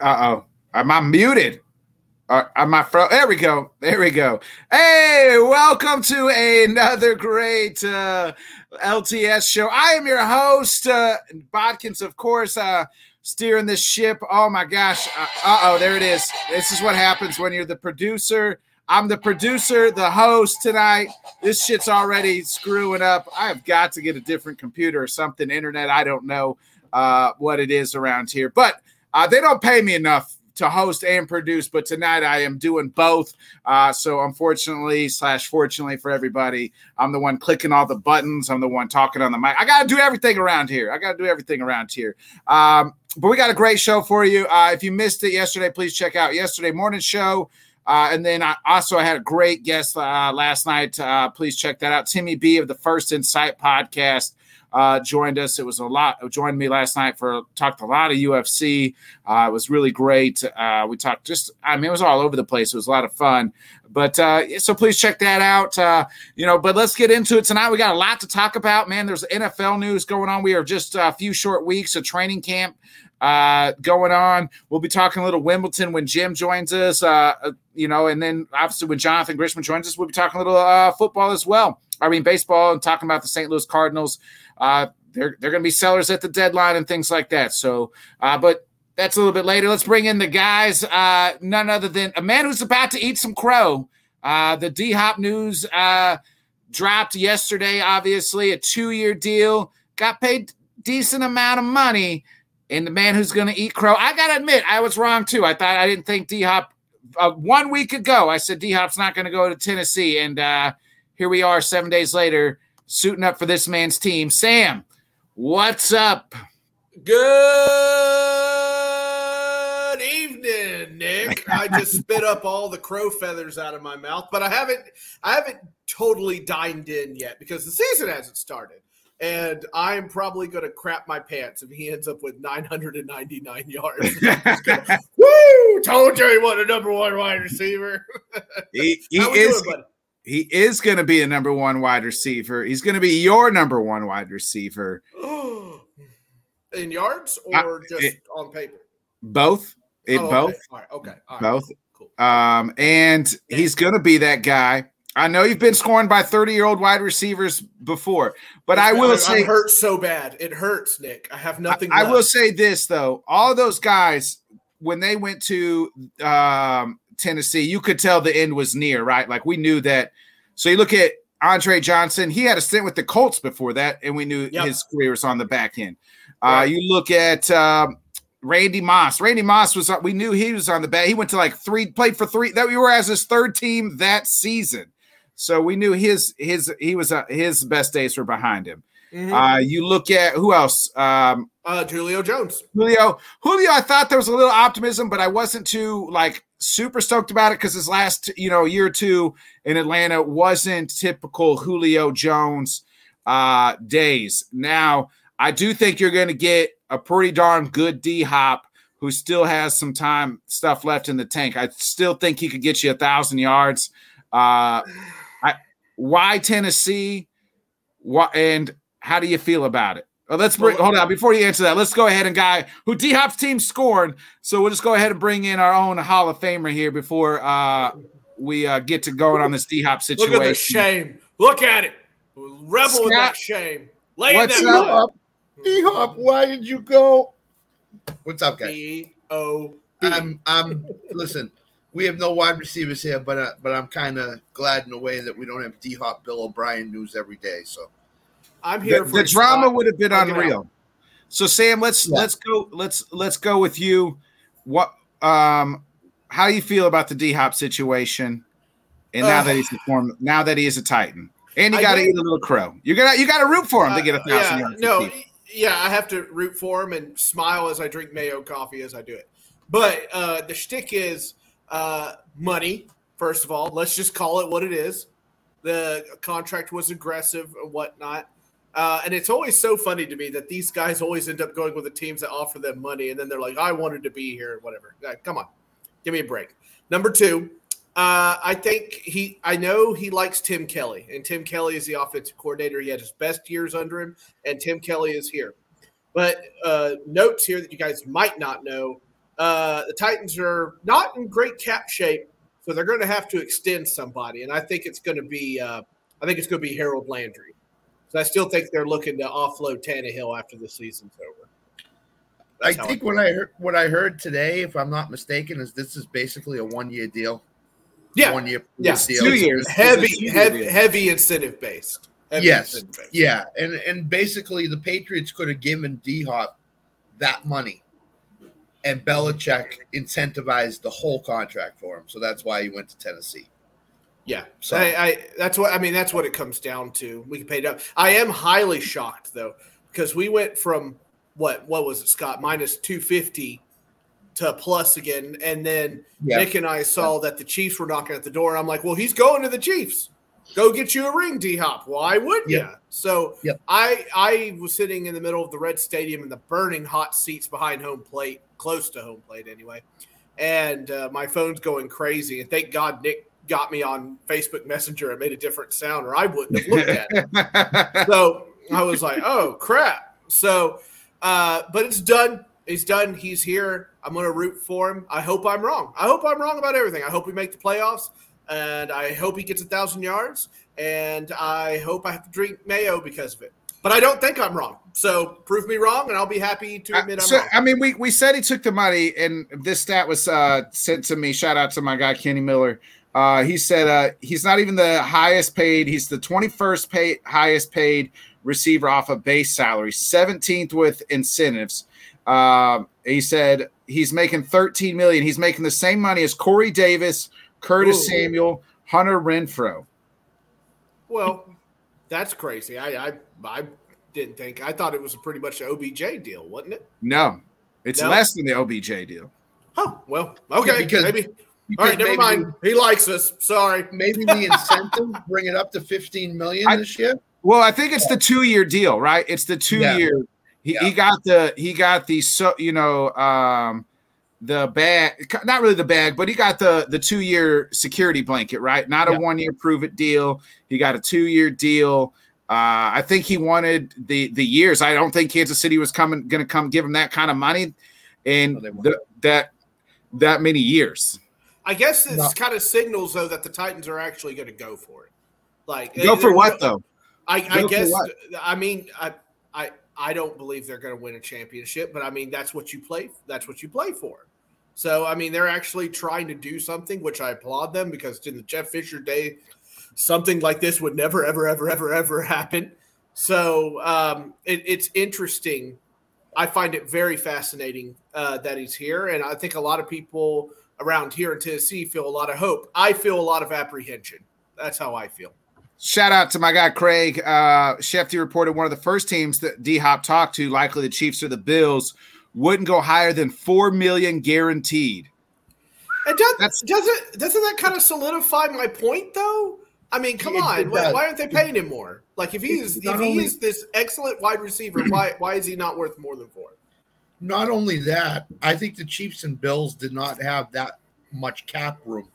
Uh oh. Am I muted? Uh, am I fro? There we go. There we go. Hey, welcome to another great uh, LTS show. I am your host, uh, Bodkins, of course, uh, steering this ship. Oh my gosh. Uh oh, there it is. This is what happens when you're the producer. I'm the producer, the host tonight. This shit's already screwing up. I've got to get a different computer or something, internet. I don't know uh, what it is around here, but uh, they don't pay me enough to host and produce, but tonight I am doing both. Uh, so unfortunately, slash fortunately for everybody, I'm the one clicking all the buttons. I'm the one talking on the mic. I got to do everything around here. I got to do everything around here. Um, but we got a great show for you. Uh, if you missed it yesterday, please check out yesterday morning show. Uh, and then I also had a great guest uh, last night. Uh, please check that out. Timmy B of the First Insight podcast uh, joined us. It was a lot. Joined me last night for talked a lot of UFC. Uh, it was really great. Uh, we talked just. I mean, it was all over the place. It was a lot of fun. But uh, so please check that out. Uh, you know, but let's get into it tonight. We got a lot to talk about, man. There's NFL news going on. We are just a few short weeks of training camp uh, going on. We'll be talking a little Wimbledon when Jim joins us, uh, you know, and then obviously when Jonathan Grisham joins us, we'll be talking a little uh, football as well. I mean, baseball and talking about the St. Louis Cardinals. Uh, they're they're going to be sellers at the deadline and things like that. So, uh, but that's a little bit later. Let's bring in the guys. Uh, none other than a man who's about to eat some crow. Uh, the D Hop news uh, dropped yesterday. Obviously, a two year deal. Got paid decent amount of money. And the man who's going to eat crow, I got to admit, I was wrong too. I thought I didn't think D Hop. Uh, one week ago, I said D Hop's not going to go to Tennessee, and uh, here we are, seven days later, suiting up for this man's team. Sam, what's up? Good evening, Nick. I just spit up all the crow feathers out of my mouth, but I haven't I haven't totally dined in yet because the season hasn't started. And I'm probably going to crap my pants if he ends up with 999 yards. gonna, Woo! Told you he was a number one wide receiver. he, he is. Doing, he is going to be a number one wide receiver. He's going to be your number one wide receiver. In yards or just it, on paper? Both. In oh, both. Okay. All right. Okay. All right. Both. Cool. Um, and he's going to be that guy. I know you've been scorned by 30 year old wide receivers before, but I will say it hurts so bad. It hurts, Nick. I have nothing. I, I will say this though: all those guys, when they went to um, Tennessee, you could tell the end was near, right? Like we knew that. So you look at Andre Johnson, he had a stint with the Colts before that, and we knew yep. his career was on the back end. Uh, you look at um, Randy Moss. Randy Moss was we knew he was on the back. He went to like three, played for three. That we were as his third team that season, so we knew his his he was uh, his best days were behind him. Mm-hmm. Uh, you look at who else? Um, uh, Julio Jones. Julio, Julio. I thought there was a little optimism, but I wasn't too like super stoked about it because his last you know year or two in Atlanta wasn't typical Julio Jones uh, days. Now I do think you're going to get a pretty darn good D Hop who still has some time stuff left in the tank. I still think he could get you a thousand yards. Uh, I, why Tennessee? What and how do you feel about it? Well, let's bring, hold on before you answer that. Let's go ahead and guy who D Hop's team scored. So we'll just go ahead and bring in our own Hall of Famer here before uh, we uh, get to going on this D Hop situation. Look at the shame. Look at it. Rebel Scott, with that shame. Lay what's that up? D Hop, why did you go? What's up, guys? D O. I'm. I'm. Listen, we have no wide receivers here, but uh, but I'm kind of glad in a way that we don't have D Hop, Bill O'Brien news every day. So I'm here. The, the drama would have been unreal. So Sam, let's yeah. let's go. Let's let's go with you. What um, how do you feel about the D Hop situation? And now uh, that he's a form, now that he is a Titan, and you got to eat a little crow. You got you got to root for him uh, to get a thousand yeah, yards. No, yeah, I have to root for him and smile as I drink mayo coffee as I do it. But uh, the shtick is uh, money. First of all, let's just call it what it is. The contract was aggressive and whatnot. Uh, and it's always so funny to me that these guys always end up going with the teams that offer them money, and then they're like, "I wanted to be here," whatever. come on, give me a break. Number two, uh, I think he. I know he likes Tim Kelly, and Tim Kelly is the offensive coordinator. He had his best years under him, and Tim Kelly is here. But uh, notes here that you guys might not know: Uh, the Titans are not in great cap shape, so they're going to have to extend somebody, and I think it's going to be uh, I think it's going to be Harold Landry. So I still think they're looking to offload Tannehill after the season's over. That's I think what I heard what I heard today, if I'm not mistaken, is this is basically a one year deal. Yeah, one year. Yeah, deal. two years. Heavy, heavy, heavy incentive based. Heavy yes, incentive based. yeah, and and basically the Patriots could have given D Hop that money, and Belichick incentivized the whole contract for him. So that's why he went to Tennessee. Yeah, so I, I, that's what I mean. That's what it comes down to. We can pay it up. I am highly shocked though because we went from what what was it, Scott minus two fifty to plus again, and then yeah. Nick and I saw yeah. that the Chiefs were knocking at the door. I'm like, well, he's going to the Chiefs. Go get you a ring, D Hop. Why wouldn't yep. you? So. I I was sitting in the middle of the red stadium in the burning hot seats behind home plate, close to home plate anyway, and uh, my phone's going crazy. And thank God Nick got me on Facebook Messenger and made a different sound, or I wouldn't have looked at it. so I was like, oh crap. So, uh, but it's done. He's done. He's here. I'm going to root for him. I hope I'm wrong. I hope I'm wrong about everything. I hope we make the playoffs, and I hope he gets a thousand yards, and I hope I have to drink mayo because of it. But I don't think I'm wrong. So prove me wrong, and I'll be happy to admit uh, I'm wrong. I mean, we, we said he took the money, and this stat was uh, sent to me. Shout out to my guy Kenny Miller. Uh, he said uh, he's not even the highest paid. He's the 21st paid, highest paid receiver off a of base salary, 17th with incentives. Uh, he said he's making 13 million. He's making the same money as Corey Davis, Curtis Ooh. Samuel, Hunter Renfrow. Well, that's crazy. I, I I didn't think. I thought it was pretty much an OBJ deal, wasn't it? No, it's no? less than the OBJ deal. Oh well, okay, because maybe all right, never mind. he likes us. Sorry. Maybe the incentive bring it up to 15 million I, this year. Well, I think it's the two-year deal, right? It's the two-year. Yeah. He, yeah. he got the he got the so you know um the bag not really the bag but he got the the two year security blanket right not a yeah. one year prove it deal he got a two year deal uh i think he wanted the the years i don't think kansas city was coming gonna come give him that kind of money and the, that that many years I guess this no. kind of signals though that the Titans are actually going to go for it. Like go for what though? I, I guess I mean I I I don't believe they're going to win a championship, but I mean that's what you play. That's what you play for. So I mean they're actually trying to do something, which I applaud them because in the Jeff Fisher day, something like this would never ever ever ever ever happen. So um, it, it's interesting. I find it very fascinating uh, that he's here, and I think a lot of people around here in Tennessee feel a lot of hope. I feel a lot of apprehension. That's how I feel. Shout out to my guy Craig. Uh, Schefty reported one of the first teams that D Hop talked to, likely the Chiefs or the Bills, wouldn't go higher than four million guaranteed. And does, That's, doesn't doesn't that kind of solidify my point though? I mean, come it, on, it why, why, aren't they paying him more? Like if he's if he only, is this excellent wide receiver, why why is he not worth more than four? Not only that, I think the Chiefs and Bills did not have that much cap room.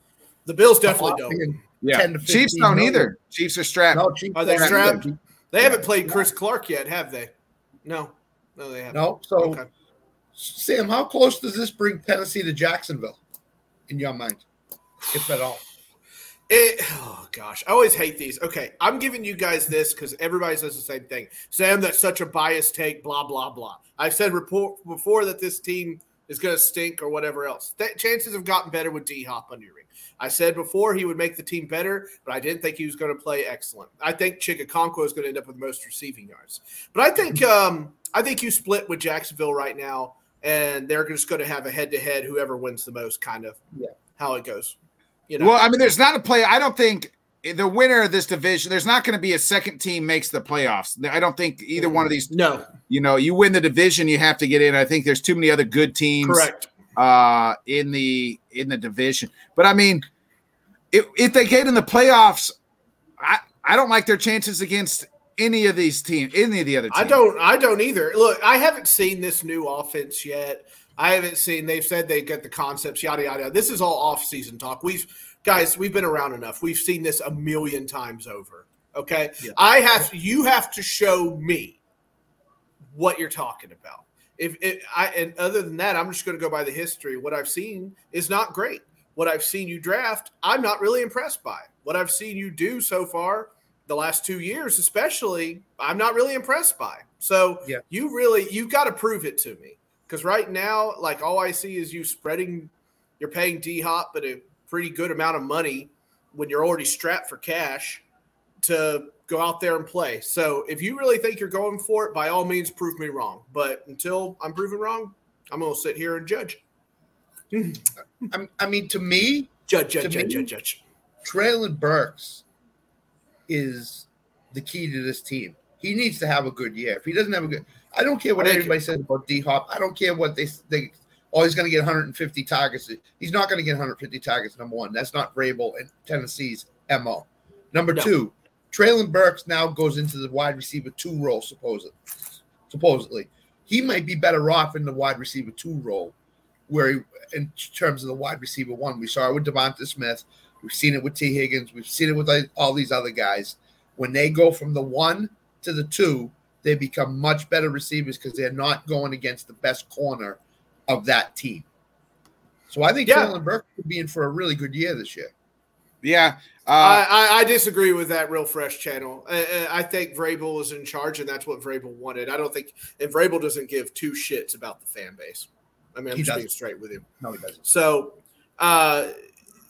The Bills definitely don't. Yeah, Chiefs don't million. either. Chiefs are strapped. No, Chiefs are they strapped? Either. They yeah. haven't played Chris Clark yet, have they? No, no, they haven't. No. So, okay. Sam, how close does this bring Tennessee to Jacksonville, in your mind, if at all? It, oh gosh, I always hate these. Okay, I'm giving you guys this because everybody says the same thing. Sam, that's such a biased take. Blah blah blah. I've said report before that this team is going to stink or whatever else. Th- chances have gotten better with D Hop under your ring. I said before he would make the team better, but I didn't think he was going to play excellent. I think Chig Okonkwo is going to end up with the most receiving yards. But I think um, I think you split with Jacksonville right now, and they're just going to have a head to head. Whoever wins the most, kind of. Yeah. How it goes. You know? Well, I mean, there's not a play. I don't think the winner of this division. There's not going to be a second team makes the playoffs. I don't think either one of these. No. You know, you win the division, you have to get in. I think there's too many other good teams. Correct. Uh, in the in the division, but I mean, if, if they get in the playoffs, I I don't like their chances against any of these teams, any of the other teams. I don't. I don't either. Look, I haven't seen this new offense yet. I haven't seen. They've said they get the concepts, yada yada. This is all off-season talk. We've guys, we've been around enough. We've seen this a million times over. Okay, yeah. I have. You have to show me what you're talking about. if it, I and other than that, I'm just going to go by the history. What I've seen is not great. What I've seen you draft, I'm not really impressed by. What I've seen you do so far, the last two years, especially, I'm not really impressed by. So Yeah. you really you've got to prove it to me because right now, like all I see is you spreading. You're paying D Hop, but a pretty good amount of money when you're already strapped for cash to go out there and play. So if you really think you're going for it, by all means, prove me wrong. But until I'm proven wrong, I'm going to sit here and judge. I, I mean, to me, Judge, judge, judge, me- judge, judge. Treylon Burks is the key to this team. He needs to have a good year. If he doesn't have a good, I don't care what think- everybody says about D Hop. I don't care what they think. Oh, he's going to get 150 targets. He's not going to get 150 targets. Number one, that's not Vrabel and Tennessee's mo. Number No. two, Treylon Burks now goes into the wide receiver two role. Supposedly, supposedly, he might be better off in the wide receiver two role, where he, in terms of the wide receiver one, we saw it with Devonta Smith. We've seen it with Tee Higgins. We've seen it with all these other guys. When they go from the one to the two, they become much better receivers because they're not going against the best corner of that team. So I think Yeah. Treylon Burke could be in for a really good year this year. Yeah. Uh, I, I, I disagree with that real fresh channel. I, I I think Vrabel is in charge, and that's what Vrabel wanted. I don't think, and Vrabel doesn't give two shits about the fan base. I mean, I'm He just being doesn't. straight with you. No, he doesn't. So uh,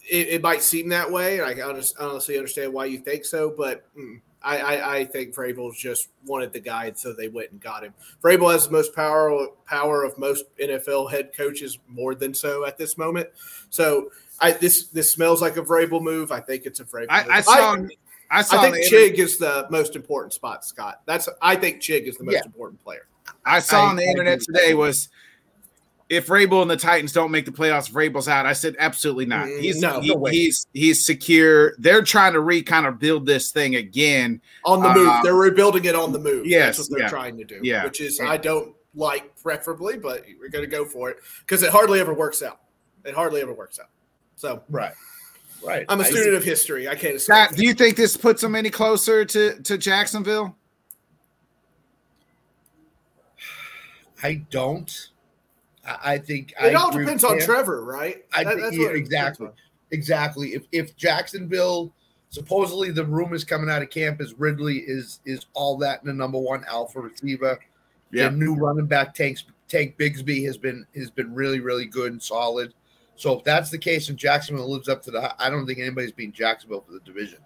it, it might seem that way, and I can honest, honestly understand why you think so. But mm, I, I, I think Vrabel just wanted the guy, so they went and got him. Vrabel has the most power power of most NFL head coaches, more than so at this moment. So I this this smells like a Vrabel move. I think it's a Vrabel. I, move. I saw. I, saw. I think the Chig is the most important spot, Scott. That's I think Chig is the most Yeah. important player. I saw I- on the I internet agree. today was if Vrabel and the Titans don't make the playoffs, Vrabel's out. I said absolutely not. Mm, He's no, he- no way. he's he's secure. They're trying to re kind of build this thing again. On the move, they're rebuilding it on the move. yes, that's what they're yeah. trying to do. Yeah. which is I don't like preferably, but we're going to go for it because it hardly ever works out. It hardly ever works out. So Right. Right. I'm a student of history. I can't. Scott, do you think this puts them any closer to to Jacksonville? I don't. I, I think It I all depends on Trevor, right? I That- think- that's yeah, what it depends exactly. Exactly. If if Jacksonville supposedly the rumors coming out of camp is Ridley is is all that in the number one alpha receiver. Yeah. The new running back tanks Tank Bigsby has been has been really, really good and solid. So if that's the case and Jacksonville lives up to the I don't think anybody's beating Jacksonville for the division.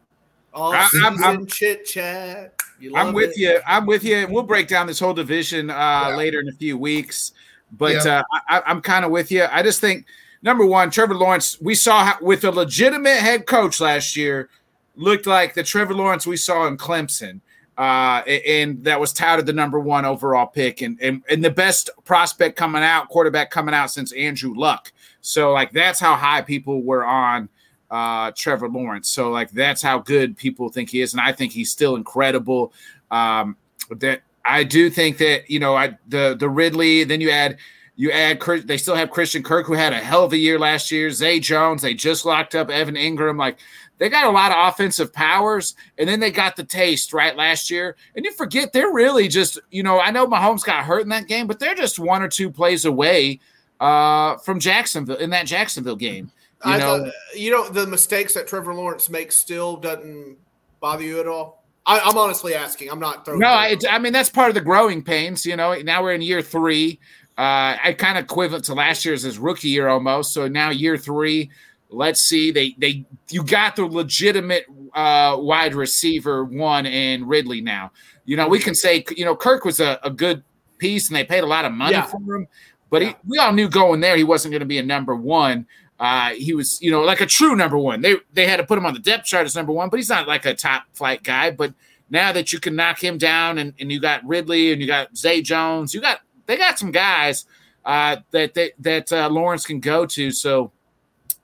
All I- I'm- season I'm- chit chat. I'm with it. you. I'm with you. And we'll break down this whole division uh, Yeah. later in a few weeks. But Yeah. uh, I, I'm kind of with you. I just think number one, Trevor Lawrence. We saw how, with a legitimate head coach last year, looked like the Trevor Lawrence we saw in Clemson, uh, and that was touted the number one overall pick and, and and the best prospect coming out, quarterback coming out since Andrew Luck. So like that's how high people were on uh, Trevor Lawrence. So like that's how good people think he is, and I think he's still incredible. Um, that I do think that you know I the the Ridley. Then you add you add they still have Christian Kirk who had a hell of a year last year. Zay Jones they just locked up Evan Engram. Like they got a lot of offensive powers, and then they got the taste right last year. And you forget they're really just you know I know Mahomes got hurt in that game, but they're just one or two plays away uh, from Jacksonville in that Jacksonville game. You I know, thought, you know the mistakes that Trevor Lawrence makes still doesn't bother you at all. I, I'm honestly asking. I'm not throwing. No, I, I mean that's part of the growing pains. You know, now we're in year three. Uh, I kind of equivalent to last year's his rookie year almost. So now year three. Let's see. They they you got the legitimate uh, wide receiver one in Ridley now. You know we can say you know Kirk was a, a good piece and they paid a lot of money Yeah. for him, but Yeah. he, we all knew going there he wasn't going to be a number one. Uh, he was, you know, like a true number one. They they had to put him on the depth chart as number one, but he's not like a top flight guy. But now that you can knock him down, and, and you got Ridley and you got Zay Jones, you got they got some guys uh, that that that uh, Lawrence can go to. So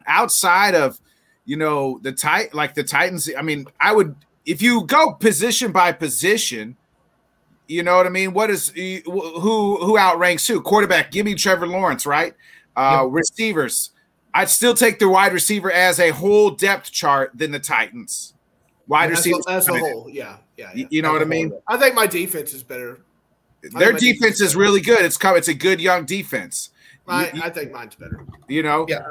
outside of you know the tight like the Titans, I mean, I would if you go position by position. You know what I mean? What is who who outranks who? Quarterback, give me Trevor Lawrence, right? Uh, Receivers, I'd still take the wide receiver as a whole depth chart than the Titans. Wide as, receivers, as a whole. Yeah, yeah. yeah. you know what I mean? I think my defense is better Their defense is really good. It's come. it's a good young defense. I, I think mine's better. You know, yeah.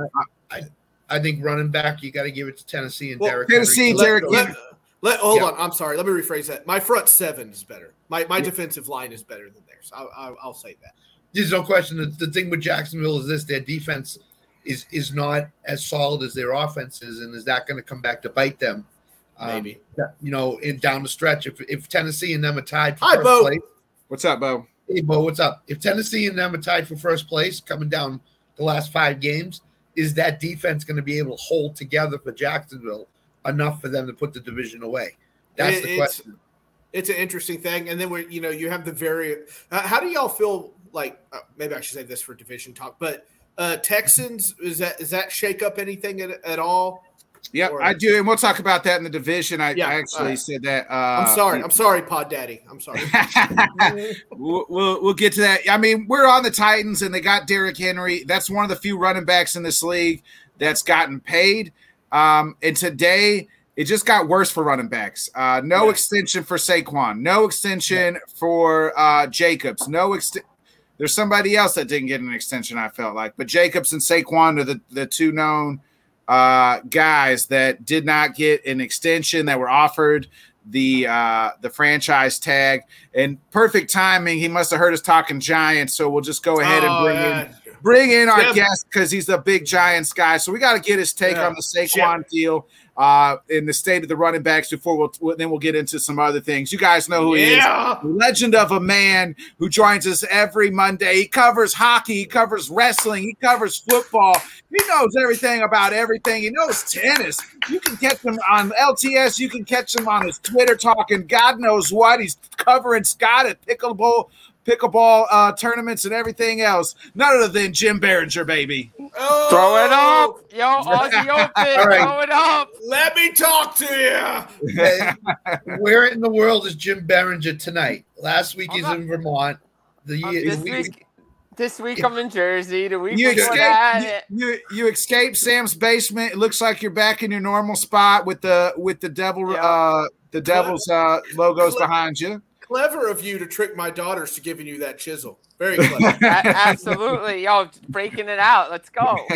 I, I think running back, you got to give it to Tennessee and well, Derrick. Tennessee, Derrick. Let, let, hold yeah. on. I'm sorry. Let me rephrase that. My front seven is better. My my yeah. defensive line is better than theirs. I'll, I'll, I'll say that. There's no question. The, the thing with Jacksonville is this: their defense is is not as solid as their offense is, and is that going to come back to bite them? Maybe. Um, you know, in down the stretch, if if Tennessee and them are tied for Hi, first Bo. place. What's up, Bo? Hey, Bo, what's up? If Tennessee and them are tied for first place, coming down the last five games, is that defense going to be able to hold together for Jacksonville enough for them to put the division away? That's it, the question. It's, it's an interesting thing, and then we, you know, you have the very. Uh, how do y'all feel? Like uh, maybe I should say this for division talk, but uh, Texans is that does that shake up anything at, at all? Yeah, I do, and we'll talk about that in the division. I, yeah, I actually right. said that. Uh, I'm sorry. I'm sorry, Pod Daddy. I'm sorry. we'll, we'll, we'll get to that. I mean, we're on the Titans, and they got Derrick Henry. That's one of the few running backs in this league that's gotten paid. Um, and today, it just got worse for running backs. Uh, no yeah. extension for Saquon. No extension yeah. for uh, Jacobs. No extension. There's somebody else that didn't get an extension. I felt like, but Jacobs and Saquon are the the two known uh, guys that did not get an extension that were offered the uh, the franchise tag. And perfect timing. He must have heard us talking Giants, so we'll just go ahead oh, and bring yeah. in bring in our guest because he's a big Giants guy. So we got to get his take yeah. on the Saquon deal uh, in the state of the running backs before we'll then we'll get into some other things. You guys know who yeah. he is. Legend of a man who joins us every Monday. He covers hockey, he covers wrestling, he covers football. He knows everything about everything. He knows tennis. You can catch him on LTS. You can catch him on his Twitter talking God knows what. He's covering Scott at Pickleball pickleball uh, tournaments and everything else. None other than Jim Beringer, baby. Oh. Throw it up, yo, Aussie Open. right. Throw it up. Let me talk to you. Where in the world is Jim Beringer tonight? Last week he's in Vermont. The uh, this week, week, this week I'm in Jersey. The week you before that, you, you, you escaped Sam's basement. It looks like you're back in your normal spot with the with the devil yeah. uh the devil's uh logos behind you clever of you to trick my daughters to giving you that chisel. Very clever. absolutely. Yo, breaking it out. Let's go.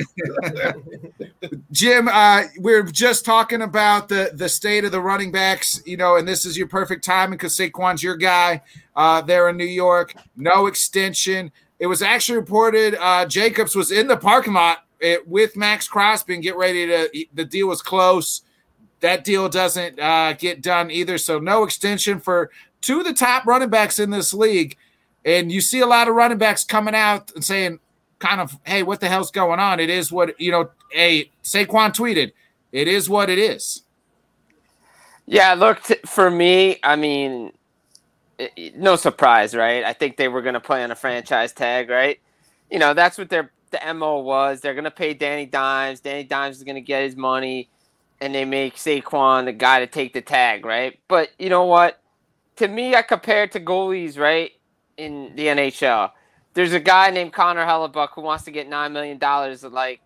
Jim, uh, we're just talking about the, the state of the running backs, you know, and this is your perfect timing because Saquon's your guy uh, there in New York. No extension. It was actually reported uh, Jacobs was in the parking lot it, with Maxx Crosby and get ready to, the deal was close that deal doesn't uh, get done either. So no extension for two of the top running backs in this league. And you see a lot of running backs coming out and saying, kind of, hey, what the hell's going on? It is what, you know, hey, Saquon tweeted, it is what it is. Yeah, look, for me, I mean, no surprise, right? I think they were going to play on a franchise tag, right? You know, that's what their the MO was. They're going to pay Danny Dimes. Danny Dimes is going to get his money, and they make Saquon the guy to take the tag, right? But you know what? To me, I compare it to goalies, right? In the NHL, there's a guy named Connor Hellebuyck who wants to get nine million dollars, like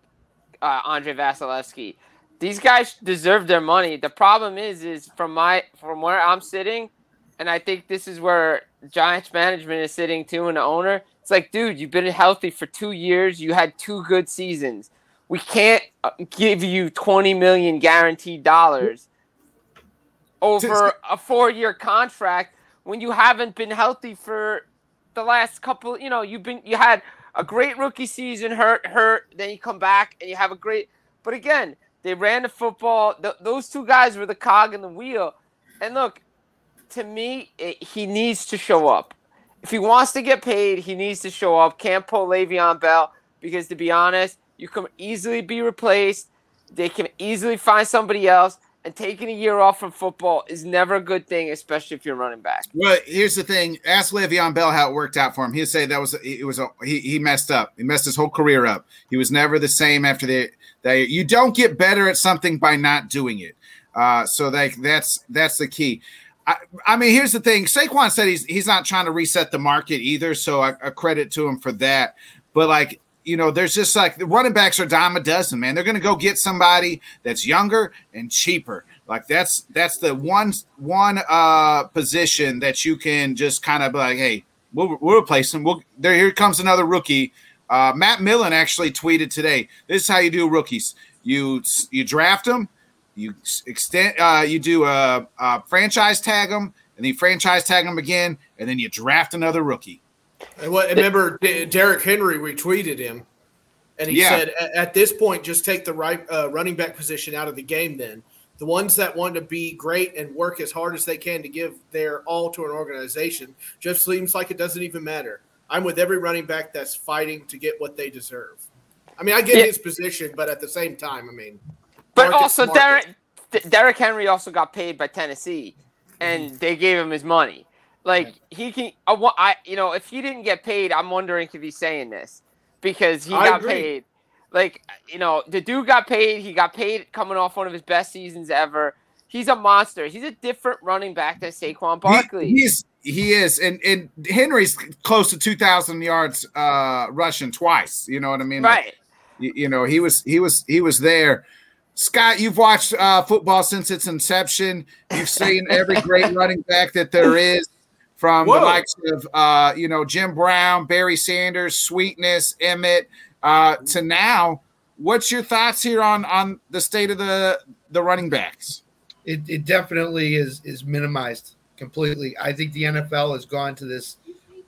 uh, Andrei Vasilevskiy. These guys deserve their money. The problem is, is from my from where I'm sitting, and I think this is where Giants management is sitting too, and the owner. It's like, dude, you've been healthy for two years. You had two good seasons. We can't uh, give you twenty million guaranteed dollars over a four year contract when you haven't been healthy for the last couple you know you've been you had a great rookie season hurt hurt then you come back and you have a great but again they ran the football. Th- those two guys were the cog in the wheel. And look to me it, he needs to show up. If he wants to get paid he needs to show up. Can't pull Le'Veon Bell because to be honest you can easily be replaced. They can easily find somebody else and taking a year off from football is never a good thing, especially if you're running back. Well, here's the thing: ask Le'Veon Bell how it worked out for him. He'd say that was it was a, he he messed up. He messed his whole career up. He was never the same after the that. You don't get better at something by not doing it. Uh, so that that's that's the key. I, I, mean, here's the thing: Saquon said he's he's not trying to reset the market either. So I credit to him for that. But like you know, there's just like the running backs are dime a dozen, man. They're going to go get somebody that's younger and cheaper. Like that's that's the one one uh position that you can just kind of be like, hey, we'll, we'll replace him. We'll there. Here comes another rookie. Uh, Matt Millen actually tweeted today. This is how you do rookies. You you draft them, you extend, uh, you do a, a franchise tag them, and then you franchise tag them again, and then you draft another rookie. And what? Remember, Derrick Henry retweeted him, and he yeah. said, "At this point, just take the right uh, running back position out of the game. Then the ones that want to be great and work as hard as they can to give their all to an organization just seems like it doesn't even matter. I'm with every running back that's fighting to get what they deserve. I mean, I get yeah. his position, but at the same time, I mean, but also Derrick Derrick Henry also got paid by Tennessee, and they gave him his money. Like he can, I, I you know, if he didn't get paid, I'm wondering if he's saying this because he I got agree. paid like, you know, the dude got paid. He got paid coming off one of his best seasons ever. He's a monster. He's a different running back than Saquon Barkley. He, he's he is, and and Henry's close to two thousand yards uh rushing twice. You know what I mean? Right. Like, you, you, know, he was he was he was there. Scott, you've watched uh, football since its inception. You've seen every great running back that there is, from Whoa. the likes of uh, you know Jim Brown, Barry Sanders, Sweetness, Emmitt uh, to now. What's your thoughts here on on the state of the the running backs? It, it definitely is is minimized completely. I think the NFL has gone to this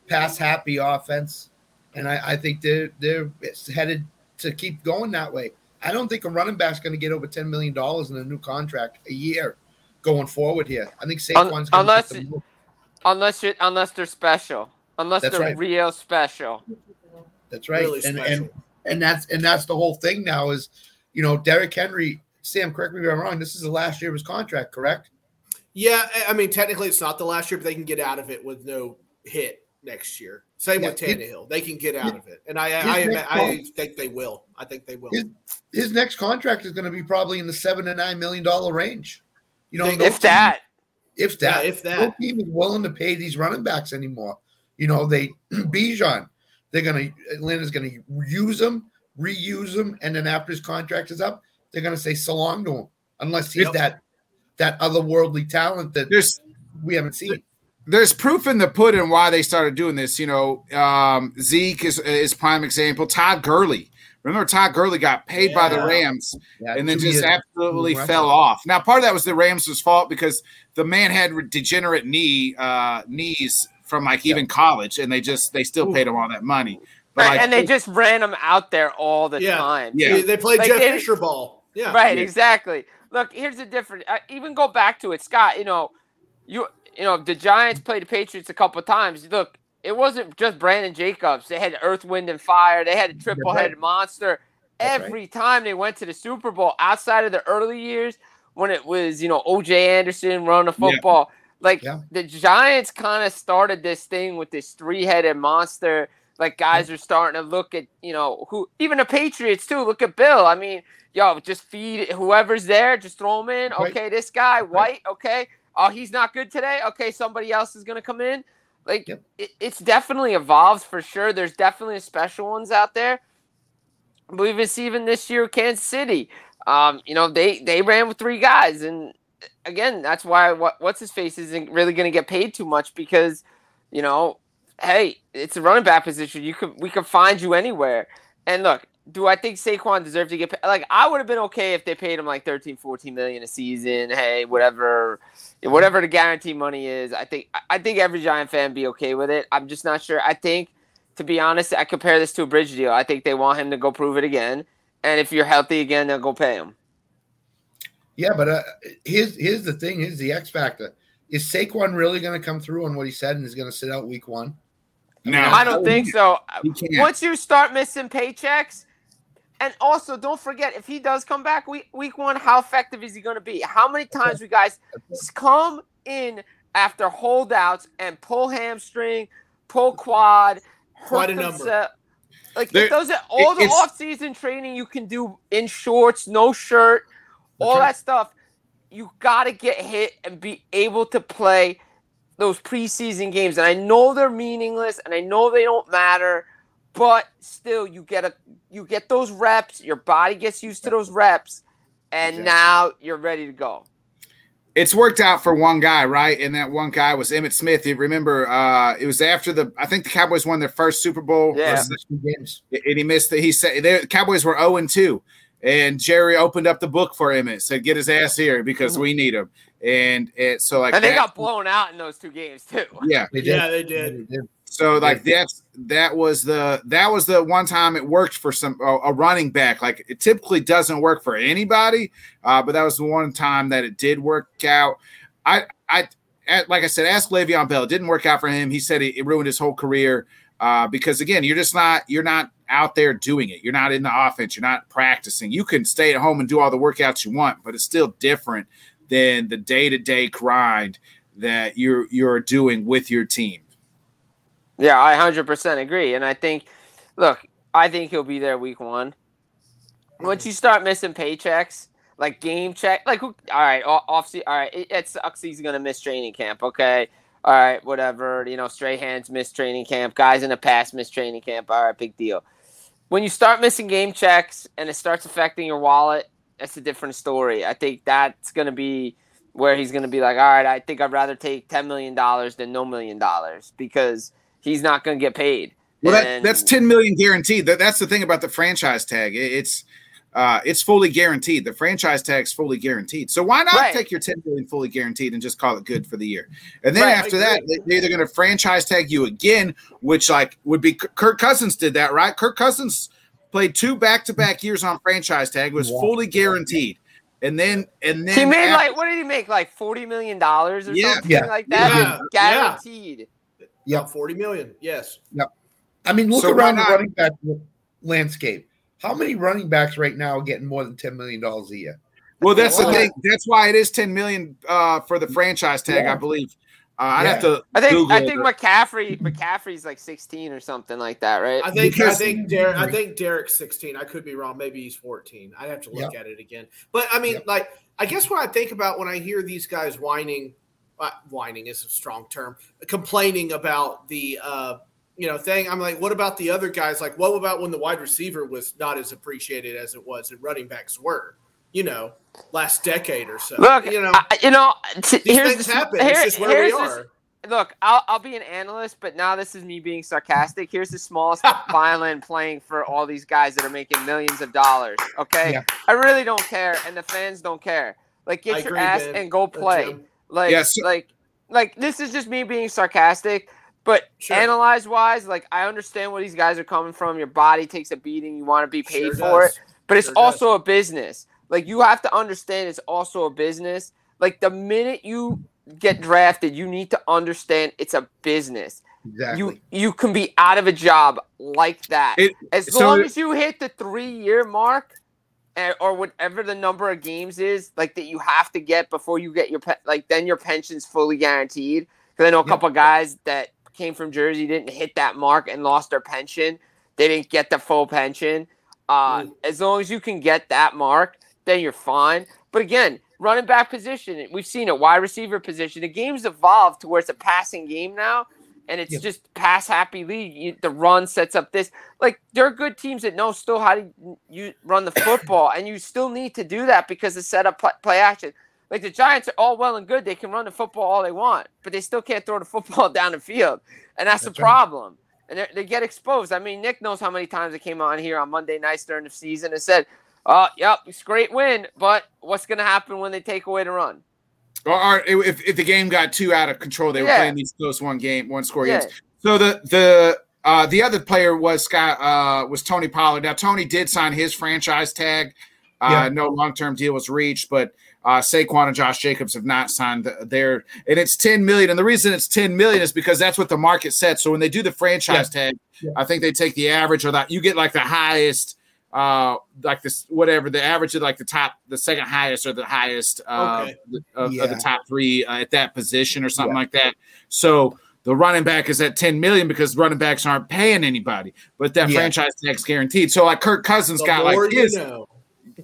pass happy offense, and I, I think they're they're headed to keep going that way. I don't think a running back's going to get over ten million dollars in a new contract a year going forward here. I think Saquon's Un- unless unless you unless they're special, unless That's they're right. real special. That's right. Really and, and and that's and that's the whole thing now is, you know, Derrick Henry. Sam, correct me if I'm wrong. This is the last year of his contract, correct? Yeah, I mean, technically it's not the last year, but they can get out of it with no hit next year. Same yeah, with Tannehill, they can get out of it, and I I, I, I, think they will. I think they will. His, his next contract is going to be probably in the seven to nine million dollar range. You know, if that, if that, yeah, if that, no team is willing to pay these running backs anymore. You know, they Bijan, they're going to Atlanta's going to use them, reuse them, and then after his contract is up, they're going to say so long to him, unless he's yep. that that otherworldly talent that there's we haven't seen. There's proof in the pudding why they started doing this. You know, um, Zeke is is prime example. Todd Gurley. Remember, Todd Gurley got paid yeah. by the Rams yeah, and then just absolutely fell off. Now, part of that was the Rams' fault because the man had degenerate knee uh, knees from like even college, and they just they still paid him all that money. But right, like, and they just ran him out there all the yeah, time. Yeah, they played like, Jeff Fisher ball. Yeah, right, yeah. exactly. Look, here's the difference. I even go back to it, Scott. You know, you you know the Giants played the Patriots a couple times. Look, it wasn't just Brandon Jacobs. They had Earth, Wind, and Fire. They had a triple-headed monster. That's Every right. time they went to the Super Bowl, outside of the early years when it was you know O.J. Anderson running the football. Yeah like yeah. the Giants kind of started this thing with this three-headed monster. Like guys yeah. are starting to look at, you know, who even the Patriots too. Look at Bill. I mean, yo, just feed whoever's there, just throw him in. Right. Okay, this guy, White, okay. Oh, he's not good today. Okay, somebody else is gonna come in. Like yep. it, it's definitely evolved for sure. There's definitely special ones out there. But we've been seeing this year, Kansas City. Um, you know, they they ran with three guys, and again, that's why what what's his face isn't really going to get paid too much because, you know, hey, it's a running back position. You could we could find you anywhere. And look, do I think Saquon deserved to get paid? Like I would have been okay if they paid him like 13, 14 million a season. Hey, whatever, whatever the guarantee money is. I think I think every Giant fan be okay with it. I'm just not sure. I think, to be honest, I compare this to a bridge deal. I think they want him to go prove it again. And if you're healthy again, they'll go pay him. Yeah, but uh, here's here's the thing: here's the X factor. Is Saquon really going to come through on what he said and is going to sit out week one? no, I don't think so. Once you start missing paychecks, and also don't forget if he does come back week week one, how effective is he going to be? How many times we guys come in after holdouts and pull hamstring, pull quad, quite a number. Like there, those are all the off season training you can do in shorts, no shirt all right. that stuff. You got to get hit and be able to play those preseason games. And I know they're meaningless and I know they don't matter, but still you get a you get those reps, your body gets used to those reps, and exactly. now you're ready to go. it's worked out for one guy, right? And that one guy was Emmitt Smith. You remember, uh, it was after the I think the Cowboys won their first Super Bowl. Yeah. games. and he missed the he said the Cowboys were 0 and 2. And Jerry opened up the book for Emmitt, said, Get his ass here because we need him. And it so like And they that- got blown out in those two games too. yeah. They did. Yeah, they did. They did. So like that's that was the that was the one time it worked for some a, a running back. Like it typically doesn't work for anybody, uh, but that was the one time that it did work out. I I like I said, ask Le'Veon Bell. It didn't work out for him. He said it, it ruined his whole career uh, because again, you're just not you're not out there doing it. You're not in the offense. You're not practicing. You can stay at home and do all the workouts you want, but it's still different than the day to day grind that you're you're doing with your team. Yeah, I 100% agree. And I think, look, I think he'll be there week one. Once you start missing paychecks, like game check, like, all right, off, off se- all right, it, it sucks he's to miss training camp, okay? All right, whatever. You know, stray hands miss training camp. Guys in the past miss training camp. All right, big deal. When you start missing game checks and it starts affecting your wallet, that's a different story. I think that's to be where he's to be like, all right, I think I'd rather take $10 million than no million dollars because he's not going to get paid. Well, that, And- that's ten million guaranteed. That, that's the thing about the franchise tag. It- it's uh, it's fully guaranteed. The franchise tag's fully guaranteed. So why not Right. take your ten million fully guaranteed and just call it good for the year? And then Right, after that, they- they're either going to franchise tag you again, which like would be Kirk Cousins did that, right? Kirk Cousins played two back to back years on franchise tag, was Wow. fully guaranteed, and then and then He made after- like what did he make like forty million dollars or Yeah. something Yeah. like that? Yeah. Guaranteed. Yep. About 40 million. Yes. Yep. I mean, look So around the running back landscape. How many running backs right now are getting more than ten million dollars a year? Well, that's the thing. That's why it is ten million uh, for the franchise tag, Yeah. I believe. Uh, I'd Yeah. have to. I think Google I it. think McCaffrey McCaffrey's like sixteen or something like that, right? I think Because- I think Derrick I think Derrick's 16. I could be wrong. Maybe he's 14. I'd have to look at it again. But I mean, Yep. like, I guess what I think about when I hear these guys whining, whining is a strong term, complaining about the uh, you know thing. I'm like, what about the other guys? Like, what about when the wide receiver was not as appreciated as it was, and running backs were? You know, last decade or so. Look, you know, I, you know, t- these here's things the, happen. here- it's just where we are. look, I'll, I'll be an analyst, but now this is me being sarcastic. Here's the smallest violin playing for all these guys that are making millions of dollars. Okay, Yeah. I really don't care, and the fans don't care. Like, get I your agree, ass Ben. and go Uh, play. Like, Yeah, so- like, like this is just me being sarcastic. But Sure. analyze wise, like I understand where these guys are coming from. Your body takes a beating. You want to be paid Sure for does. it but it's Sure does. also a business. Like you have to understand it's also a business. Like the minute you get drafted, you need to understand it's a business. Exactly. You you can be out of a job like that. It- as so- long as you hit the 3-year mark eh, or whatever the number of games is, like that you have to get before you get your pe- like then your pension's fully guaranteed. Cuz I know a couple of guys that came from Jersey didn't hit that mark and lost their pension. They didn't get the full pension. Uh, Mm. As long as you can get that mark, then you're fine. But again, running back position, we've seen it. Wide receiver position, the game's evolved to where it's a passing game now, and it's Yeah. just pass happy league. You, the run sets up this. Like there are good teams that know still how to you run the football, and you still need to do that because it's set up play, play action. Like the Giants are all well and good; they can run the football all they want, but they still can't throw the football down the field, and that's, That's the right. problem and they- they get exposed. I mean, Nick knows how many times it came on here on Monday nights during the season and said, "Oh, yep, it's a great win, but what's going to happen when they take away the run?" Or, or if, if the game got too out of control, they were playing these close one game, one score Yeah. games. So the the uh, the other player was Scott uh, was Tony Pollard. Now Tony did sign his franchise tag. Uh, Yeah. No long term deal was reached, but uh, Saquon and Josh Jacobs have not signed th- their, and it's ten million. And the reason it's ten million is because that's what the market sets. So when they do the franchise tag, Yeah. I think they take the average or that you get like the highest, uh, like this whatever the average of like the top, the second highest or the highest uh, Okay. of, of the top three uh, at that position or something like that. So the running back is at 10 million because running backs aren't paying anybody, but that Yeah. franchise tag's guaranteed. So like Kirk Cousins The got like you know.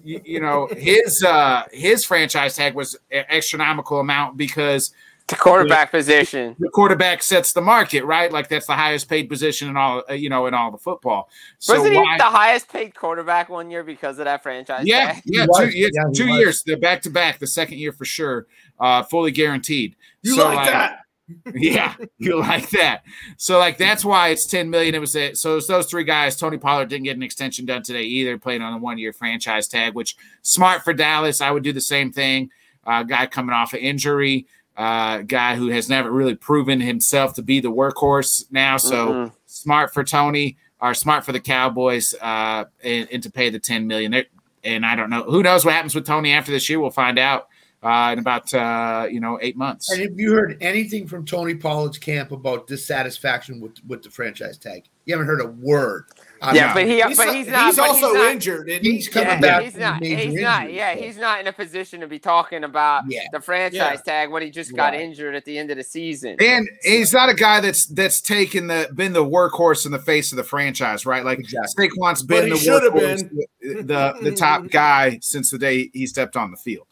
you know, his uh his franchise tag was an astronomical amount because The quarterback position. The quarterback sets the market, right? Like that's the highest paid position in all, uh, you know, in all the football. So Wasn't he the highest paid quarterback one year because of that franchise? yeah, tag? yeah, two, was. years, Yeah, two was. years. They're back to back. The second year for sure, uh, fully guaranteed. You So, like that? yeah, you like that. So like that's why it's 10 million. It was it. So it's those three guys. Tony Pollard didn't get an extension done today either, playing on a one year franchise tag, which smart for Dallas. I would do the same thing. Uh, guy coming off an injury, uh, guy who has never really proven himself to be the workhorse now. So Mhm. smart for Tony or smart for the Cowboys uh, and, and to pay the 10 million. They're- And I don't know who knows what happens with Tony after this year. We'll find out uh, in about uh, you know eight months. And have you heard anything from Tony Pollard's camp about dissatisfaction with with the franchise tag? You haven't heard a word. I Yeah, mean, but he, He's, but he's not. He's also not- injured. Isn't? He's coming Yeah, back he's not. major He's not. injury, Yeah, so- he's not in a position to be talking about Yeah. the franchise Yeah. tag when he just got Right. injured at the end of the season. And he's not a guy that's that's taken the been the workhorse in the face of the franchise, right? Like Exactly. Saquon's But been the workhorse, the, the the top guy since the day he stepped on the field.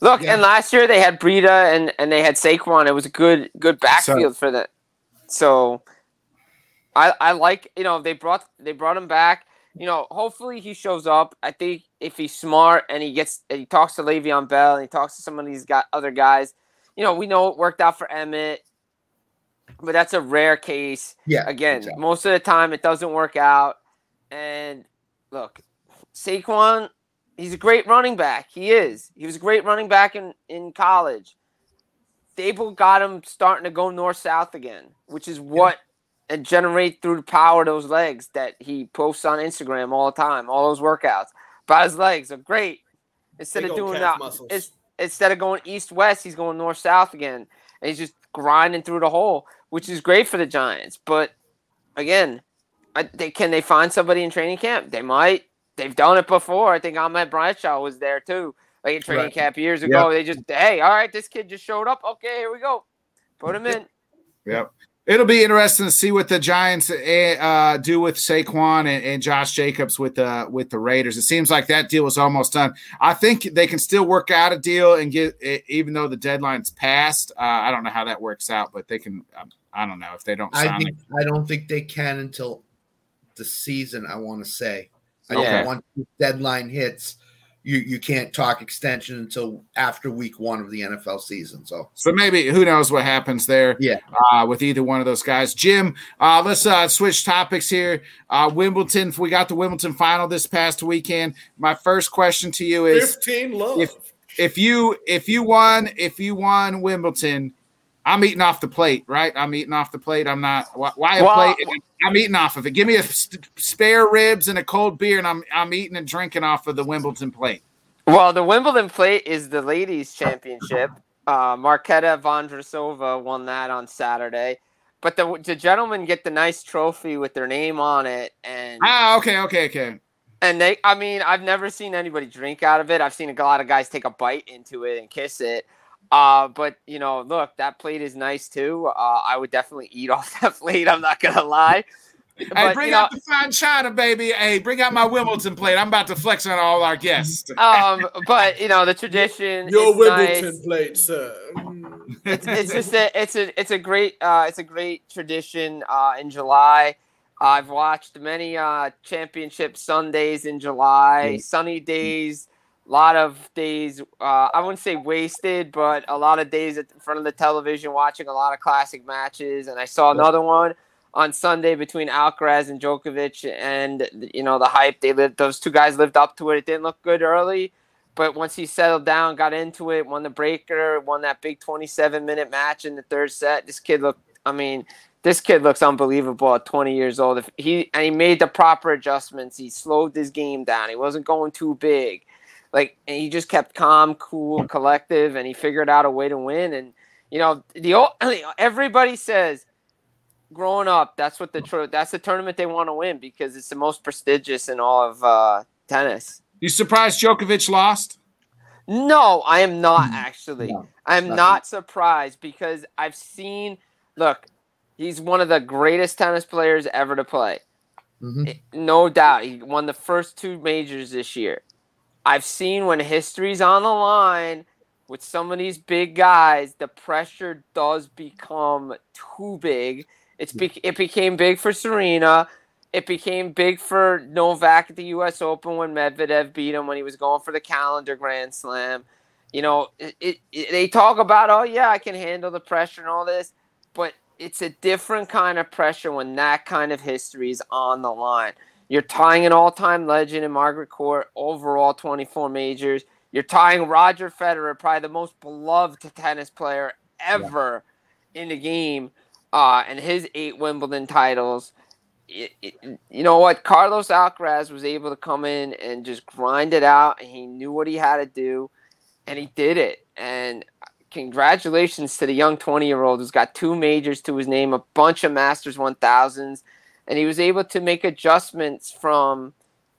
Look, Yeah. and last year they had Breida and and they had Saquon. It was a good good backfield for that. So, I I like you know they brought they brought him back. You know, hopefully he shows up. I think if he's smart and he gets and he talks to Le'Veon Bell and he talks to some of these got other guys. You know, we know it worked out for Emmitt, but that's a rare case. Yeah. Again, exactly. most of the time it doesn't work out. And look, Saquon, he's a great running back. He is. He was a great running back in, in college. Daboll got him starting to go north south again, which is what and generate through the power of those legs that he posts on Instagram all the time, all those workouts. But his legs are great. Instead Big of doing that, it's, instead of going east west, he's going north south again. And he's just grinding through the hole, which is great for the Giants. But again, I, they, can they find somebody in training camp? They might. They've done it before. I think Ahmad Bradshaw was there too, like in training Right. camp years ago. They just, hey, all right, this kid just showed up. Okay, here we go. Put him in. Yep. It'll be interesting to see what the Giants eh, uh, do with Saquon and, and Josh Jacobs with the with the Raiders. It seems like that deal is almost done. I think they can still work out a deal and get, eh, even though the deadline's passed. Uh, I don't know how that works out, but they can. um, I don't know if they don't I sign. think I don't think they can until the season. I want to say. I Okay. once the deadline hits, you you can't talk extension until after week one of the NFL season. So So maybe who knows what happens there? Yeah. uh, with either one of those guys. Jim, uh, let's uh, switch topics here. Uh, Wimbledon, we got the Wimbledon final this past weekend. My first question to you is: Fifteen love. if- if you if you won if you won Wimbledon, I'm eating off the plate, right? I'm eating off the plate. I'm not why, why a Well- plate? I'm eating off of it. Give me a st- spare ribs and a cold beer, and I'm I'm eating and drinking off of the Wimbledon plate. Well, the Wimbledon plate is the ladies' championship. Uh, Marketa Vondrousova won that on Saturday. But the, the gentlemen get the nice trophy with their name on it, and Ah, okay, okay, okay. and they. I mean, I've never seen anybody drink out of it. I've seen a lot of guys take a bite into it and kiss it. Uh, but you know, look, that plate is nice too. Uh, I would definitely eat off that plate. I'm not gonna lie. Hey, But, bring you know, out the fine china, baby. Hey, bring out my Wimbledon plate. I'm about to flex on all our guests. um, but you know, the tradition. Your is Wimbledon nice. plate, sir. Mm. it's, it's just a it's a it's a great uh, it's a great tradition uh, in July. I've watched many uh, championship Sundays in July, sunny days, a lot of days. Uh, I wouldn't say wasted, but a lot of days at in front of the television watching a lot of classic matches. And I saw another one on Sunday between Alcaraz and Djokovic, and you know the hype. They lived; those two guys lived up to it. It didn't look good early. But once he settled down, got into it, won the breaker, won that big 27 minute match in the third set. This kid looked, I mean, this kid looks unbelievable at 20 years old. If he and he made the proper adjustments. He slowed his game down. He wasn't going too big. Like and he just kept calm, cool, collective, and he figured out a way to win. And you know, the old, everybody says growing up, that's what the that's the tournament they want to win because it's the most prestigious in all of uh, tennis. You surprised Djokovic lost? No, I am not actually. No, I'm nothing. not surprised because I've seen. Look, he's one of the greatest tennis players ever to play. Mhm. No doubt. He won the first two majors this year. I've seen when history's on the line, with some of these big guys, the pressure does become too big. It's be- it became big for Serena. It became big for Novak at the U.S. Open when Medvedev beat him when he was going for the calendar Grand Slam. You know, it, it, it, they talk about, oh yeah, I can handle the pressure and all this, but it's a different kind of pressure when that kind of history is on the line. You're tying an all-time legend in Margaret Court, overall 24 majors. You're tying Roger Federer, probably the most beloved tennis player ever yeah. in the game, uh, and his eight Wimbledon titles. It, it, you know what? Carlos Alcaraz was able to come in and just grind it out, and he knew what he had to do, and he did it. And congratulations to the young 20 year old who's got two majors to his name, a bunch of Masters 1000s, and he was able to make adjustments from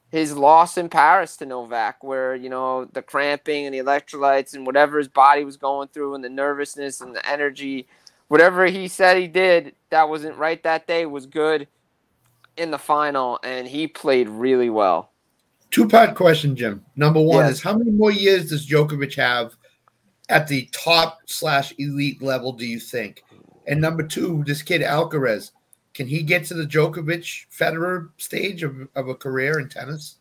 his loss in Paris to Novak, where you know the cramping and the electrolytes and whatever his body was going through, and the nervousness and the energy, whatever he said he did that wasn't right that day was good in the final, and he played really well. Two part question, Jim. Number one yes. is how many more years does Djokovic have at the top slash elite level? Do you think? And number two, this kid Alcaraz can he get to the Djokovic Federer stage of, of a career in tennis?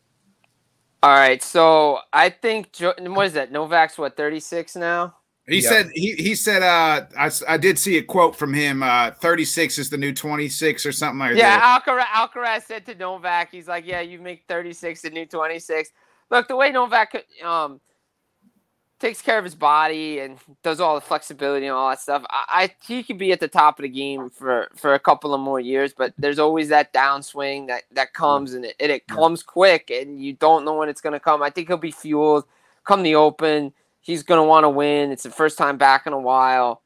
All right, so I think what is that? Novak's what thirty six now. He yep. said he he said uh I, I did see a quote from him uh 36 is the new 26 or something like yeah, that. Yeah, Alcaraz, Alcaraz said to Novak, he's like, yeah, you make 36 the new 26. Look, the way Novak um takes care of his body and does all the flexibility and all that stuff. I, I, he could be at the top of the game for for a couple of more years, but there's always that downswing that that comes and it, and it comes quick and you don't know when it's going to come. I think he'll be fueled come the Open. He's going to want to win. It's the first time back in a while.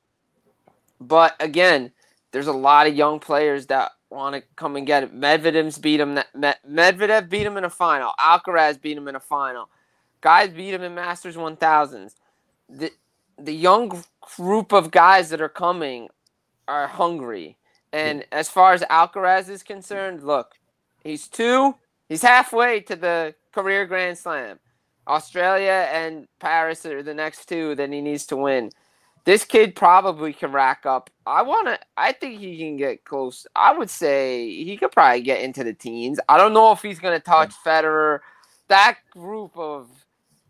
But again, there's a lot of young players that want to come and get it. Medvedev's beat him. Medvedev beat him in a final. Alcaraz beat him in a final. Guys beat him in Masters 1000s. The, the young group of guys that are coming are hungry. And as far as Alcaraz is concerned, look, he's two, he's halfway to the career Grand Slam. Australia and Paris are the next two that he needs to win. This kid probably can rack up. I want to. I think he can get close. I would say he could probably get into the teens. I don't know if he's going to touch Federer. That group of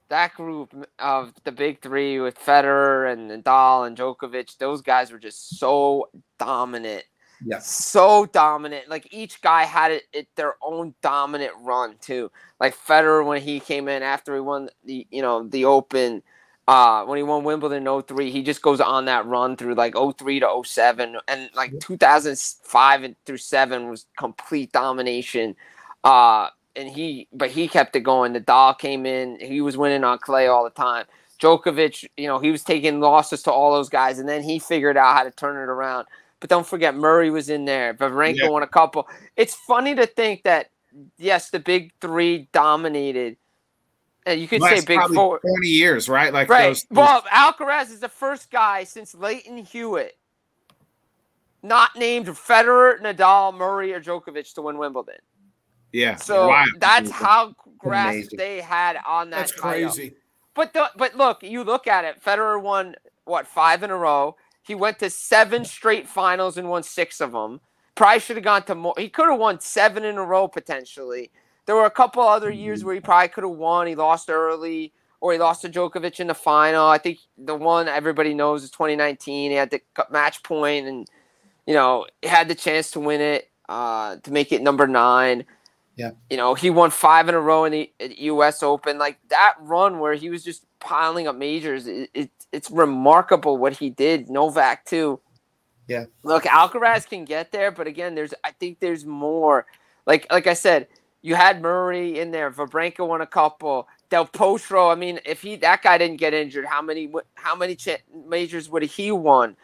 that group of the big three with Federer and Nadal and Djokovic, those guys were just so dominant. Yeah. So dominant. Like each guy had it, it, their own dominant run too. Like Federer when he came in after he won the you know the Open, uh, when he won Wimbledon 03, he just goes on that run through like 03 to 07 and like 2005 and through 7 was complete domination. Uh and he but he kept it going. The Nadal came in, he was winning on clay all the time. Djokovic, you know, he was taking losses to all those guys, and then he figured out how to turn it around. But don't forget, Murray was in there. Wawrinka yeah. won a couple. It's funny to think that yes, the big three dominated. And you could say big four. Twenty years, right? Like right. Those, those... Well, Alcaraz is the first guy since Lleyton Hewitt, not named Federer, Nadal, Murray, or Djokovic to win Wimbledon. Yeah. So wow. that's how grasp Amazing. they had on that. That's crazy. But the, but look, you look at it. Federer won what five in a row. He went to seven straight finals and won six of them. Probably should have gone to more. He could have won seven in a row potentially. There were a couple other years where he probably could have won. He lost early, or he lost to Djokovic in the final. I think the one everybody knows is 2019. He had the match point, and you know he had the chance to win it, uh, to make it number nine. Yeah. You know, he won five in a row in the U.S. Open. Like that run where he was just piling up majors, it, it, it's remarkable what he did. Novak too. Yeah. Look, Alcaraz can get there, but again, there's I think there's more. Like like I said, you had Murray in there. Wawrinka won a couple. Del Potro. I mean, if he that guy didn't get injured, how many how many ch- majors would he won?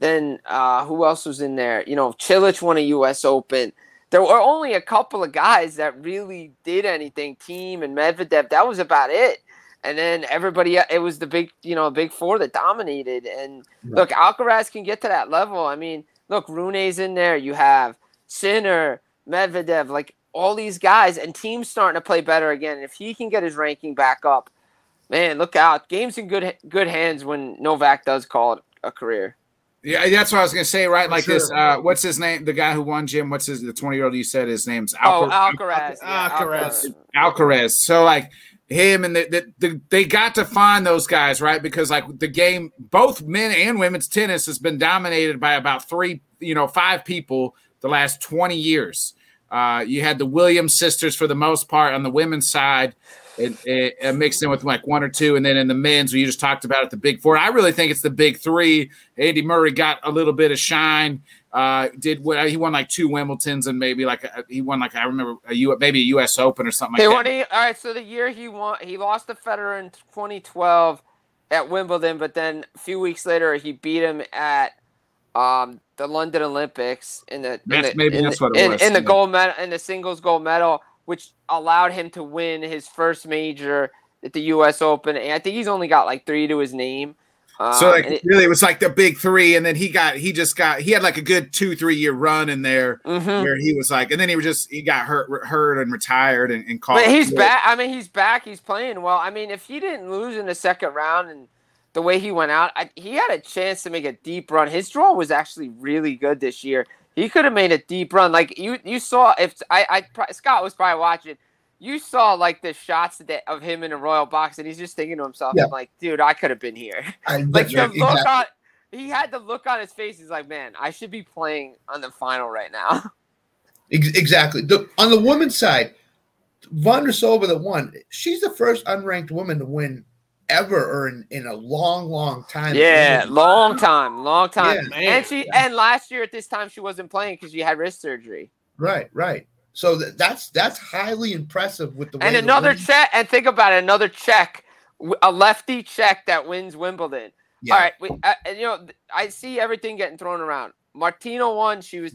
Then uh, who else was in there? You know, Cilic won a U.S. Open there were only a couple of guys that really did anything. Thiem and Medvedev, that was about it. And then everybody, uh, it was the big, you know, big four that dominated. And right. look, Alcaraz can get to that level. I mean, look, Rune's in there. You have Sinner, Medvedev, like all these guys, and Thiem's starting to play better again. And if he can get his ranking back up, man, look out. Game's in good good hands when Novak does call it a career. Yeah, that's what I was gonna say. Right, For like sure. this. Uh, what's his name? The guy who won, Jim. What's his? The twenty-year-old you said his name's Oh, Alcar- Alcaraz. yeah, Alcaraz. Alcaraz. So like him and the, the, the they got to find those guys right because like the game, both men and women's tennis has been dominated by about three, you know, five people the last twenty years. Uh, you had the Williams sisters for the most part on the women's side, and mixed in with like one or two, and then in the men's, we just talked about it, the big four. I really think it's the big three. Andy Murray got a little bit of shine. Uh, did what he won like two Wimbledons and maybe like a, he won like I remember a U maybe a U.S. Open or something like that. He, all right. So the year he won, he lost to Federer in 2012 at Wimbledon, but then a few weeks later he beat him at um, the London Olympics in the That's- in, that's the- what it in, was, in the gold medal in the singles gold medal, which allowed him to win his first major at the U.S. Open. And I think he's only got like three to his name. Um, So like it- really, it was like the big three, and then he got he just got he had like a good two three year run in there mhm. where he was like, and then he was just he got hurt hurt and retired and, and called. But he's back. I mean, he's back. He's playing well. I mean, if he didn't lose in the second round and the way he went out, I, he had a chance to make a deep run. His draw was actually really good this year. He could have made a deep run. Like you, you saw. If I, I Scott was probably watching. You saw like the shots that, of him in a royal box, and he's just thinking to himself, Yeah. I'm like, dude, I could have been here. I, like the exactly. look on, he had the look on his face. He's like, man, I should be playing on the final right now. Exactly. The, on the women's side, Vondrousova that won. She's the first unranked woman to win ever or in, in a long, long time. Yeah, long time, long time. Yeah, and she and last year at this time she wasn't playing because she had wrist surgery. Right, right. So th- that's that's highly impressive with the way And another women- Czech. And think about it, another Czech, a lefty Czech that wins Wimbledon. Yeah. All right, we, uh, and, you know I see everything getting thrown around. Martina won. She was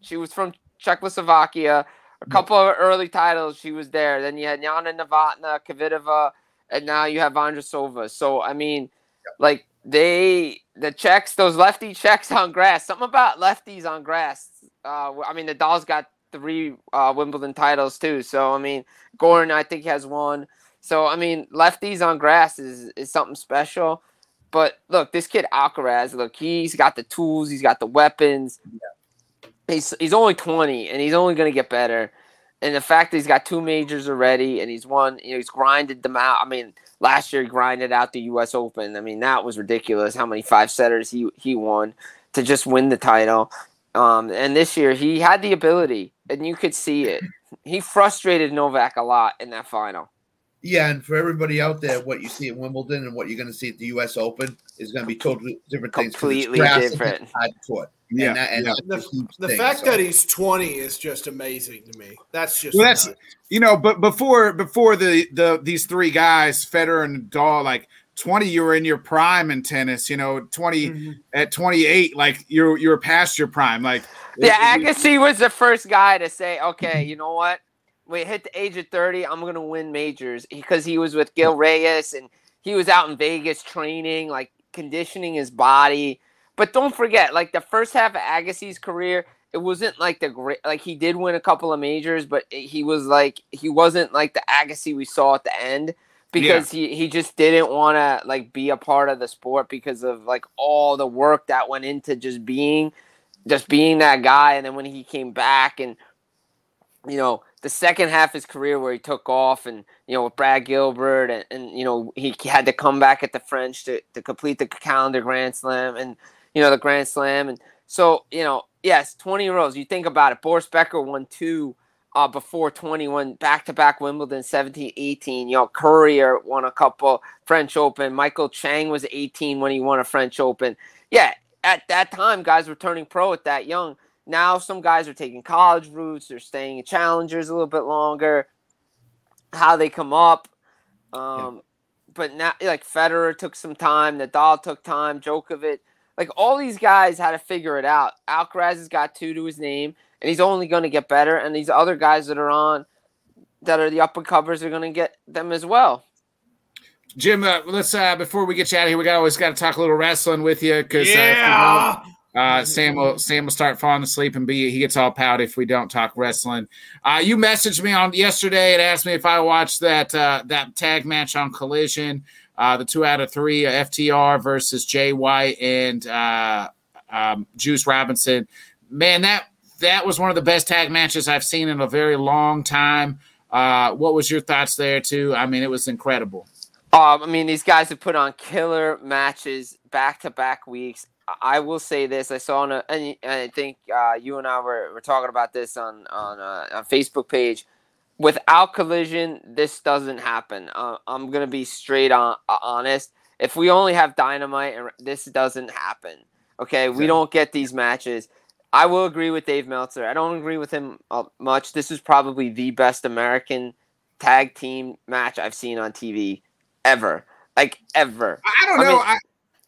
she was from Czechoslovakia. A couple of early titles, she was there. Then you had Jana Novotna, Kvitova, and now you have Vondrousova. So I mean, like they the Czechs, those lefty Czechs on grass. Something about lefties on grass. Uh, I mean, Nadal's got three uh, Wimbledon titles too. So I mean, Goran I think has one. So I mean, lefties on grass is is something special. But look, this kid Alcaraz, look, he's got the tools, he's got the weapons. He's he's only 20 and he's only going to get better. And the fact that he's got two majors already and he's won, you know, he's grinded them out. I mean, last year he grinded out the US Open. I mean, that was ridiculous how many five setters he he won to just win the title. Um, and this year he had the ability and you could see it. He frustrated Novak a lot in that final. Yeah, and for everybody out there, what you see at Wimbledon and what you're going to see at the U.S. Open is going to be totally different things. Completely different. hard court. Yeah, and, that, and yeah. The, the thing, fact so. that he's 20 is just amazing to me. That's just Well, that's- nuts. you know, but before before the the these three guys, Federer and Nadal, like twenty, you were in your prime in tennis. You know, 20 Mhm. at twenty eight, like you're you're past your prime. Like Yeah, it- Agassi was the first guy to say, okay, you know what? We hit the age of 30, I'm going to win majors because he was with Gil Reyes and he was out in Vegas training, like conditioning his body. But don't forget, like the first half of Agassi's career, it wasn't like the great, like he did win a couple of majors, but he was like, he wasn't like the Agassi we saw at the end because he, he just didn't want to like be a part of the sport because of like all the work that went into just being just being that guy. And then when he came back and, you know, the second half of his career where he took off and, you know, with Brad Gilbert and, and you know, he had to come back at the French to, to complete the calendar Grand Slam and, you know, the Grand Slam. And so, you know, yes, 20 rows. You think about it. Boris Becker won two uh, before 21 back to back Wimbledon 17 18. You know, Courier won a couple French Open. Michael Chang was 18 when he won a French Open. Yeah, at that time, guys were turning pro at that young. Now, some guys are taking college routes, they're staying in challengers a little bit longer. How they come up. Um, But now, like Federer took some time, Nadal took time, Djokovic. Like all these guys had to figure it out. Alcaraz has got two to his name, and he's only going to get better. And these other guys that are on, that are the up and covers, are going to get them as well. Jim, uh, let's uh, before we get you out of here, we got always got to talk a little wrestling with you because Yeah. Uh, Sam will Sam will start falling asleep and be he gets all pouty if we don't talk wrestling. Uh, you messaged me on yesterday and asked me if I watched that uh, that tag match on Collision, uh, the two out of three uh, FTR versus Jay White and uh, um, Juice Robinson. Man, that that was one of the best tag matches I've seen in a very long time. Uh, what was your thoughts there too? I mean, it was incredible. Um, I mean, these guys have put on killer matches back to back weeks. I will say this: I saw on a, and I think uh, you and I were, were talking about this on on uh, a, Facebook page. Without collision, this doesn't happen. Uh, I'm gonna be straight on uh, honest. If we only have dynamite, and this doesn't happen. Okay, we don't get these matches. I will agree with Dave Meltzer. I don't agree with him uh, much. This is probably the best American tag team match I've seen on TV ever. Like ever. I don't know. I, mean,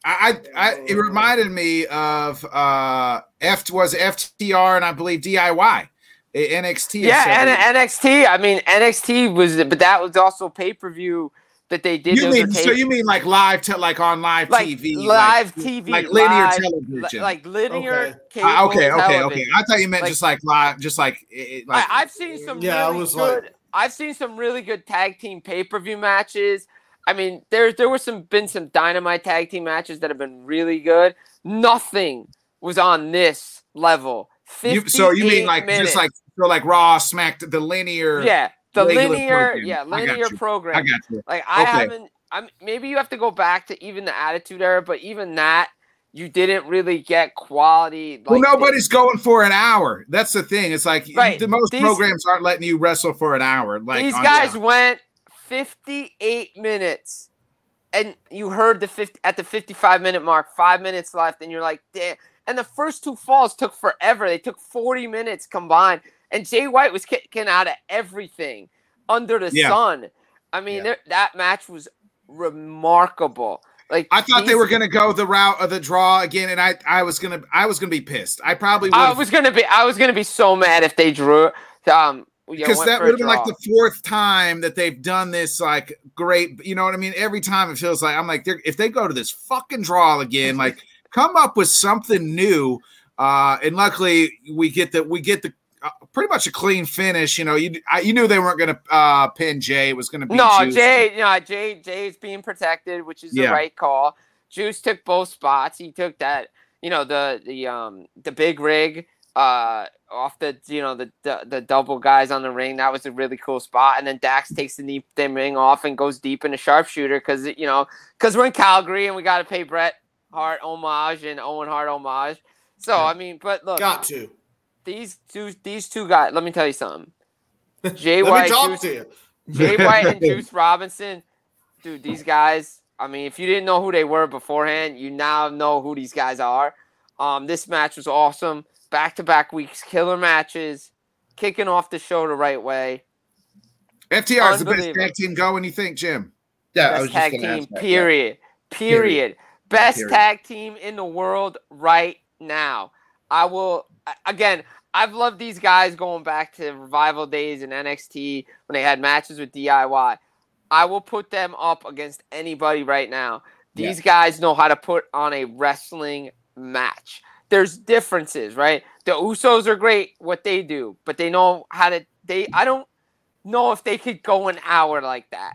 I, I, I, it reminded me of uh F was FTR and I believe DIY. NXT. Yeah, and NXT. I mean, NXT was, but that was also pay per view that they did. You mean so? You mean like live to like on live like TV, live like, TV, like linear live, television, like linear. Okay, uh, okay, okay, okay. I thought you meant like, just like live, just like. It, like I, have seen some. Yeah, really was good. Like, I've seen some really good tag team pay per view matches. I mean, there there were some been some dynamite tag team matches that have been really good. Nothing was on this level. You, so you mean like minutes. just like so like Raw, smacked the linear? Yeah, the linear, program. yeah, linear I program. I got you. Like I okay. haven't. I'm maybe you have to go back to even the Attitude Era, but even that you didn't really get quality. Like well, nobody's this. going for an hour. That's the thing. It's like right. the most these, programs aren't letting you wrestle for an hour. Like these guys went 58 minutes and you heard the 50 at the 55 minute mark, five minutes left, and you're like, damn. And the first two falls took forever. They took 40 minutes combined. And Jay White was kicking out of everything under the yeah. sun. I mean, yeah. that match was remarkable. Like I thought they were gonna go the route of the draw again, and I I was gonna I was gonna be pissed. I probably I was gonna be I was gonna be so mad if they drew. Um, because that would have been like the fourth time that they've done this like great you know what i mean every time it feels like i'm like if they go to this fucking draw again like come up with something new uh and luckily we get the we get the uh, pretty much a clean finish you know you I, you knew they weren't going to uh pin jay it was going to be no Juice. jay no jay jay's being protected which is the right call juice took both spots he took that you know the the um the big rig uh off the you know the, the, the double guys on the ring. That was a really cool spot. And then Dax takes the knee the ring off and goes deep in a sharpshooter because you know because we're in Calgary and we got to pay Bret Hart homage and Owen Hart homage. So I mean, but look, got to these two these two guys. Let me tell you something. Jay White, Juice, Jay White, and Juice Robinson, dude. These guys. I mean, if you didn't know who they were beforehand, you now know who these guys are. Um, this match was awesome back to back weeks, killer matches, kicking off the show the right way. FTR is the best tag team going, you think, Jim? Yeah, best tag team, period. period. Period. Best period. tag team in the world right now. I will, again, I've loved these guys going back to revival days in NXT when they had matches with DIY. I will put them up against anybody right now. These yeah. guys know how to put on a wrestling match there's differences, right? The Usos are great what they do, but they know how to they I don't know if they could go an hour like that.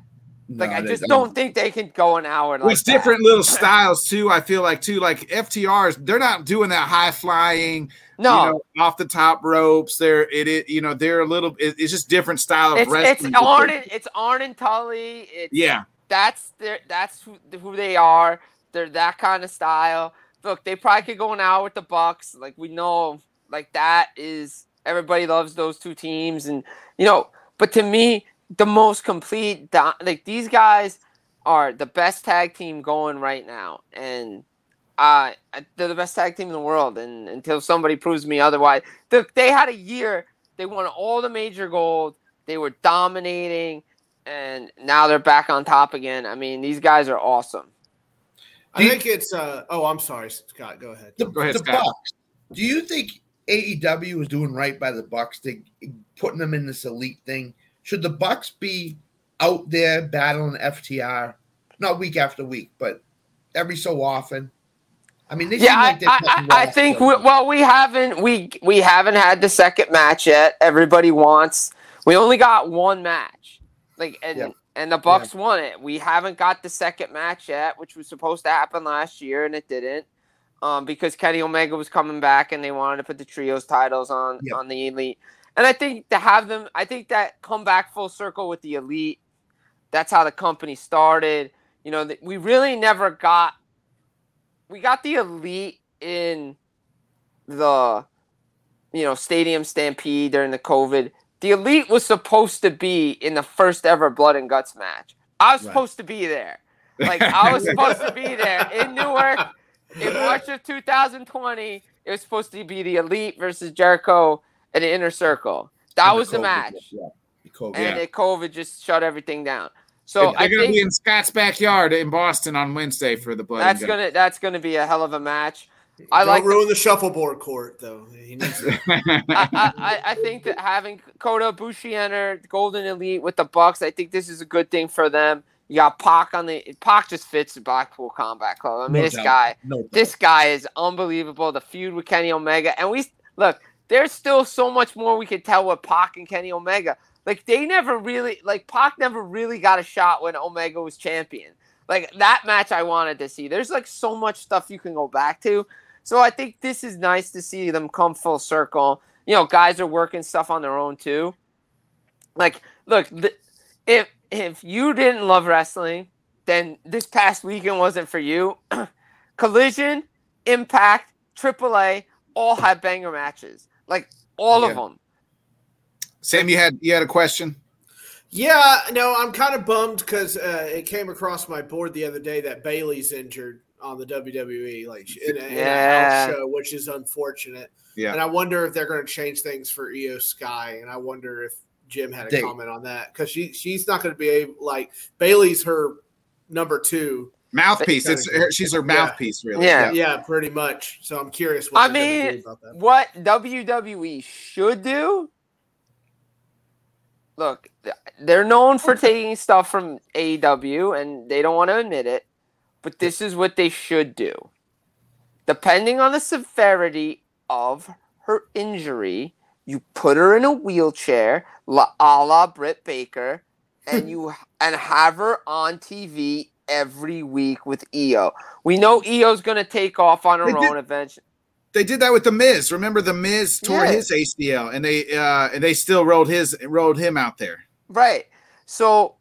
Like no, I just don't. don't. think they can go an hour. Like There's different little styles too. I feel like too, like FTRs, they're not doing that high flying, no, you know, off the top ropes. They're it, it you know they're a little. It, it's just different style of it's, wrestling. It's Arn, it's Arn and Tully. It's, yeah, that's their that's who, who they are. They're that kind of style look, they probably could go an hour with the Bucks. Like we know, like that is everybody loves those two teams, and you know. But to me, the most complete, like these guys are the best tag team going right now, and uh, they're the best tag team in the world. And until somebody proves me otherwise, they, they had a year. They won all the major gold. They were dominating, and now they're back on top again. I mean, these guys are awesome. I think it's. uh Oh, I'm sorry, Scott. Go ahead. The, go ahead, the Scott. Bucks. Do you think AEW was doing right by the Bucks to putting them in this elite thing? Should the Bucks be out there battling FTR, not week after week, but every so often? I mean, they Yeah, like I, I, I think we, well we haven't we we haven't had the second match yet. Everybody wants. We only got one match, like and Yeah. and the Bucks won it. We haven't got the second match yet, which was supposed to happen last year and it didn't, um, because Kenny Omega was coming back and they wanted to put the trios titles on on the elite. And I think to have them, I think that come back full circle with the elite. That's how the company started. You know, we really never got. We got the elite in the, you know, stadium stampede during the COVID. The elite was supposed to be in the first ever blood and guts match. I was Right. supposed to be there. Like I was supposed to be there in Newark in March of 2020. It was supposed to be the elite versus Jericho and the inner circle. That And was the COVID, match. Yeah, the COVID. And Yeah. it, COVID just shut everything down. So They're I going to think be in Scott's backyard in Boston on Wednesday for the blood. that's gonna that's gonna be a hell of a match. I Don't like ruin the shuffleboard court though. He needs. I, I, I- I think that having Kota Ibushi enter Golden Elite with the Bucks, I think this is a good thing for them. You got Pac on the Pac just fits the Blackpool Combat Club. I mean, No this doubt. guy, No this guy is unbelievable. The feud with Kenny Omega, and we look. There's still so much more we could tell with Pac and Kenny Omega. Like they never really, like Pac never really got a shot when Omega was champion. Like that match, I wanted to see. There's like so much stuff you can go back to. So I think this is nice to see them come full circle. You know, guys are working stuff on their own too. Like, look, the, if if you didn't love wrestling, then this past weekend wasn't for you. Collision, Impact, AAA all had banger matches. Like all of them. Sam, you had you had a question. yeah, no, I'm kind of bummed because uh, it came across my board the other day that Bayley's injured on the WWE, like in a, in a house show, which is unfortunate. Yeah. And I wonder if they're going to change things for Io Sky, and I wonder if Jim had a They- comment on that because she she's not going to be able like Bayley's her number two. Mouthpiece. It's her, she's her Yeah. mouthpiece, really. Yeah. Yeah, pretty much. So I'm curious what I they're gonna mean, do about that. what WWE should do. Look, they're known for taking stuff from AEW and they don't want to admit it, but this is what they should do. Depending on the severity of her injury, you put her in a wheelchair, la, a la Britt Baker, and you and have her on TV every week with Io. We know Io's going to take off on her They did- own eventually. They did that with the Miz. Remember the Miz tore Yeah. his ACL, and they uh and they still rolled his rolled him out there. Right. So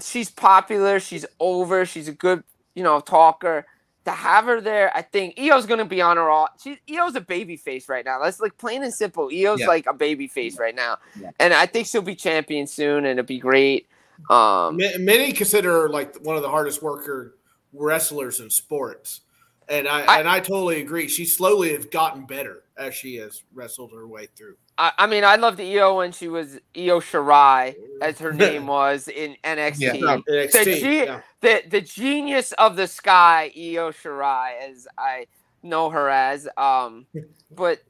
she's popular. She's over. She's a good, you know, talker. To have her there, I think Io's gonna be on her all. She Io's a baby face right now. That's like plain and simple. Io's Yeah. like a baby face right now, and I think she'll be champion soon, and it'll be great. Um, Many consider her like one of the hardest worker wrestlers in sports, and I, I- and I totally agree. She slowly has gotten better as she has wrestled her way through. I, I mean, I loved Io when she was Io Shirai, as her name was in NXT. Yeah. NXT, The G- yeah. the the genius of the sky, Io Shirai, as I know her as. Um, but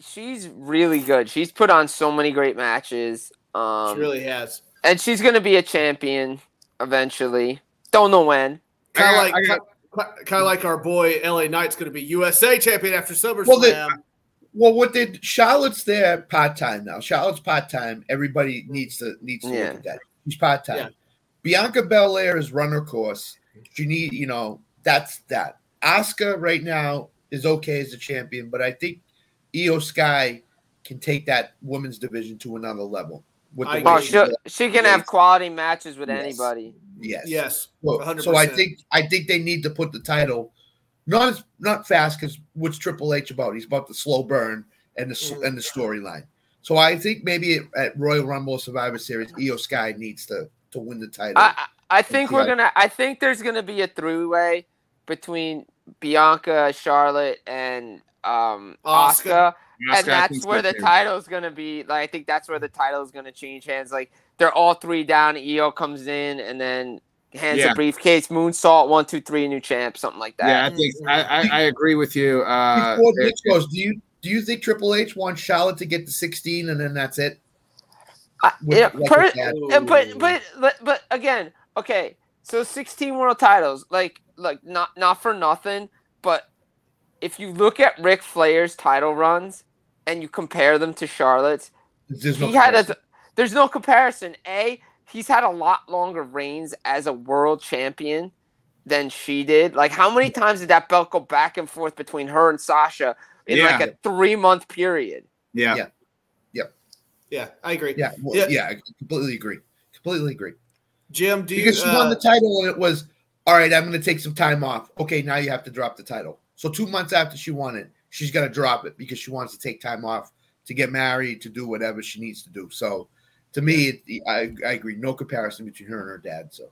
she's really good. She's put on so many great matches. Um, she really has. And she's gonna be a champion eventually. Don't know when. Kind of like kind of like our boy LA Knight's going to be USA champion after SummerSlam. Well, they- Well, what did Charlotte's there part time now? Charlotte's part time. Everybody needs to needs to Yeah. look at that. She's part time. Yeah. Bianca Belair is run her course. She need you know that's that. Asuka right now is okay as a champion, but I think Io Sky can take that women's division to another level. With the Oh, way agree. she's she she can have quality matches with Yes. anybody. yes, yes, So, 100%. so I think I think they need to put the title not as not fast because what's Triple H about? He's about the slow burn and the s Mhm. and the storyline. So I think maybe at, at Royal Rumble Survivor Series, Io Sky needs to to win the title. I I I think we're gonna. I think there's gonna be a three way between Bianca, Charlotte, and um Asuka. Asuka. Asuka, and that's where the too. title is going to be. Like, I think that's where the title is going to change hands. Like, they're all three down. Io comes in and then hands Yeah. a briefcase. Moonsault, one, two, three, new champ, something like that. Yeah, I think I, I, I agree with you. Uh, Before it- goes, do you do you think Triple H wants Charlotte to get to 16 and then that's it? I- With- yeah, like per- with that? yeah, but, but but but again, okay. So 16 world titles, like like not not for nothing. but if you look at Ric Flair's title runs and you compare them to Charlotte's, There's no he had comparison. a there's no comparison. A, he's had a lot longer reigns as a world champion than she did. Like how many times did that belt go back and forth between her and Sasha in like a three month period? Yeah. Yeah. Yeah, I agree. yeah, well, Yeah. yeah, I completely agree. Completely agree. Jim, do you? Because she won uh, the title and it was all right. I'm going to take some time off. Okay, now you have to drop the title. So two months after she won it, she's got to drop it because she wants to take time off to get married to do whatever she needs to do. So to me, it, I, I agree. No comparison between her and her dad. So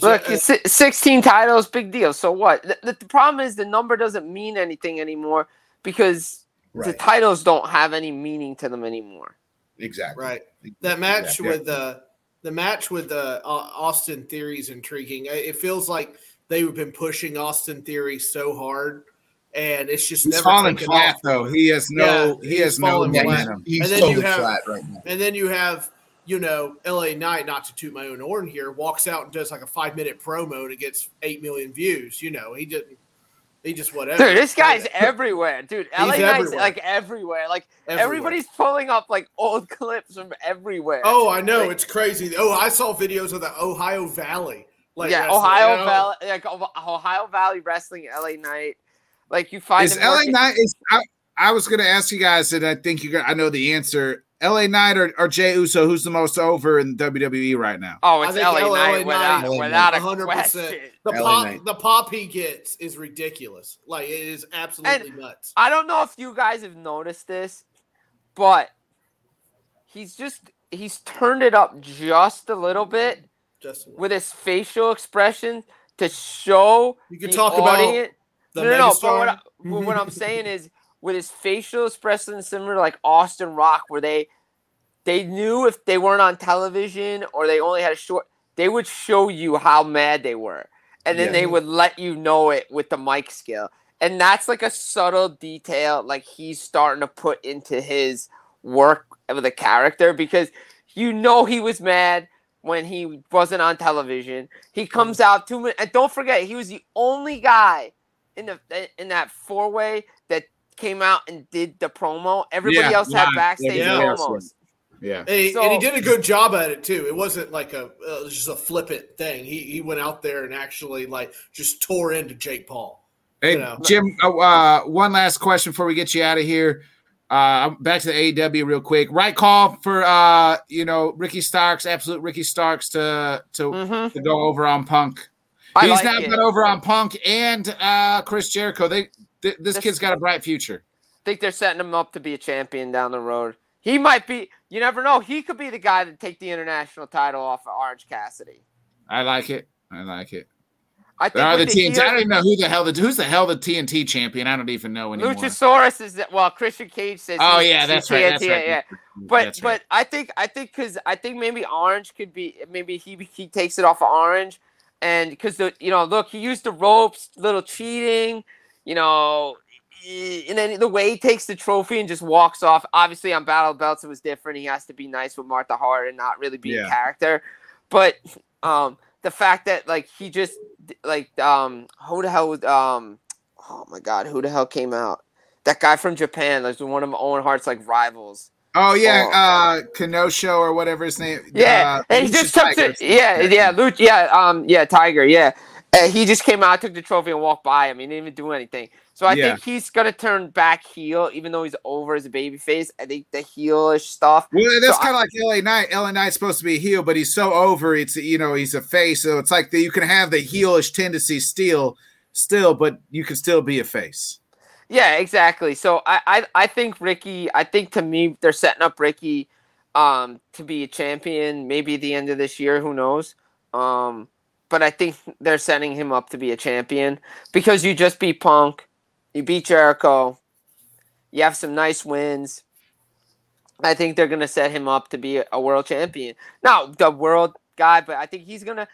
Look, uh, 16 titles, big deal. So what? The, the, the problem is the number doesn't mean anything anymore because the titles don't have any meaning to them anymore. exactly. right. That match Yeah. with uh, the match with uh, Austin Theory is intriguing. It feels like they've been pushing Austin Theory so hard, and it's just He's never falling flat off. though. He has no. Yeah, he has no falling Yeah, flat. momentum. he's, And he's then you have- flat right now. And then you have, you know, LA Knight, not to toot my own horn here, walks out and does like a five minute promo and it gets eight million views. You know, he didn't, he just whatever. Dude, this guy's everywhere. Dude, LA Knight's everywhere. like everywhere. Like Everywhere. everybody's pulling up like old clips from everywhere. Oh, I know. Like- it's crazy. Oh, I saw videos of the Ohio Valley. Like yeah, wrestling, Ohio? Oh. Valley, like Ohio Valley Wrestling, LA Knight. Like you find Is him LA working- Knight? Is I, I was going to ask you guys, and I think you. are I know the answer. LA Knight or, or Jey Uso? Who's the most over in WWE right now? Oh, it's LA, LA Knight Knight- without, LA without a 100%. question. The LA pop, Knight. the pop he gets is ridiculous. Like it is absolutely nuts. I don't know if you guys have noticed this, but he's just he's turned it up just a little bit Just with his facial expression to show you can the talk about audience. The no, no, no. But what, I, what I'm saying is, with his facial expression similar to like Austin Rock, where they they knew if they weren't on television or they only had a short, they would show you how mad they were, and then Yeah. they would let you know it with the mic skill. And that's like a subtle detail, like he's starting to put into his work with a character because you know he was mad when he wasn't on television. He comes mm. out two minutes, and don't forget, he was the only guy in the in that four way that came out and did the promo. Everybody Yeah, else had live. backstage Everybody else promos. was. Yeah. And he, So- and he did a good job at it too. It wasn't like a uh, it was just a flippant thing. He he went out there and actually like just tore into Jake Paul. Hey, you know. Jim. Uh, uh, one last question before we get you out of here. Uh, back to the AEW real quick. Right call for uh, you know Ricky Starks, absolute Ricky Starks to to, Mhm. to go over on Punk. I He's like now it. got over on Punk and uh, Chris Jericho. They th- this This- kid's got a bright future. I think they're setting him up to be a champion down the road. He might be. You never know. He could be the guy to take the international title off of Orange Cassidy. I like it. I like it. I They are think the with TNT. I don't even know who the hell the who's the hell the TNT champion. I don't even know anymore. Luchasaurus is that. Well, Christian Cage says. Oh yeah, that's right. That's TNT, right. Yeah, but That's but right. I think I think because I think maybe Orange could be maybe he he takes it off of Orange, and because the you know look he used the ropes, little cheating, you know, and then the way he takes the trophy and just walks off. Obviously on Battle Belts it was different. He has to be nice with Martha Hart and not really be Yeah. a character, but um the fact that like he just like um who the hell was um oh my god who the hell came out that guy from Japan like one of Owen Hart's like rivals. Oh yeah, Oh. uh Kenosho or whatever his name. Yeah, uh, and he just took the yeah yeah Luch, yeah um yeah Tiger yeah. Uh, he just came out, took the trophy, and walked by him. He didn't even do anything. So I Yeah. think he's gonna turn back heel, even though he's over as a babyface. I think the heelish stuff. Well, that's So kind of like LA Knight. LA Knight's supposed to be a heel, but he's so over. It's you know he's a face, so it's like the, you can have the heelish tendency still, still, but you can still be a face. Yeah, exactly. So I, I, I think Ricky. I think to me they're setting up Ricky, um, to be a champion. Maybe at the end of this year, who knows? Um, but I think they're setting him up to be a champion because you just beat Punk, you beat Jericho, you have some nice wins. I think they're gonna set him up to be a, world champion. Now the world guy, but I think he's gonna.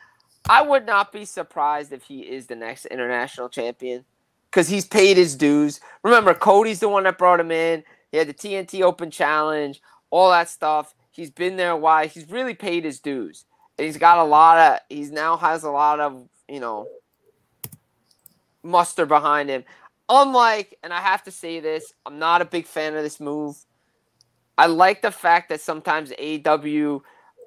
I would not be surprised if he is the next international champion because he's paid his dues. Remember, Cody's the one that brought him in. He had the TNT Open Challenge, all that stuff. He's been there a while. He's really paid his dues. And he's got a lot of. He's now has a lot of you know muster behind him. Unlike, and I have to say this, I'm not a big fan of this move. I like the fact that sometimes AEW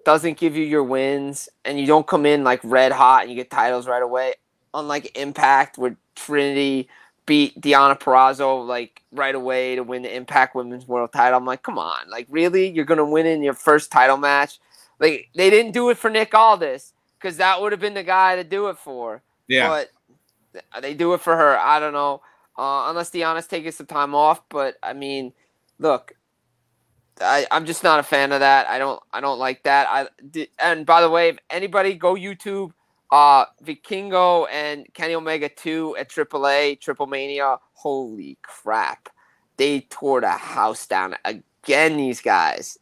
doesn't give you your wins and you don't come in like red hot and you get titles right away. Unlike Impact, where Trinity beat Deonna Purrazzo like right away to win the Impact Women's World Title. I'm like, come on, like really, you're gonna win in your first title match? Like they didn't do it for Nick Aldis because that would have been the guy to do it for. Yeah. But they do it for her. I don't know. Uh, unless Deonna's taking some time off, but I mean, look, I, I'm just not a fan of that. I don't I don't like that. I and by the way, if anybody go YouTube uh Vikingo and Kenny Omega 2 at AAA, Triple Mania. Holy crap. They tore the house down again, these guys.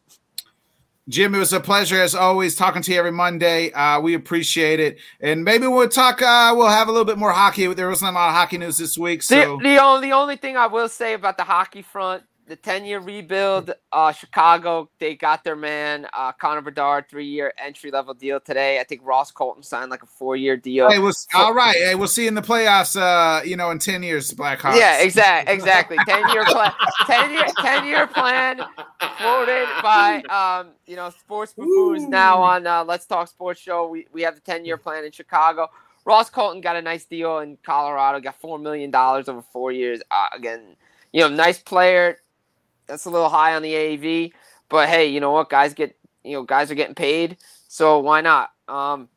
Jim, it was a pleasure as always talking to you every Monday. Uh, we appreciate it, and maybe we'll talk. Uh, we'll have a little bit more hockey. There wasn't a lot of hockey news this week. So the, the only the only thing I will say about the hockey front, the 10 year rebuild, uh, Chicago, they got their man, uh, Connor Bedard, three year entry level deal today. I think Ross Colton signed like a four year deal. Hey, was all right. Hey, we'll see in the playoffs, uh, you know, in 10 years, Blackhawks. Yeah, exactly. Exactly. 10 year plan, 10 year, 10 year plan quoted by, um, you know, Sports Buffoons now on uh, Let's Talk Sports Show. We, we have the 10 year plan in Chicago. Ross Colton got a nice deal in Colorado, got $4 million over four years. Uh, again, you know, nice player that's a little high on the AAV. But hey, you know what? Guys get you know guys are getting paid, so why not? Um,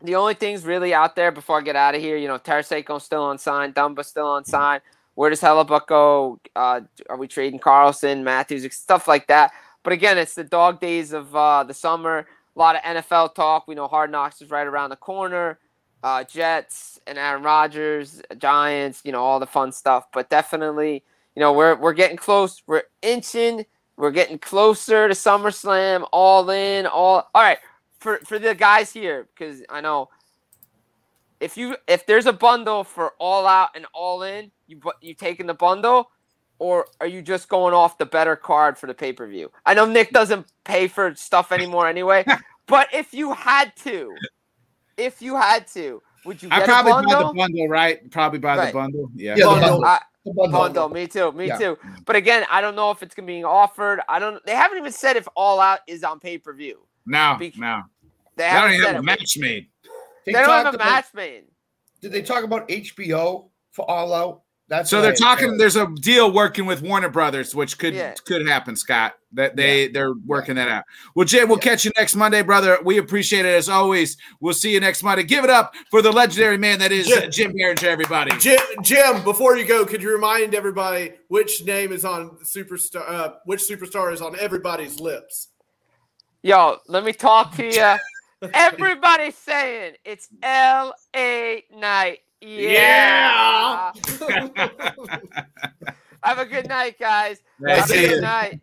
the only things really out there before I get out of here, you know, Tarasenko's still on sign, Dumba still on sign. Where does Hellebuyck go? Uh, are we trading Carlson, Matthews, stuff like that? But again, it's the dog days of uh, the summer. A lot of NFL talk. We know Hard Knocks is right around the corner. Uh, Jets and Aaron Rodgers, Giants, you know, all the fun stuff. But definitely, you know, we're we're getting close. We're inching. We're getting closer to SummerSlam. All in. All all right. For for the guys here, because I know if you if there's a bundle for All Out and All In, you you taking the bundle, or are you just going off the better card for the pay per view? I know Nick doesn't pay for stuff anymore anyway, but if you had to, if you had to, would you? I probably buy the bundle, right? Probably buy right. the bundle. Yeah. yeah bundle. I, bundle. Me too. Me yeah. too. But again, I don't know if it's gonna be offered. I don't. They haven't even said if All Out is on pay per view. No, Be- no. They, they don't even have a match made. They, they don't have a about, match made. Did they talk about HBO for All Out? That's so they're talking. There's a deal working with Warner Brothers, which could yeah. could happen, Scott. That they yeah. they're working yeah. that out. Well, Jim, we'll catch you next Monday, brother. We appreciate it as always. We'll see you next Monday. Give it up for the legendary man that is Jim, Jim Behringer, everybody. Jim, Jim, before you go, could you remind everybody which name is on superstar? Uh, which superstar is on everybody's lips? Yo, let me talk to you. Everybody's saying it's L.A. Knight. Yeah. Have a good night, guys. Have a good night.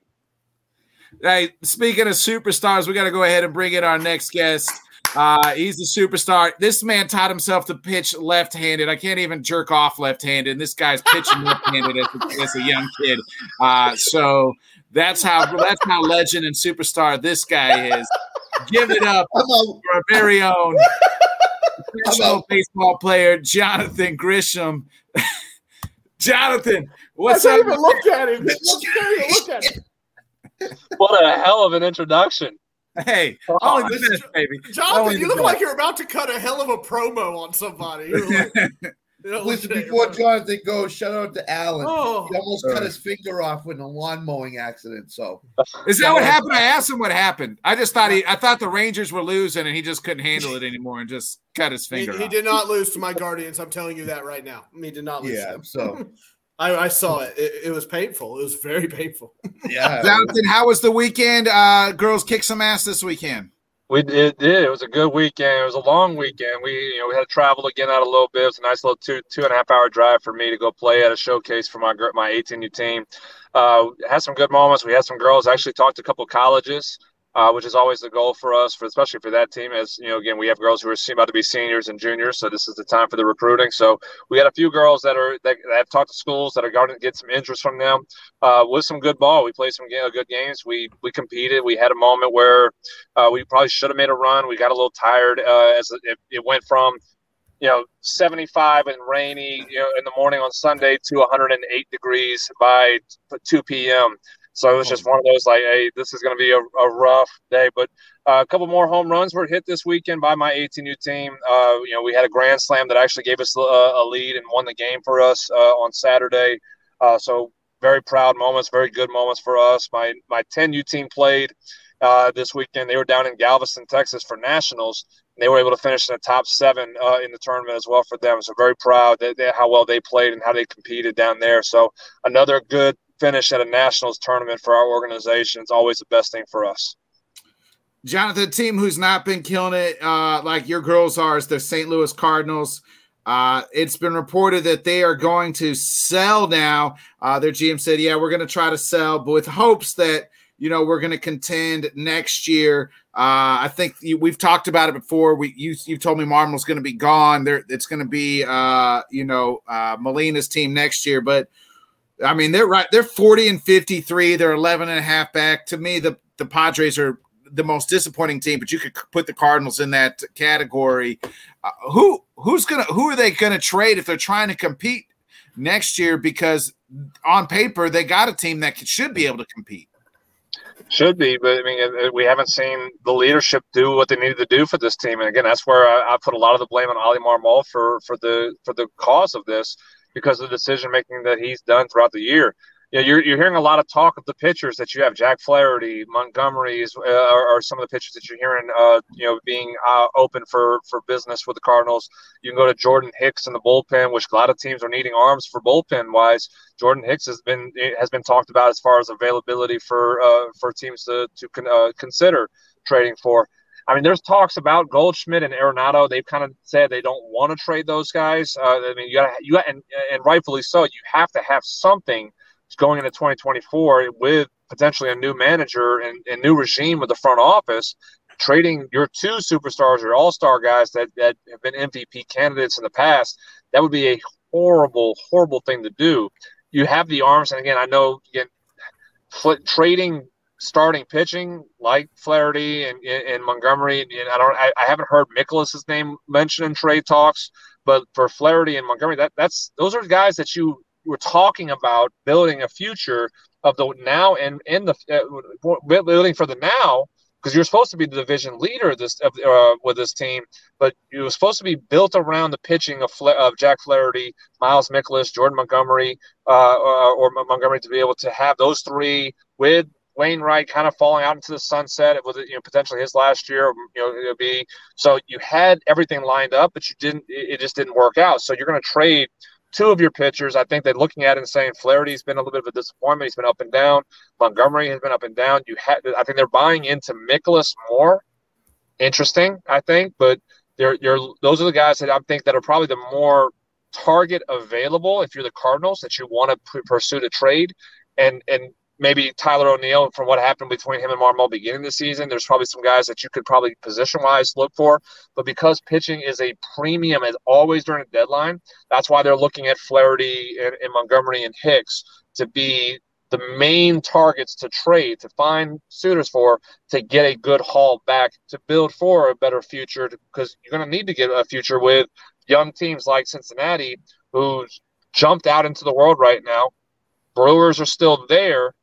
Hey, speaking of superstars, we got to go ahead and bring in our next guest. Uh, he's the superstar. This man taught himself to pitch left-handed. I can't even jerk off left-handed. And this guy's pitching left-handed as, a, as a young kid. Uh, so that's how that's how legend and superstar this guy is. Give it up for our very own professional baseball player Jonathan Grisham. Jonathan, what's I up? Even look at him. look at him. What a hell of an introduction. Hey, oh, only the best, baby. Jonathan, only you look like you're about to cut a hell of a promo on somebody. Listen, before Jonathan goes, shout out to Alan. Oh. He almost cut his finger off in a lawn mowing accident. So, is that what happened? I asked him what happened. I just thought he, I thought the Rangers were losing, and he just couldn't handle it anymore, and just cut his finger. He, he did not lose to my Guardians. I'm telling you that right now. He did not lose. Yeah. So. I, I, saw it. it. it. was painful. It was very painful. Yeah. Jonathan, how was the weekend? Uh, girls kick some ass this weekend. We did, did. It was a good weekend. It was a long weekend. We, you know, we had to travel again out a little bit. It was a nice little two two and a half hour drive for me to go play at a showcase for my my 18U team. Uh, had some good moments. We had some girls. Actually talked to a couple colleges uh, which is always the goal for us, for especially for that team. As you know, again, we have girls who are about to be seniors and juniors, so this is the time for the recruiting. So we had a few girls that are that, that have talked to schools that are going to get some interest from them uh, with some good ball. We played some good games. We we competed. We had a moment where uh, we probably should have made a run. We got a little tired uh, as it, it went from you know 75 and rainy you know in the morning on Sunday to 108 degrees by 2 p.m. So it was just one of those like, hey, this is going to be a, a, rough day. But uh, a couple more home runs were hit this weekend by my 18U team. Uh, you know, we had a grand slam that actually gave us a, a lead and won the game for us uh, on Saturday. Uh, so very proud moments, very good moments for us. My my 10U team played uh, this weekend. They were down in Galveston, Texas for nationals. And they were able to finish in the top seven uh, in the tournament as well for them. So very proud that, that how well they played and how they competed down there. So another good finish at a nationals tournament for our organization is always the best thing for us. Jonathan, team who's not been killing it uh, like your girls are is the St. Louis Cardinals. Uh, it's been reported that they are going to sell now. Uh, their GM said, "Yeah, we're going to try to sell, but with hopes that you know we're going to contend next year." Uh, I think you, we've talked about it before. We you you told me Marmol's going to be gone. There, it's going to be uh, you know uh, Molina's team next year, but I mean, they're right. They're 40 and 53. They're 11 and a half back. To me, the, the Padres are the most disappointing team, but you could put the Cardinals in that category. Uh, who who's gonna who are they gonna trade if they're trying to compete next year? Because on paper, they got a team that should be able to compete. Should be, but I mean, we haven't seen the leadership do what they needed to do for this team, and again, that's where I, I put a lot of the blame on Oli Marmol for for the for the cause of this because of the decision making that he's done throughout the year. You know, you're, you're hearing a lot of talk of the pitchers that you have. Jack Flaherty, Montgomery's, uh, are, are, some of the pitchers that you're hearing, uh, you know, being uh, open for, for business with the Cardinals. You can go to Jordan Hicks in the bullpen, which a lot of teams are needing arms for bullpen wise. Jordan Hicks has been has been talked about as far as availability for uh, for teams to to con- uh, consider trading for. I mean, there's talks about Goldschmidt and Arenado. They've kind of said they don't want to trade those guys. Uh, I mean, you got you got, and, and rightfully so. You have to have something going into 2024 with potentially a new manager and, and new regime with the front office. Trading your two superstars, your all-star guys that, that have been MVP candidates in the past, that would be a horrible, horrible thing to do. You have the arms, and again, I know again, trading starting pitching like Flaherty and, and Montgomery. And I don't, I, I haven't heard Mikolas's name mentioned in trade talks, but for Flaherty and Montgomery, that that's those are guys that you were talking about building a future of the now and in the uh, building for the now because you're supposed to be the division leader this uh, with this team, but it was supposed to be built around the pitching of, Fla- of Jack Flaherty, Miles Mikolas, Jordan Montgomery, uh, or, or Montgomery to be able to have those three with Wainwright kind of falling out into the sunset. It was you know potentially his last year. You know it'll be so you had everything lined up, but you didn't. It just didn't work out. So you're going to trade two of your pitchers. I think they're looking at it and saying Flaherty's been a little bit of a disappointment. He's been up and down. Montgomery has been up and down. You had. I think they're buying into Mikolas more. Interesting, I think, but they're, you're those are the guys that I think that are probably the more target available if you're the Cardinals that you want to pursue a trade and and maybe Tyler O'Neill from what happened between him and Marmol beginning the season. There's probably some guys that you could probably position wise look for, but because pitching is a premium as always during a deadline, that's why they're looking at Flaherty and, and Montgomery and Hicks to be the main targets to trade, to find suitors for, to get a good haul back, to build for a better future, because you're going to need to get a future with young teams like Cincinnati, who's jumped out into the world right now. Brewers are still there,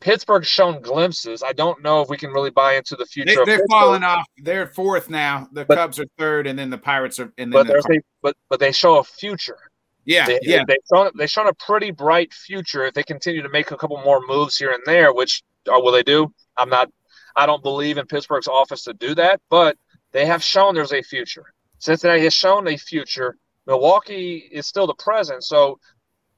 Pittsburgh's shown glimpses. I don't know if we can really buy into the future. They, are falling off. They're fourth now. The but, Cubs are third, and then the Pirates are. And but the a, but but they show a future. Yeah, they, yeah. They shown they shown a pretty bright future if they continue to make a couple more moves here and there. Which uh, will they do? I'm not. I don't believe in Pittsburgh's office to do that, but they have shown there's a future. Cincinnati has shown a future. Milwaukee is still the present. So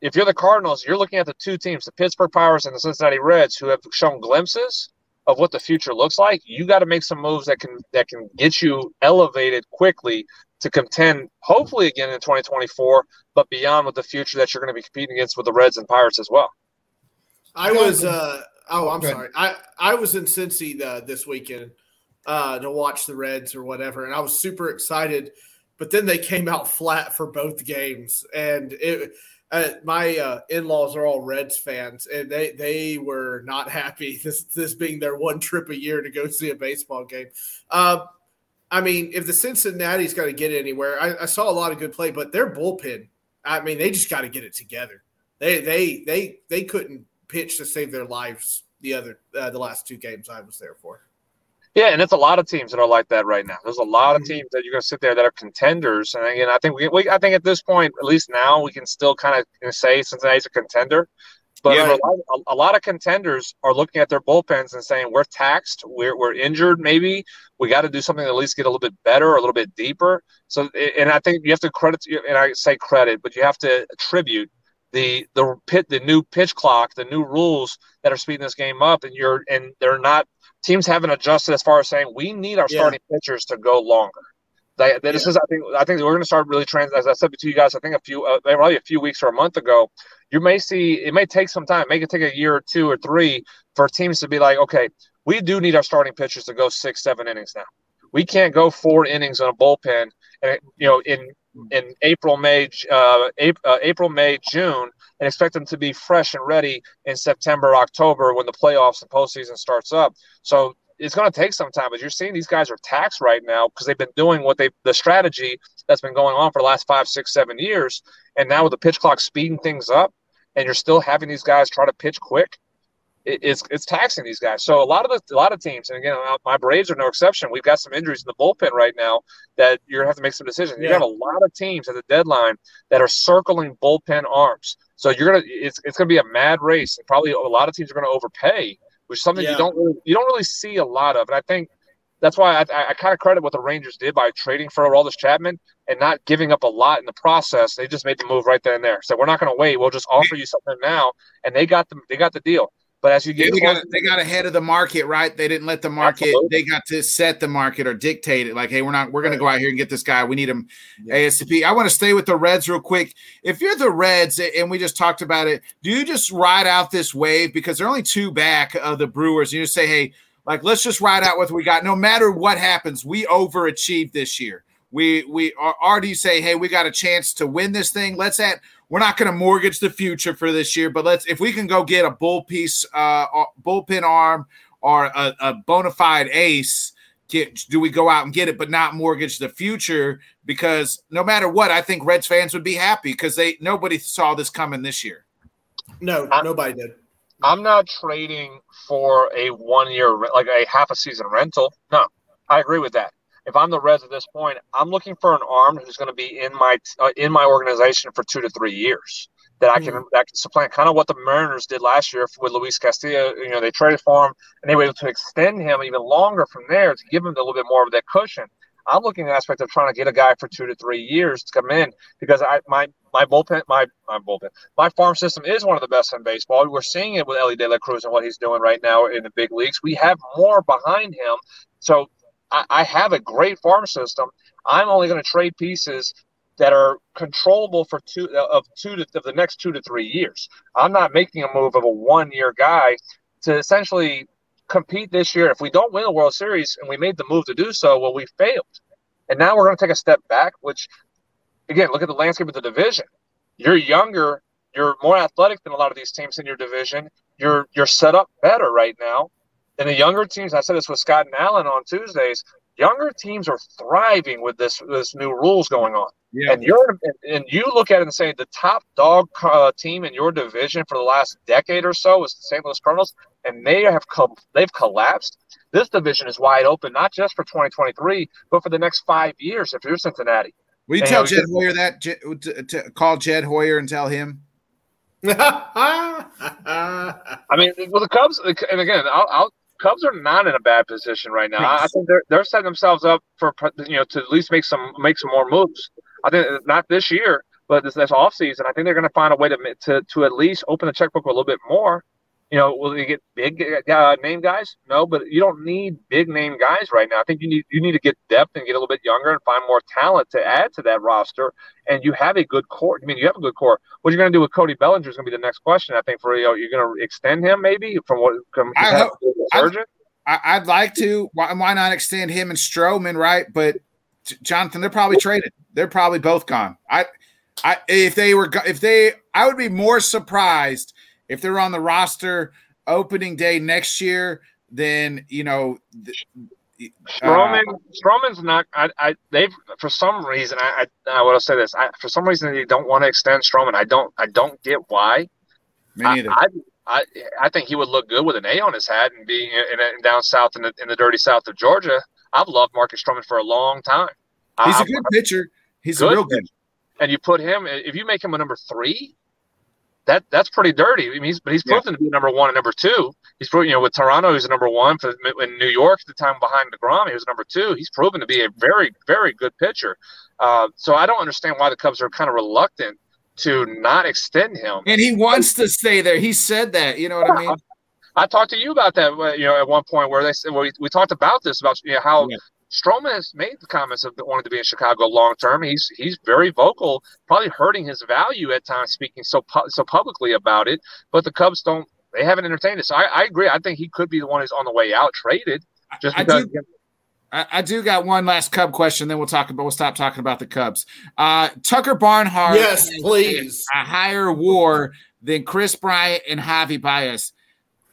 if you're the Cardinals, you're looking at the two teams, the Pittsburgh Pirates and the Cincinnati Reds, who have shown glimpses of what the future looks like. You got to make some moves that can that can get you elevated quickly to contend, hopefully again in 2024, but beyond with the future that you're going to be competing against with the Reds and Pirates as well. I was uh oh I'm sorry I I was in Cincy uh, this weekend uh, to watch the Reds or whatever, and I was super excited. But then they came out flat for both games, and it uh, my uh, in-laws are all Reds fans, and they they were not happy this this being their one trip a year to go see a baseball game. Uh, I mean, if the Cincinnati's got to get anywhere, I, I, saw a lot of good play, but their bullpen, I mean, they just got to get it together. They they they they couldn't pitch to save their lives the other uh, the last two games I was there for. Yeah, and it's a lot of teams that are like that right now. There's a lot of mm-hmm. teams that you're going to sit there that are contenders, and again, I think we, we I think at this point, at least now, we can still kind of say Cincinnati's a contender. But yeah. a, lot, a, lot, of contenders are looking at their bullpens and saying we're taxed, we're, we're injured, maybe we got to do something to at least get a little bit better or a little bit deeper. So, and I think you have to credit, and I say credit, but you have to attribute the the pit the new pitch clock, the new rules that are speeding this game up, and you're and they're not teams haven't adjusted as far as saying we need our starting pitchers to go longer. They, they, this is, I think, I think we're going to start really trans. As I said to you guys, I think a few, uh, probably a few weeks or a month ago, you may see it may take some time, make it take a year or two or three for teams to be like, okay, we do need our starting pitchers to go six, seven innings now. We can't go four innings on a bullpen, and you know, in in April, May, uh, uh, April, May, June, and expect them to be fresh and ready in September, October when the playoffs and postseason starts up. So it's going to take some time, but you're seeing these guys are taxed right now because they've been doing what they the strategy that's been going on for the last five, six, seven years, and now with the pitch clock speeding things up, and you're still having these guys try to pitch quick. It's it's taxing these guys. So a lot of the a lot of teams, and again, uh, my Braves are no exception. We've got some injuries in the bullpen right now that you're gonna have to make some decisions. Yeah. You have got a lot of teams at the deadline that are circling bullpen arms. So you're gonna it's it's gonna be a mad race, and probably a lot of teams are gonna overpay which is something yeah. you don't really, you don't really see a lot of. And I think that's why I, I kind of credit what the Rangers did by trading for Aroldis Chapman and not giving up a lot in the process. They just made the move right then and there. So we're not going to wait. We'll just offer you something now, and they got the they got the deal. But as you get, they, got, they got ahead of the market, right? They didn't let the market. Absolutely. They got to set the market or dictate it. Like, hey, we're not. We're going to go out here and get this guy. We need him yeah. ASAP. I want to stay with the Reds real quick. If you're the Reds, and we just talked about it, do you just ride out this wave because they're only two back of the Brewers? You just say, hey, like let's just ride out what we got. No matter what happens, we overachieved this year. We we are, or do you say, hey, we got a chance to win this thing? Let's at we're not going to mortgage the future for this year, but let's if we can go get a bull piece, uh, bullpen arm or a, a bona fide ace. Get, do we go out and get it, but not mortgage the future? Because no matter what, I think Reds fans would be happy because they nobody saw this coming this year. No, nobody did. I'm not trading for a one year, like a half a season rental. No, I agree with that if I'm the Reds at this point, I'm looking for an arm who's going to be in my uh, in my organization for two to three years that I can mm. that can supplant kind of what the Mariners did last year with Luis Castillo. You know, they traded for him and they were able to extend him even longer from there to give him a little bit more of that cushion. I'm looking at the aspect of trying to get a guy for two to three years to come in because I my my bullpen my my bullpen my farm system is one of the best in baseball. We're seeing it with Elly De La Cruz and what he's doing right now in the big leagues. We have more behind him, so I, I have a great farm system. I'm only going to trade pieces that are controllable for two uh, of two to of the next two to three years. I'm not making a move of a one year guy to essentially compete this year. If we don't win the World Series and we made the move to do so, well, we failed. And now we're going to take a step back, which again, look at the landscape of the division. You're younger, you're more athletic than a lot of these teams in your division. You're you're set up better right now. And the younger teams, I said this with Scott and Allen on Tuesdays. Younger teams are thriving with this this new rules going on. Yeah. And you're and you look at it and say the top dog uh, team in your division for the last decade or so is the St. Louis Cardinals, and they have come they've collapsed. This division is wide open, not just for 2023, but for the next five years. If you're Cincinnati, will you and, tell you know, Jed Hoyer that? To, to call Jed Hoyer and tell him I mean, well, the Cubs, and again, I'll, I'll, Cubs are not in a bad position right now. I think they're they're setting themselves up for you know to at least make some make some more moves. I think uh, not this year, but this, this off season, I think they're going to find a way to to to at least open the checkbook a little bit more you know, will they get big uh, name guys? No, but you don't need big name guys right now. I think you need you need to get depth and get a little bit younger and find more talent to add to that roster. And you have a good core. I mean, you have a good core. What you're going to do with Cody Bellinger is going to be the next question. I think for you know, you're going to extend him maybe from what from I hope, surgeon. I, would like to. Why, why not extend him and Stroman, right? But Jonathan, they're probably traded. They're probably both gone. I, I if they were if they, I would be more surprised if they're on the roster opening day next year, then you know, th- Stroman, uh, Stroman's not. I, I, they've for some reason. I, I, I will say this. I, for some reason, they don't want to extend Stroman. I don't. I don't get why. Me neither. I, I, I think he would look good with an A on his hat and be in, in down south in the, in the dirty south of Georgia. I've loved Marcus Stroman for a long time. He's I, a good pitcher. He's good a real good. And you put him if you make him a number three, that that's pretty dirty. I mean, he's but he's proven yeah. to be number one and number two. He's proven, you know, with Toronto, he's number one. For in New York, at the time behind Degrom, he was number two. He's proven to be a very, very good pitcher. Uh, so I don't understand why the Cubs are kind of reluctant to not extend him. And he wants to stay there. He said that. You know what yeah. I mean? I talked to you about that, uh, you know, at one point where they said, well, we, we talked about this about you know how yeah. Stroman has made the comments of wanting to be in Chicago long term. He's he's very vocal, probably hurting his value at times, speaking so pu- so publicly about it. But the Cubs don't; they haven't entertained it. So I, I agree. I think he could be the one who's on the way out traded. Just because. I do, I, I do got one last Cub question, then we'll talk about. We'll stop talking about the Cubs. Uh, Tucker Barnhart, yes, please, a higher WAR than Kris Bryant and Javi Baez.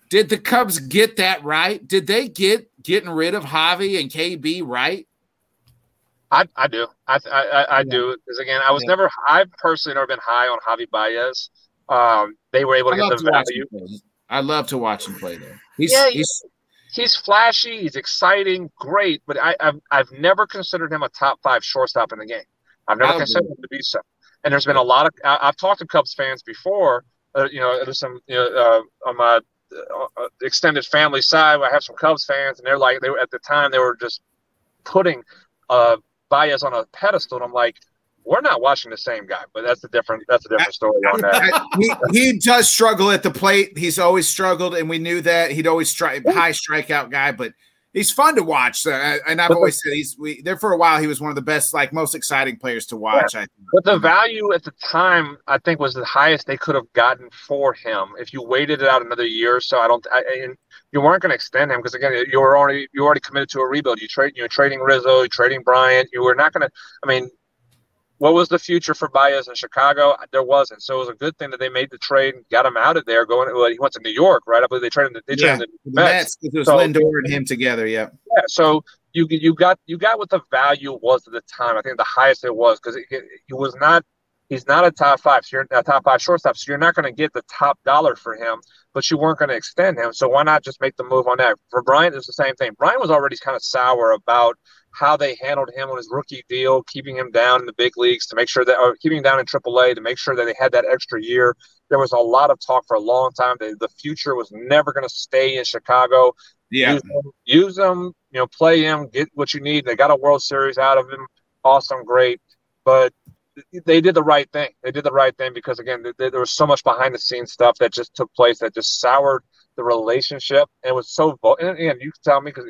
Did the Cubs get that right? Did they get getting rid of Javi and KB right? I, I do. I I, I do because again, I was yeah. never. I've personally never been high on Javi Baez. Um, they were able to I get the value. I love to watch him play there. He's, yeah, he's he's flashy, he's exciting, great, but I, have I've never considered him a top five shortstop in the game. I've never considered him to be so. And there's been a lot of I, have talked to Cubs fans before. Uh, you know, there's some you know uh, on my uh, extended family side. I have some Cubs fans, and they're like they were at the time they were just putting uh, Baez on a pedestal. And I'm like, we're not watching the same guy, but that's a different that's a different story on that. he, he does struggle at the plate. He's always struggled, and we knew that he'd always strike high strikeout guy, but he's fun to watch. And I've always said he's we, there for a while. He was one of the best, like most exciting players to watch. Yeah. I think. But the value at the time, I think, was the highest they could have gotten for him. If you waited it out another year or so, I don't. I, and you weren't going to extend him because again, you were already you already committed to a rebuild. You trade, you're trading Rizzo, you're trading Bryant. You were not going to. I mean, what was the future for Baez in Chicago? There wasn't. So it was a good thing that they made the trade and got him out of there. Going, well, he went to New York, right? I believe they traded. They traded yeah, the Mets. It was so, Lindor and him together. Yeah. Yeah. So you you got you got what the value was at the time. I think the highest it was because it, it, it, was not. He's not a top five. So you're a top five shortstop. So you're not going to get the top dollar for him, but you weren't going to extend him. So why not just make the move on that? For Bryant, it's the same thing. Bryant was already kind of sour about how they handled him on his rookie deal, keeping him down in the big leagues to make sure that, or keeping him down in AAA to make sure that they had that extra year. There was a lot of talk for a long time that the future was never going to stay in Chicago. Yeah, use them, use them, you know, play him, get what you need. They got a World Series out of him. Awesome, great, but they did the right thing. They did the right thing because again, there was so much behind the scenes stuff that just took place that just soured the relationship and was so. And again, you can tell me because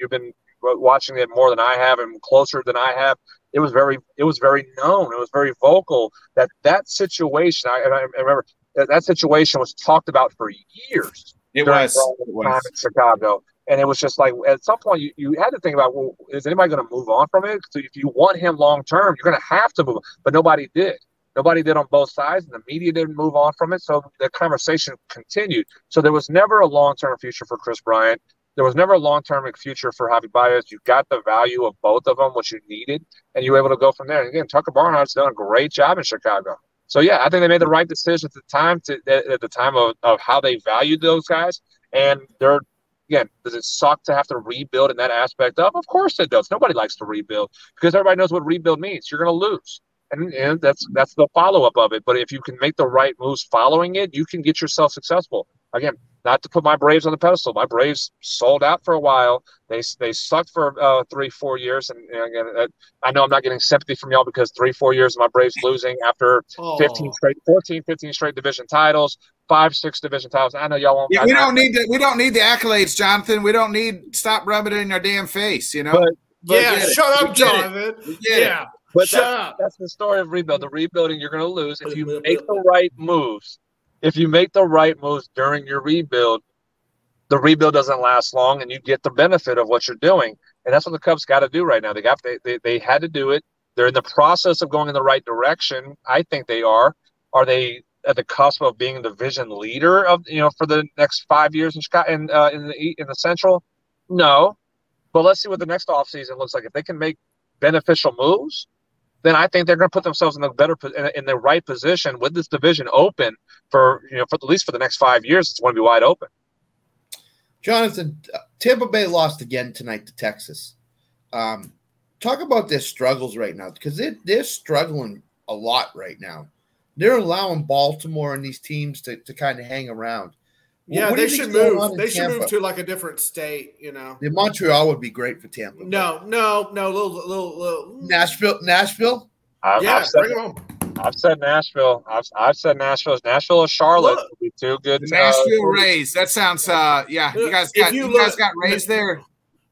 you've been watching it more than I have and closer than I have, it was very it was very known. It was very vocal that that situation. I, I remember that, that situation was talked about for years. It was, it was. in Chicago, and it was just like at some point you, you had to think about well, is anybody going to move on from it? So if you want him long term, you're going to have to move. But nobody did. Nobody did on both sides, and the media didn't move on from it. So the conversation continued. So there was never a long term future for Chris Bryant there was never a long term future for Javi Baez. You got the value of both of them, which you needed, and you were able to go from there. And again, Tucker Barnhart's done a great job in Chicago. So yeah, I think they made the right decision at the time to at the time of, of how they valued those guys. And they're again, does it suck to have to rebuild in that aspect of? Of course it does. Nobody likes to rebuild because everybody knows what rebuild means. You're going to lose. And, and that's that's the follow up of it. But if you can make the right moves following it, you can get yourself successful. Again, not to put my Braves on the pedestal. My Braves sold out for a while. They they sucked for uh, three, four years, and, and again, uh, I know I'm not getting sympathy from y'all because three, four years of my Braves losing after oh. 15 straight, 14, 15 straight division titles, five, six division titles. I know y'all won't. Yeah, we don't need the, we don't need the accolades, Jonathan. We don't need stop rubbing it in our damn face. You know. But, but yeah, shut up, Jonathan. Yeah. But Shut that's, up. that's the story of rebuild. The rebuilding, you're going to lose if you make the right moves if you make the right moves during your rebuild, the rebuild doesn't last long and you get the benefit of what you're doing. And that's what the Cubs got to do right now. They got they, they, they had to do it. They're in the process of going in the right direction. I think they are. Are they at the cusp of being the vision leader of you know for the next five years in Chicago in, uh, in the in the Central? No, But let's see what the next offseason looks like. If they can make beneficial moves, then I think they're going to put themselves in the better in the right position with this division open for you know for at least for the next five years. It's going to be wide open. Jonathan, Tampa Bay lost again tonight to Texas. Um, talk about their struggles right now because they're, they're struggling a lot right now. They're allowing Baltimore and these teams to, to kind of hang around. Yeah, what they should move. They should move to like a different state. You know, the Montreal would be great for Tampa. No, no, no. Little, little, little. Nashville, Nashville. I've, yeah, I've said, bring them home. I've said Nashville. I've, I've said Nashville. Nashville or Charlotte would be two good. Nashville uh, Rays. That sounds. uh Yeah, you guys got you, you look, guys got Rays there.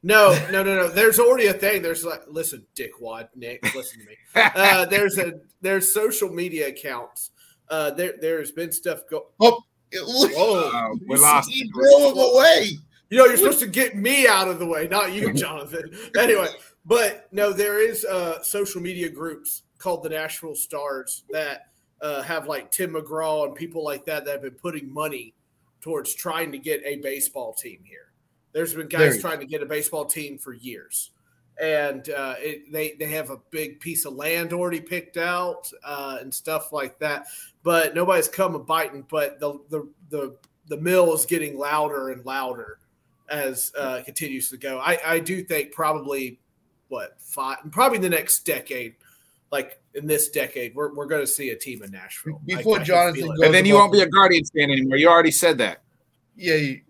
No, no, no, no. There's already a thing. There's like, listen, dickwad, Nick, listen to me. Uh, there's a there's social media accounts. Uh, there there's been stuff go. Oh, whoa, uh, we lost. He drove him away. You know, you're supposed to get me out of the way, not you, Jonathan. anyway, but no, there is uh, social media groups called the Nashville Stars that uh, have like Tim McGraw and people like that that have been putting money towards trying to get a baseball team here. There's been guys trying to get a baseball team for years, and uh, it, they they have a big piece of land already picked out uh, and stuff like that. But nobody's come a biting. But the the the the mill is getting louder and louder as uh, it continues to go. I, I do think probably what five probably the next decade like in this decade, we're, we're going to see a team in Nashville. Before I, I Jonathan, and then you won't be a Guardians fan anymore. You already said that. Yeah, you,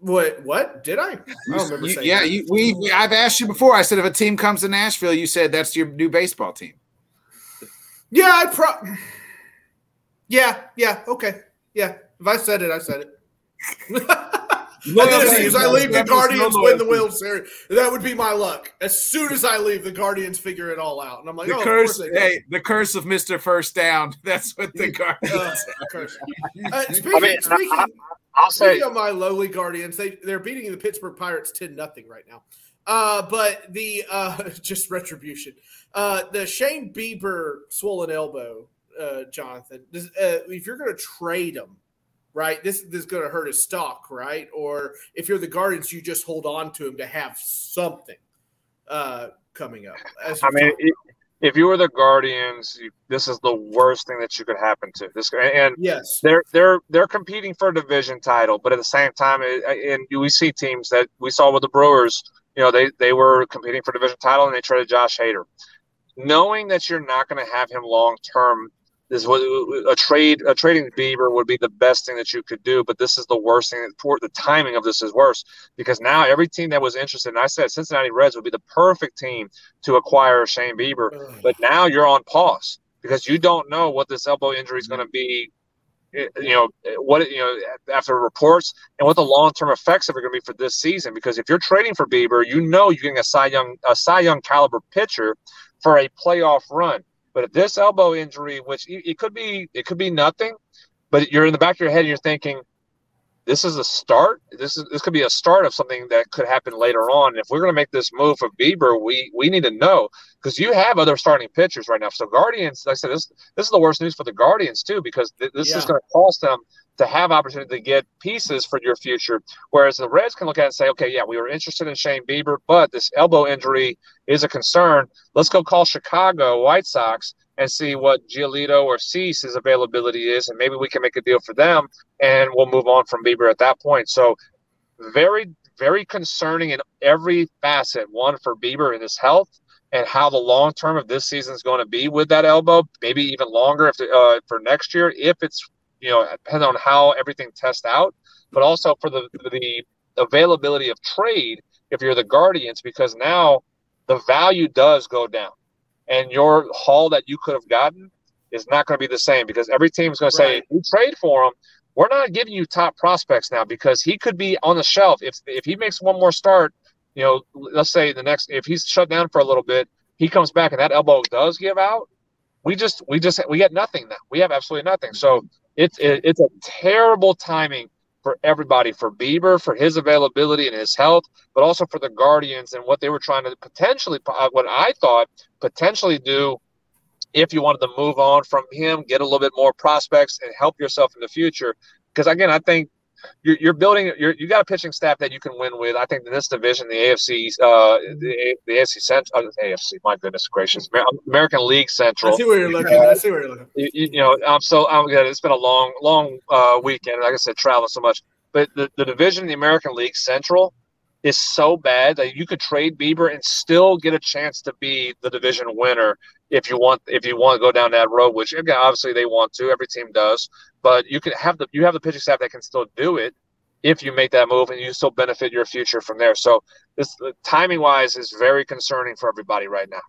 what? What did I? I don't remember you. Yeah, you, we, we. I've asked you before. I said if a team comes to Nashville, you said that's your new baseball team. Yeah, I pro. Yeah, yeah, okay, yeah. If I said it, I said it. and then as soon as I leave, the Guardians win the World Series. That would be my luck. As soon as I leave, the Guardians figure it all out, and I'm like, the oh, curse. Hey, the curse of Mister First Down. That's what the Guardians. Uh, uh, speaking, I mean, speaking, I, I'll say on my lowly Guardians, they they're beating the Pittsburgh Pirates ten nothing right now. Uh, but the uh, just retribution. Uh, the Shane Bieber swollen elbow, uh, Jonathan. Does, uh, if you're going to trade him, right? This, this is going to hurt his stock, right? Or if you're the Guardians, you just hold on to him to have something uh, coming up. I mean, if you were the Guardians, you, this is the worst thing that you could happen to this. And yes, they're they're they're competing for a division title, but at the same time, and we see teams that we saw with the Brewers. You know, they they were competing for division title, and they traded Josh Hader. Knowing that you're not going to have him long term this what a trade a trading Bieber would be the best thing that you could do, but this is the worst thing. For the timing of this is worse because now every team that was interested, and I said Cincinnati Reds would be the perfect team to acquire Shane Bieber, but now you're on pause because you don't know what this elbow injury is going to be. Eh, you know what you know after reports and what the long term effects of it are going to be for this season. Because if you're trading for Bieber, you know you're getting a Cy Young a Cy Young caliber pitcher for a playoff run but if this elbow injury, which it could be, it could be nothing, but you're in the back of your head and you're thinking, this is a start. This is this could be a start of something that could happen later on. If we're going to make this move for Bieber, we we need to know because you have other starting pitchers right now. So Guardians, like I said, this this is the worst news for the Guardians too because th- this yeah. is going to cost them to have opportunity to get pieces for your future. Whereas the Reds can look at and say, okay, yeah, we were interested in Shane Bieber, but this elbow injury is a concern. Let's go call Chicago White Sox and see what Giolito or Cease's availability is, and maybe we can make a deal for them, and we'll move on from Bieber at that point. So, very, very concerning in every facet. One for Bieber and his health, and how the long term of this season is going to be with that elbow. Maybe even longer if uh, for next year, if it's you know, depending on how everything tests out, but also for the the availability of trade if you're the Guardians, because now the value does go down, and your haul that you could have gotten is not going to be the same because every team is going to say, "We trade for him." We're not giving you top prospects now because he could be on the shelf if if he makes one more start. You know, let's say the next if he's shut down for a little bit, he comes back and that elbow does give out. We just we just we get nothing now. We have absolutely nothing. So it's it, it's a terrible timing for everybody, for Bieber, for his availability and his health, but also for the Guardians and what they were trying to potentially, uh, what I thought potentially do if you wanted to move on from him, get a little bit more prospects, and help yourself in the future. Because again, I think you're, you're building. You're, you got a pitching staff that you can win with. I think in this division, the AFC, uh, the, the AFC Central, uh, AFC. My goodness gracious, American League Central. I see where you're looking. I see where you're looking. You, you, know, I'm so I'm good. It's been a long, long uh, weekend. Like I said, traveling so much. But the, the division, the American League Central, is so bad that you could trade Bieber and still get a chance to be the division winner if you want if you want to go down that road, which again, obviously they want to, every team does. But you can have the you have the pitching staff that can still do it if you make that move and you still benefit your future from there. So this timing wise is very concerning for everybody right now.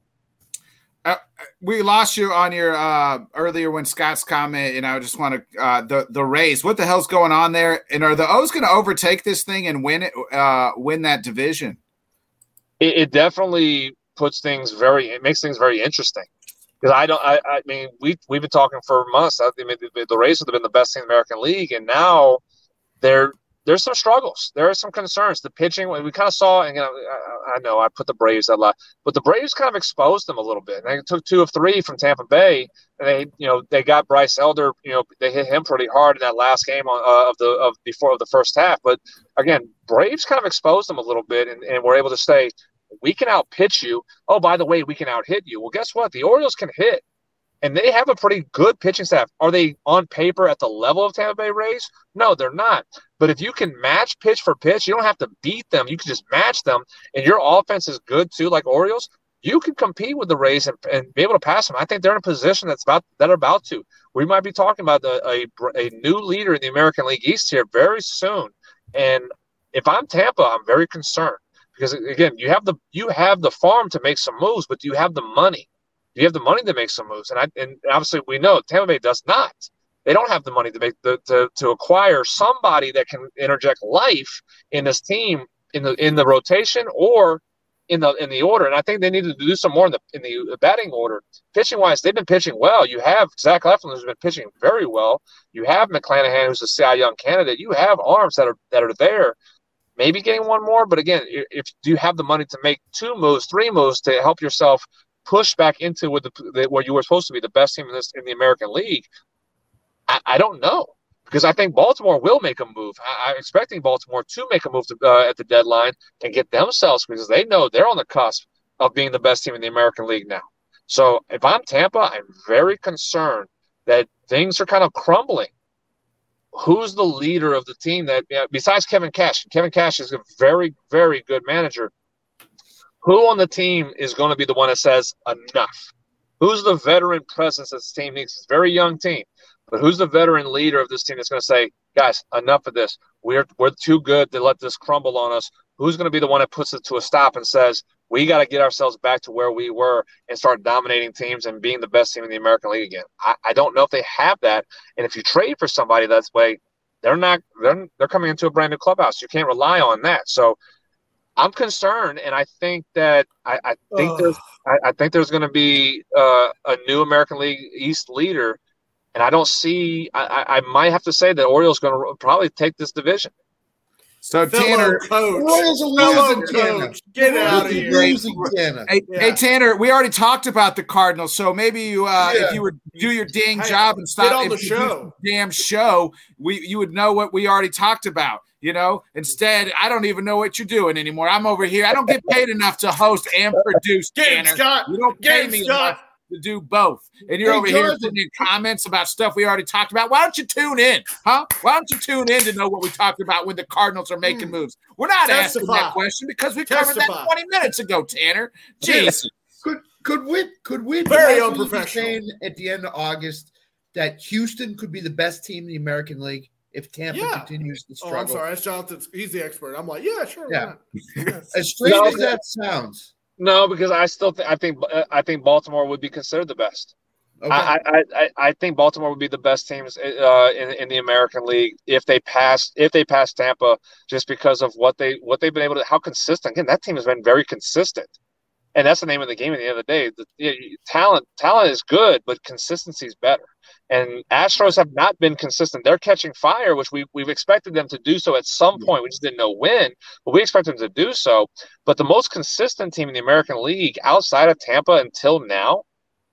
Uh, we lost you on your uh, earlier when Scott's comment, and I just want to uh, the the Rays. What the hell's going on there? And are the O's going to overtake this thing and win it? Uh, win that division? It, it, definitely puts things very. It makes things very interesting because I don't. I, I mean, we we've been talking for months. I mean, the, the Rays have been the best team in the American League, and now they're there's some struggles. There are some concerns. The pitching, we kind of saw, and you know, I, I, know I put the Braves a lot, but the Braves kind of exposed them a little bit. And they took two of three from Tampa Bay, and they, you know, they got Bryce Elder. You know, they hit him pretty hard in that last game on, uh, of the of before of the first half. But again, Braves kind of exposed them a little bit, and, and were able to say, we can out pitch you. Oh, by the way, we can out hit you. Well, guess what? The Orioles can hit and they have a pretty good pitching staff. Are they on paper at the level of Tampa Bay Rays? No, they're not. But if you can match pitch for pitch, you don't have to beat them. You can just match them, and your offense is good too, like Orioles. You can compete with the Rays and, and be able to pass them. I think they're in a position that's about that are about to. We might be talking about a, a, a new leader in the American League East here very soon. And if I'm Tampa, I'm very concerned because again, you have the you have the farm to make some moves, but do you have the money? You have the money to make some moves? And I and obviously we know Tampa Bay does not. They don't have the money to make the to, to acquire somebody that can interject life in this team in the in the rotation or in the in the order. And I think they need to do some more in the in the batting order. Pitching wise, they've been pitching well. You have Zach Eflin who's been pitching very well. You have McClanahan who's a Cy Young candidate. You have arms that are that are there. Maybe getting one more, but again, if do you have the money to make two moves, three moves to help yourself push back into what the, where you were supposed to be the best team in this in the American League, I, I don't know because I think Baltimore will make a move. I, am expecting Baltimore to make a move to, uh, at the deadline and get themselves because they know they're on the cusp of being the best team in the American League now. So if I'm Tampa, I'm very concerned that things are kind of crumbling. Who's the leader of the team that besides Kevin Cash? Kevin Cash is a very, very good manager, who on the team is going to be the one that says enough? Who's the veteran presence that this team needs? It's a very young team, but who's the veteran leader of this team that's going to say, guys, enough of this. We're we're too good to let this crumble on us. Who's going to be the one that puts it to a stop and says, we got to get ourselves back to where we were and start dominating teams and being the best team in the American League again? I, I don't know if they have that. And if you trade for somebody that's way, they're not they're they're coming into a brand new clubhouse. You can't rely on that. So I'm concerned, and I think that I, I think there's I, I, think there's going to be uh, a new American League East leader, and I don't see. I, I might have to say that Orioles going to probably take this division. So Tanner, coach, Royals are losing, coach. Get out of here. Losing, hey, yeah. hey, Tanner, we already talked about the Cardinals, so maybe you, uh, yeah. if you would do your dang hey, job and stop on the show, damn show, we you would know what we already talked about. You know, instead, I don't even know what you're doing anymore. I'm over here. I don't get paid enough to host and produce. Get Tanner. Scott. You don't pay Get me Scott. enough to do both. And you're hey, over here putting comments about stuff we already talked about. Why don't you tune in? Huh? Why don't you tune in to know what we talked about when the Cardinals are making mm. moves? We're not Testify. asking that question because we Testify. covered that 20 minutes ago, Tanner. Jesus. Could could we could we very unprofessional at the end of August that Houston could be the best team in the American League if Tampa yeah. continues to struggle? Oh, I'm sorry, that's Jonathan. He's the expert. I'm like, yeah, sure. Yeah. as strange no, as that sounds, no, because I still think I think uh, I think Baltimore would be considered the best. Okay. I, I, I, I think Baltimore would be the best teams uh, in, in the American League if they pass if they pass Tampa just because of what they what they've been able to how consistent again that team has been very consistent and that's the name of the game at the end of the day the, the talent talent is good but consistency is better and Astros have not been consistent. They're catching fire, which we, we've expected them to do so at some point. We just didn't know when, but we expect them to do so. But the most consistent team in the American League outside of Tampa until now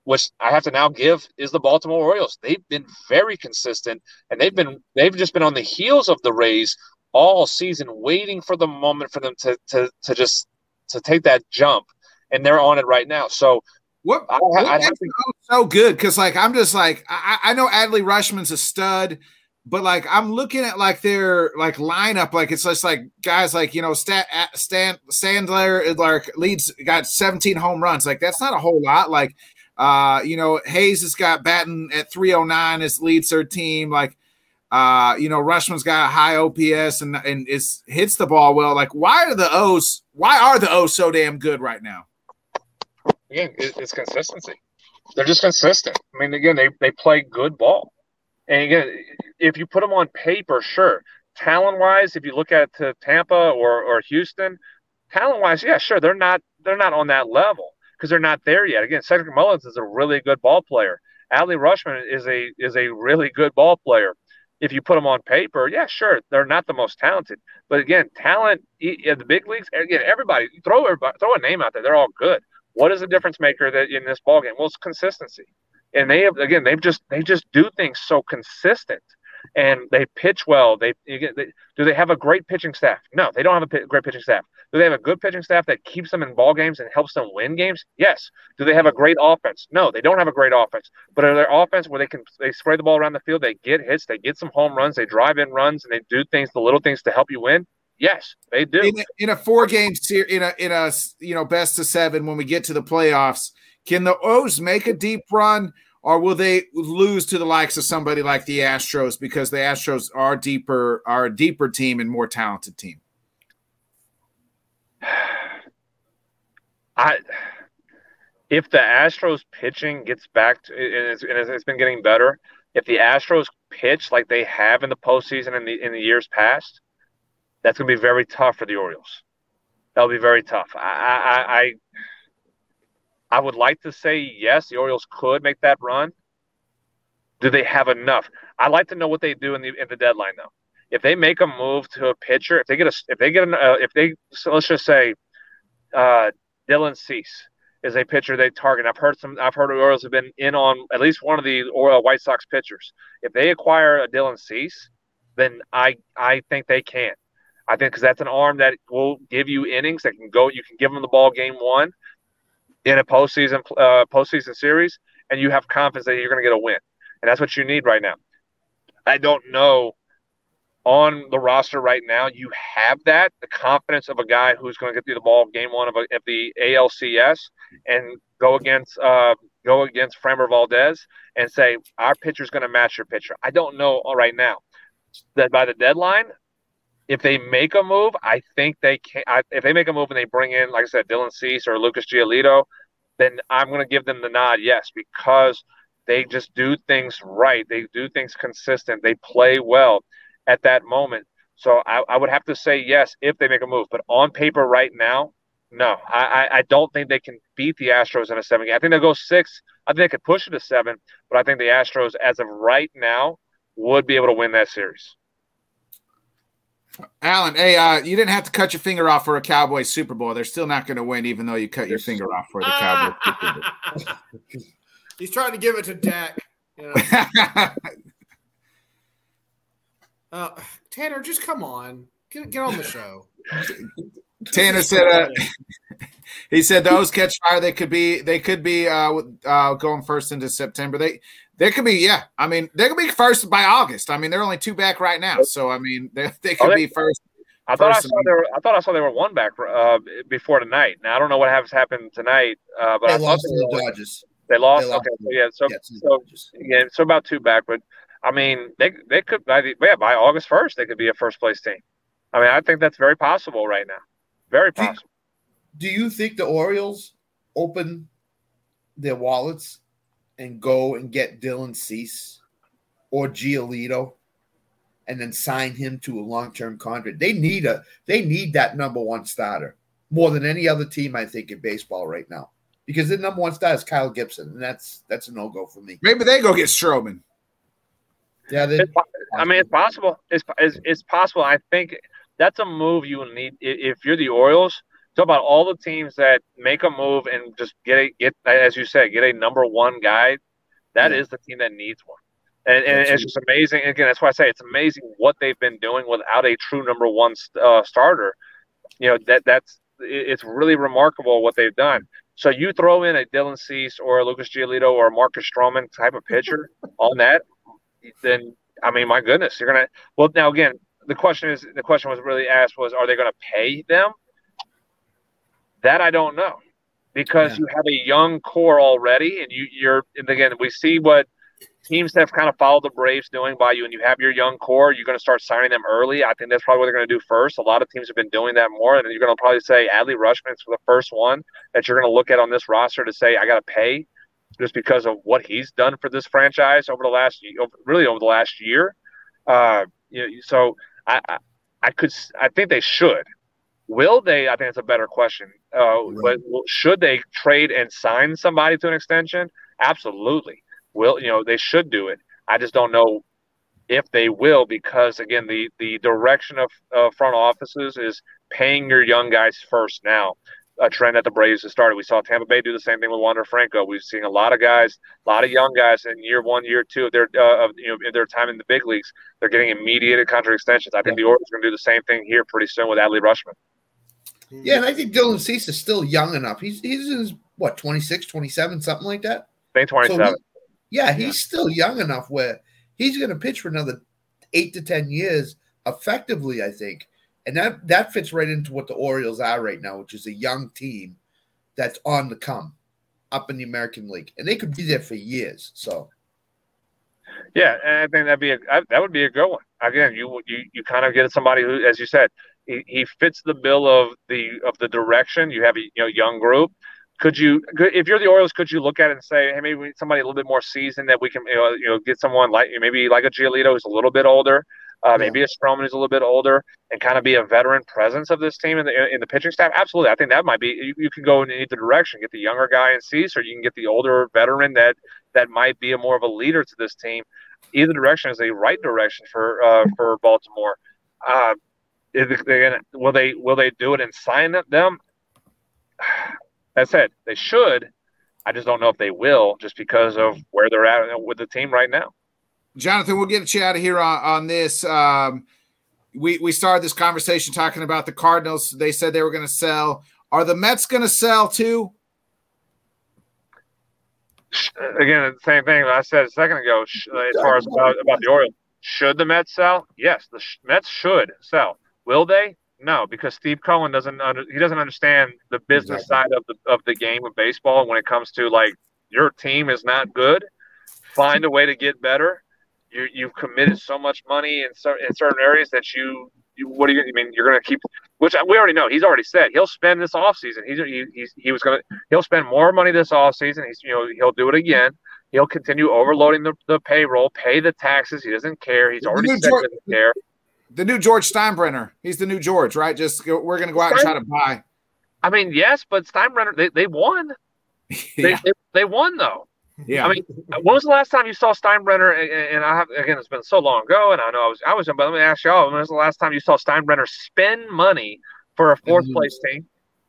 which I have to now give is the Baltimore Orioles. They've been very consistent, and they've been they've just been on the heels of the Rays all season, waiting for the moment for them to to to just to take that jump, and they're on it right now. So what, I, what I, makes it so good? Because like I'm just like I, I know Adley Rutschman's a stud, but like I'm looking at like their like lineup, like it's just like guys like you know Stan, Stan Sandler like leads got 17 home runs. Like that's not a whole lot. Like uh, you know Hays has got batting at 309 as leads their team. Like uh, you know Rutschman's got a high OPS and and is hits the ball well. Like why are the O's? Why are the O's so damn good right now? Again, it's consistency. They're just consistent. I mean, again, they they play good ball. And again, if you put them on paper, sure. Talent wise, if you look at to Tampa or or Houston, talent wise, yeah, sure, they're not they're not on that level because they're not there yet. Again, Cedric Mullins is a really good ball player. Adley Rutschman is a is a really good ball player. If you put them on paper, yeah, sure, they're not the most talented, but again, talent in the big leagues. Again, everybody throw everybody, throw a name out there. They're all good. What is the difference maker that in this ball game? Well, it's consistency. And they have again they've just they just do things so consistent. And they pitch well. They, they, do they have a great pitching staff? No they don't have a p- great pitching staff. Do they have a good pitching staff that keeps them in ball games and helps them win games? Yes. Do they have a great offense? No they don't have a great offense. But are their offense where they can they spray the ball around the field they get hits they get some home runs they drive in runs and they do things the little things to help you win Yes, they do. In a, in a four game series, in a in a you know best of seven, when we get to the playoffs, can the O's make a deep run, or will they lose to the likes of somebody like the Astros because the Astros are deeper, are a deeper team and more talented team? I if the Astros pitching gets back to and it's, and it's been getting better, if the Astros pitch like they have in the postseason in the in the years past, that's going to be very tough for the Orioles. That'll be very tough. I, I, I I would like to say yes, the Orioles could make that run. Do they have enough? I'd like to know what they do in the in the deadline though. If they make a move to a pitcher, if they get a, if they get an, uh, if they so let's just say, uh, Dylan Cease is a pitcher they target. I've heard some. I've heard the Orioles have been in on at least one of the Oriole White Sox pitchers. If they acquire a Dylan Cease, then I I think they can. I think because that's an arm that will give you innings that can go. You can give them the ball game one in a postseason uh, postseason series, and you have confidence that you're going to get a win, and that's what you need right now. I don't know on the roster right now. You have that the confidence of a guy who's going to get through the ball game one of, a, of the ALCS and go against uh, go against Framber Valdez and say our pitcher is going to match your pitcher. I don't know right now that by the deadline if they make a move, I think they can. I, if they make a move and they bring in, like I said, Dylan Cease or Lucas Giolito, then I'm going to give them the nod, yes, because they just do things right. They do things consistent. They play well at that moment. So I, I would have to say yes if they make a move. But on paper right now, no, I, I don't think they can beat the Astros in a seven game. I think they'll go six. I think they could push it to seven, but I think the Astros, as of right now, would be able to win that series. Alan, hey, uh, you didn't have to cut your finger off for a Cowboys Super Bowl. They're still not going to win, even though you cut your finger off for the Cowboys Super Bowl. He's trying to give it to Dak. You know? uh, Tanner, just come on, get, get on the show. Tanner said, uh, he said those catch fire. They could be, they could be uh, uh, going first into September. They they could be, yeah. I mean, they could be first by August. I mean, they're only two back right now, so I mean, they, they could oh, they, be first. I thought I saw they were. I thought I saw they were one back uh, before tonight. Now I don't know what has happened tonight, uh, but they I lost to the Dodgers. They lost. They lost okay, so yeah. So, so yeah, so about two back, but I mean, they they could by the, yeah by August first they could be a first place team. I mean, I think that's very possible right now. Very possible. Do, do you think the Orioles open their wallets and go and get Dylan Cease or Giolito and then sign him to a long-term contract. They need a they need that number one starter more than any other team I think in baseball right now. Because the number one star is Kyle Gibson, and that's that's a no go for me. Maybe they go get Stroman. Yeah, they, I mean it's possible. It's, it's it's possible. I think that's a move you need if you're the Orioles Talk about all the teams that make a move and just get a get as you said, get a number one guy. That Yeah. is the team that needs one. And, and it's just amazing. Again, that's why I say it's amazing what they've been doing without a true number one uh, starter. You know that that's it's really remarkable what they've done. So you throw in a Dylan Cease or a Lucas Giolito or a Marcus Stroman type of pitcher on that, then I mean, my goodness, you're gonna. Well, now again, the question is the question was really asked was, are they going to pay them? That I don't know, because Yeah. you have a young core already, and you you're and again we see what teams have kind of followed the Braves doing by you, and you have your young core. You're going to start signing them early. I think that's probably what they're going to do first. A lot of teams have been doing that more, and you're going to probably say Adley Rutschman's for the first one that you're going to look at on this roster to say I got to pay just because of what he's done for this franchise over the last really over the last year. Uh, you know, so I, I I could I think they should. Will they? I think it's a better question. Uh, But should they trade and sign somebody to an extension? Absolutely. Will you know they should do it? I just don't know if they will because again the the direction of uh, front offices is paying your young guys first now a trend that the Braves have started. We saw Tampa Bay do the same thing with Wander Franco. We've seen a lot of guys, a lot of young guys in year one, year two of their uh, of you know their time in the big leagues. They're getting immediate contract extensions. I think the Orioles are going to do the same thing here pretty soon with Adley Rutschman. Yeah, and I mm-hmm. think Dylan Cease is still young enough. He's he's in his what 26, 27, something like that. I think 27. So he- yeah, he's still young enough where he's going to pitch for another eight to ten years effectively. I think, and that that fits right into what the Orioles are right now, which is a young team that's on the come up in the American League, and they could be there for years. So Yeah, and I think that'd be a I- that would be a good one. Again, you you you kind of get somebody who, as you said, he, he fits the bill of the of the direction. You have a you know young group. Could you, if you're the Orioles, could you look at it and say, hey, maybe we need somebody a little bit more seasoned that we can, you know, you know get someone like maybe like a Giolito who's a little bit older, uh, maybe a Stroman who's a little bit older, and kind of be a veteran presence of this team in the in the pitching staff? Absolutely, I think that might be. You, you can go in either direction, get the younger guy and Cease, or you can get the older veteran that that might be a more of a leader to this team. Either direction is a right direction for uh, for Baltimore. Uh, is they're gonna, will they will they do it and sign them? That said, they should. I just don't know if they will, just because of where they're at with the team right now. Jonathan, we'll get you out of here on, on this. Um, we we started this conversation talking about the Cardinals. They said they were going to sell. Are the Mets going to sell too? Again, the same thing I said a second ago. As far as about, about the Orioles, should the Mets sell? Yes, the sh- Mets should sell. Will they? No, because Steve Cohen doesn't under, he doesn't understand the business side of the of the game of baseball when it comes to like your team is not good. Find a way to get better. You you've committed so much money in, cer- in certain areas that you you what do you I mean you're going to keep which we already know he's already said he'll spend this offseason. He's he, he's he was going to he'll spend more money this offseason. He's you know he'll do it again. He'll continue overloading the, the payroll, pay the taxes. He doesn't care. He's already said he doesn't care. The new George Steinbrenner. He's the new George, right? Just go, we're going to go out and try to buy. I mean, yes, but Steinbrenner they, they won. They, Yeah, they they won though. yeah. I mean, when was the last time you saw Steinbrenner? And, and I have again, it's been so long ago, and I know I was I was. But let me ask y'all: When was the last time you saw Steinbrenner spend money for a fourth Mhm. place team?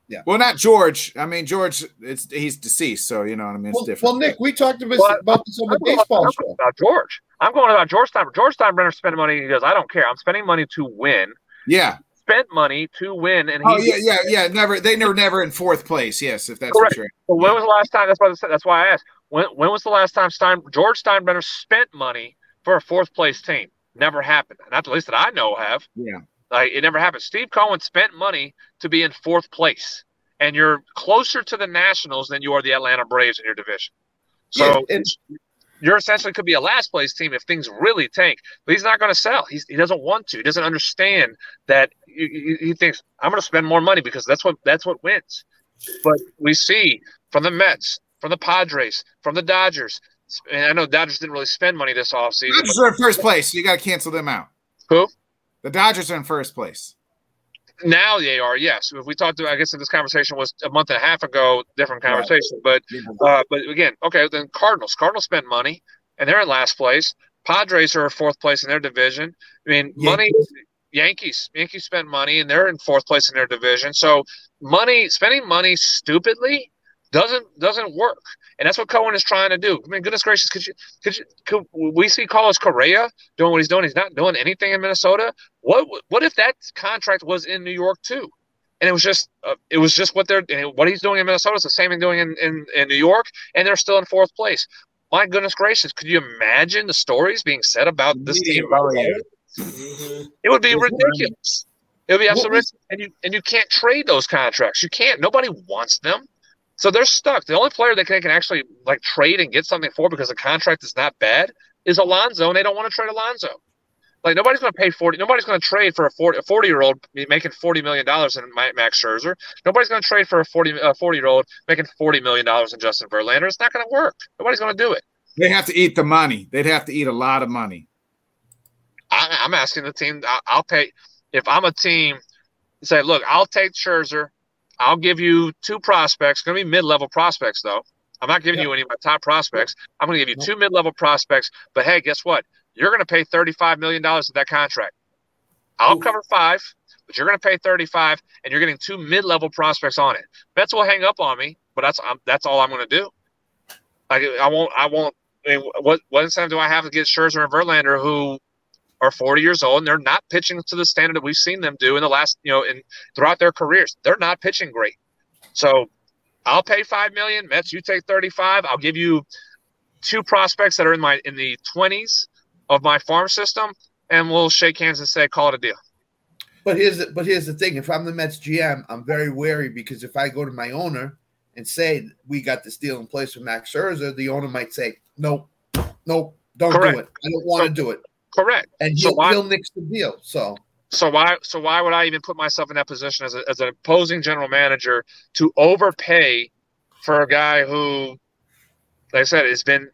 Yeah. Well, not George. I mean, George. It's he's deceased, so you know what I mean. It's well, different. well, Nick, we talked about, Well, about this on I'm the baseball show. about George. I'm going about George Steinbrenner. George Steinbrenner spending money. He goes, I don't care. I'm spending money to win. yeah. Spent money to win, and Oh yeah, yeah, yeah. Never. They never, never in fourth place. Yes, if that's Correct. what you're. Well, when was the last time? That's why. That's why I asked. When when was the last time Stein George Steinbrenner spent money for a fourth place team? Never happened. Not the least that I know have. Yeah. Like it never happened. Steve Cohen spent money to be in fourth place, and you're closer to the Nationals than you are the Atlanta Braves in your division. So Yeah, and- you're essentially could be a last place team if things really tank. But he's not going to sell. He's, he doesn't want to. He doesn't understand that. He, he- thinks I'm going to spend more money because that's what that's what wins. But we see from the Mets, from the Padres, from the Dodgers. And I know Dodgers didn't really spend money this offseason. Dodgers are in first place. So you got to cancel them out. Who? The Dodgers are in first place. Now they are, yes. If we talked about, I guess this conversation was a month and a half ago, different Right. conversation. But uh, but again, okay, then Cardinals. Cardinals spent money and they're in last place. Padres are fourth place in their division. I mean, money. Yankees. Yankees spent money, and they're in fourth place in their division. So money, spending money stupidly doesn't doesn't work, and that's what Cohen is trying to do. I mean, goodness gracious, could you could you could we see Carlos Correa doing what he's doing? He's not doing anything in Minnesota. What what if that contract was in New York too? And it was just uh, it was just what they're what he's doing in Minnesota is the same thing doing in, in, in New York, and they're still in fourth place. My goodness gracious, could you imagine the stories being said about this team? Mm-hmm. It would be ridiculous. It would be absolutely and you and you can't trade those contracts. You can't. Nobody wants them. So they're stuck. The only player that they can actually like trade and get something for because the contract is not bad is Alonso, and they don't want to trade Alonso. Like nobody's going to pay forty. Nobody's going to trade for a 40, a 40 year old making forty million dollars in Max Scherzer. Nobody's going to trade for a 40, a 40 year old making forty million dollars in Justin Verlander. It's not going to work. Nobody's going to do it. They have to eat the money. They'd have to eat a lot of money. I, am asking the team. I'll pay if I'm a team. Say, look, I'll take Scherzer. I'll give you two prospects. Going to be mid-level prospects, though. I'm not giving you any of my top prospects. I'm going to give you two mid-level prospects. But hey, guess what? You're going to pay 35 million dollars of that contract. I'll Ooh. cover five, but you're going to pay 35, and you're getting two mid-level prospects on it. Mets will hang up on me, but that's I'm, that's all I'm going to do. Like I won't I won't. I mean, what what incentive do I have to get Scherzer and Verlander, who are 40 years old and they're not pitching to the standard that we've seen them do in the last, you know, in throughout their careers. They're not pitching great. So I'll pay five million. Mets, you take 35. I'll give you two prospects that are in my in the 20s of my farm system, and we'll shake hands and say, call it a deal. But here's the, but here's the thing: if I'm the Mets GM, I'm very wary because if I go to my owner and say we got this deal in place with Max Scherzer, the owner might say, "Nope, nope, don't Correct. do it. I don't want so, to do it." Correct. And he'll, so why, he'll nix the deal. So so why so why would I even put myself in that position as, a, as an opposing general manager to overpay for a guy who, like I said, has been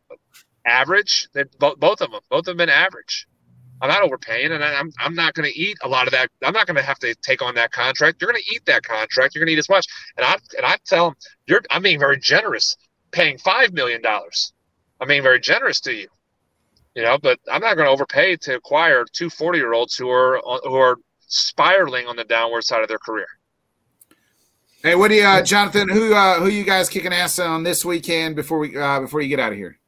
average? They both both of them both have been average. I'm not overpaying, and I'm I'm not going to eat a lot of that. I'm not going to have to take on that contract. You're going to eat that contract. You're going to eat as much. And I and I tell them, you're I'm being very generous, paying five million dollars. I'm being very generous to you you know, but I'm not going to overpay to acquire two 40 year olds who are who are spiraling on the downward side of their career. Hey, what do you, uh, Jonathan? Who uh, who you guys kicking ass on this weekend before we uh, before you get out of here?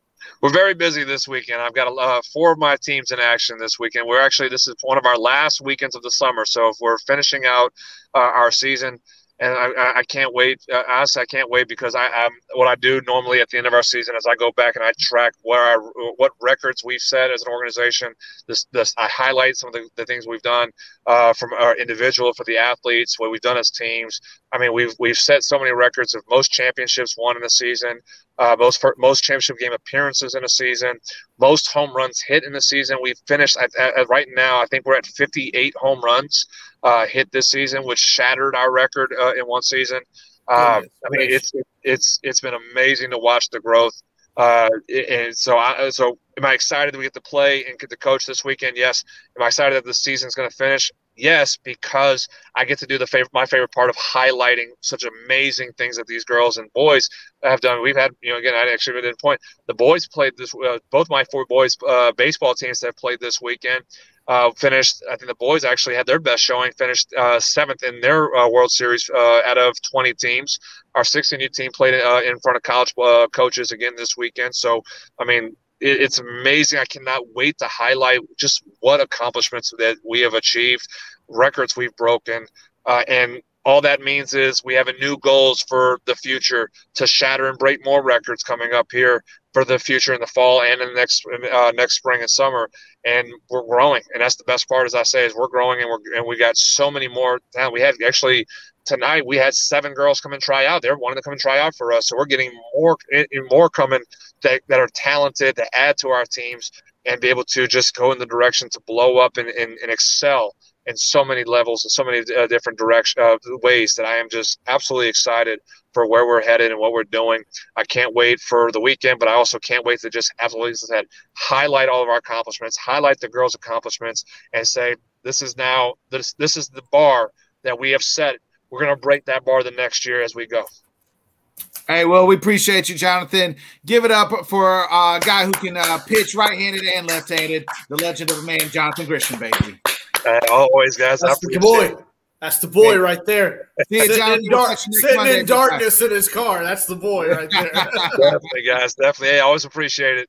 We're very busy this weekend. I've got uh, four of my teams in action this weekend. We're actually this is one of our last weekends of the summer, so if we're finishing out uh, our season and I, I can't wait. Uh, honestly, I can't wait because I, am what I do normally at the end of our season is I go back and I track where I, what records we've set as an organization. This, this I highlight some of the, the things we've done uh, from our individual for the athletes, what we've done as teams. I mean, we've we've set so many records of most championships won in a season, uh, most most championship game appearances in a season, most home runs hit in the season. We've finished at, at, right now. I think we're at 58 home runs uh, hit this season, which shattered our record uh, in one season. Um, I mean, it's it's it's been amazing to watch the growth. Uh, and so, I, so am I excited that we get to play and get to coach this weekend? Yes. Am I excited that the season's going to finish? Yes, because I get to do the favorite, my favorite part of highlighting such amazing things that these girls and boys have done. We've had, you know, again, I actually did a point. The boys played this. Uh, both my four boys uh, baseball teams that have played this weekend uh, finished. I think the boys actually had their best showing, finished uh, seventh in their uh, World Series uh, out of 20 teams. Our 16U team played in front of college coaches again this weekend. So, I mean, it, it's amazing. I cannot wait to highlight just what accomplishments that we have achieved, records we've broken, and all that means is we have a new goals for the future to shatter and break more records coming up here for the future in the fall and in the next uh, next spring and summer. And we're growing, and that's the best part. As I say, is we're growing, and we're and we got so many more. Now we had actually tonight we had seven girls come and try out. They're wanting to come and try out for us, so we're getting more more coming that, that are talented to add to our teams and be able to just go in the direction to blow up and, and, and excel in so many levels and so many uh, different direction uh, ways that I am just absolutely excited for where we're headed and what we're doing. I can't wait for the weekend, but I also can't wait to just absolutely said, highlight all of our accomplishments, highlight the girls' accomplishments, and say this is now this this is the bar that we have set. We're going to break that bar the next year as we go. Hey, well, we appreciate you, Jonathan. Give it up for a guy who can uh, pitch right-handed and left-handed, the legend of a man, Jonathan Grisham, baby. Uh, always, guys. That's the boy. That's the boy right there. See you, sitting John. in, dark, sitting in darkness in his car. That's the boy right there. definitely, guys. Definitely. Hey, always appreciate it.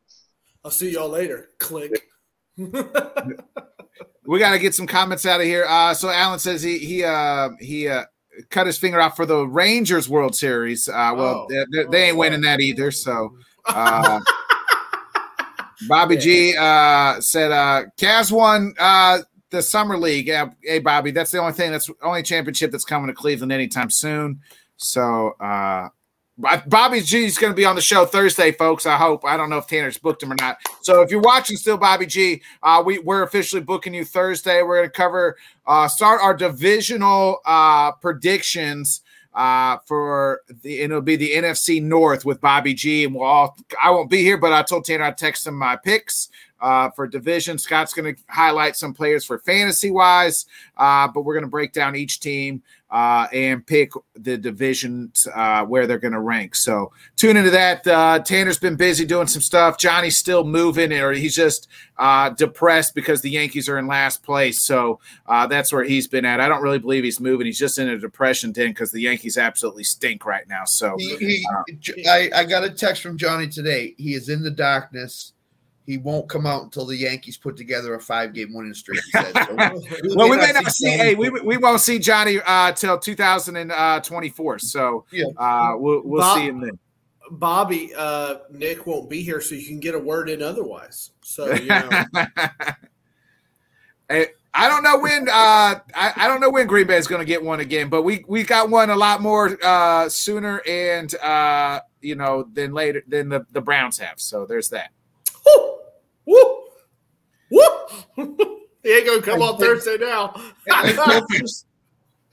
I'll see y'all later. Click. we got to get some comments out of here. Uh, so Alan says he he uh, he uh, cut his finger off for the Rangers World Series. Uh, well, Oh. they, they ain't winning that either. So. Uh, Bobby G uh, said uh, Cavs won uh, the summer league. Yeah, hey Bobby, that's the only thing that's only championship that's coming to Cleveland anytime soon. So uh, Bobby G is going to be on the show Thursday, folks. I hope. I don't know if Tanner's booked him or not. So if you're watching still, Bobby G, uh, we we're officially booking you Thursday. We're going to cover uh, start our divisional uh, predictions uh, for the and it'll be the NFC North with Bobby G. And we'll all I won't be here, but I told Tanner I'd text him my picks uh, for division. Scott's going to highlight some players for fantasy wise, uh, but we're going to break down each team uh, and pick the divisions uh, where they're going to rank. So tune into that. Uh, Tanner's been busy doing some stuff. Johnny's still moving, or he's just uh, depressed because the Yankees are in last place. So uh, that's where he's been at. I don't really believe he's moving. He's just in a depression den because the Yankees absolutely stink right now. So He, he, I, I got a text from Johnny today. He is in the darkness. He won't come out until the Yankees put together a five game winning streak. He said. So well, we may not see. Hey, we, we won't see Johnny uh, till 2024. So Yeah. uh, we'll we'll Bob- see him then. Bobby, uh, Nick won't be here, so you can get a word in otherwise. So you know, Hey, I don't know when. Uh, I, I don't know when Green Bay is going to get one again, but we we got one a lot more uh, sooner, and uh, you know, than later than the, the Browns have. So there's that. Woo, woo, woo. he ain't gonna come on Thursday now. and, let's just,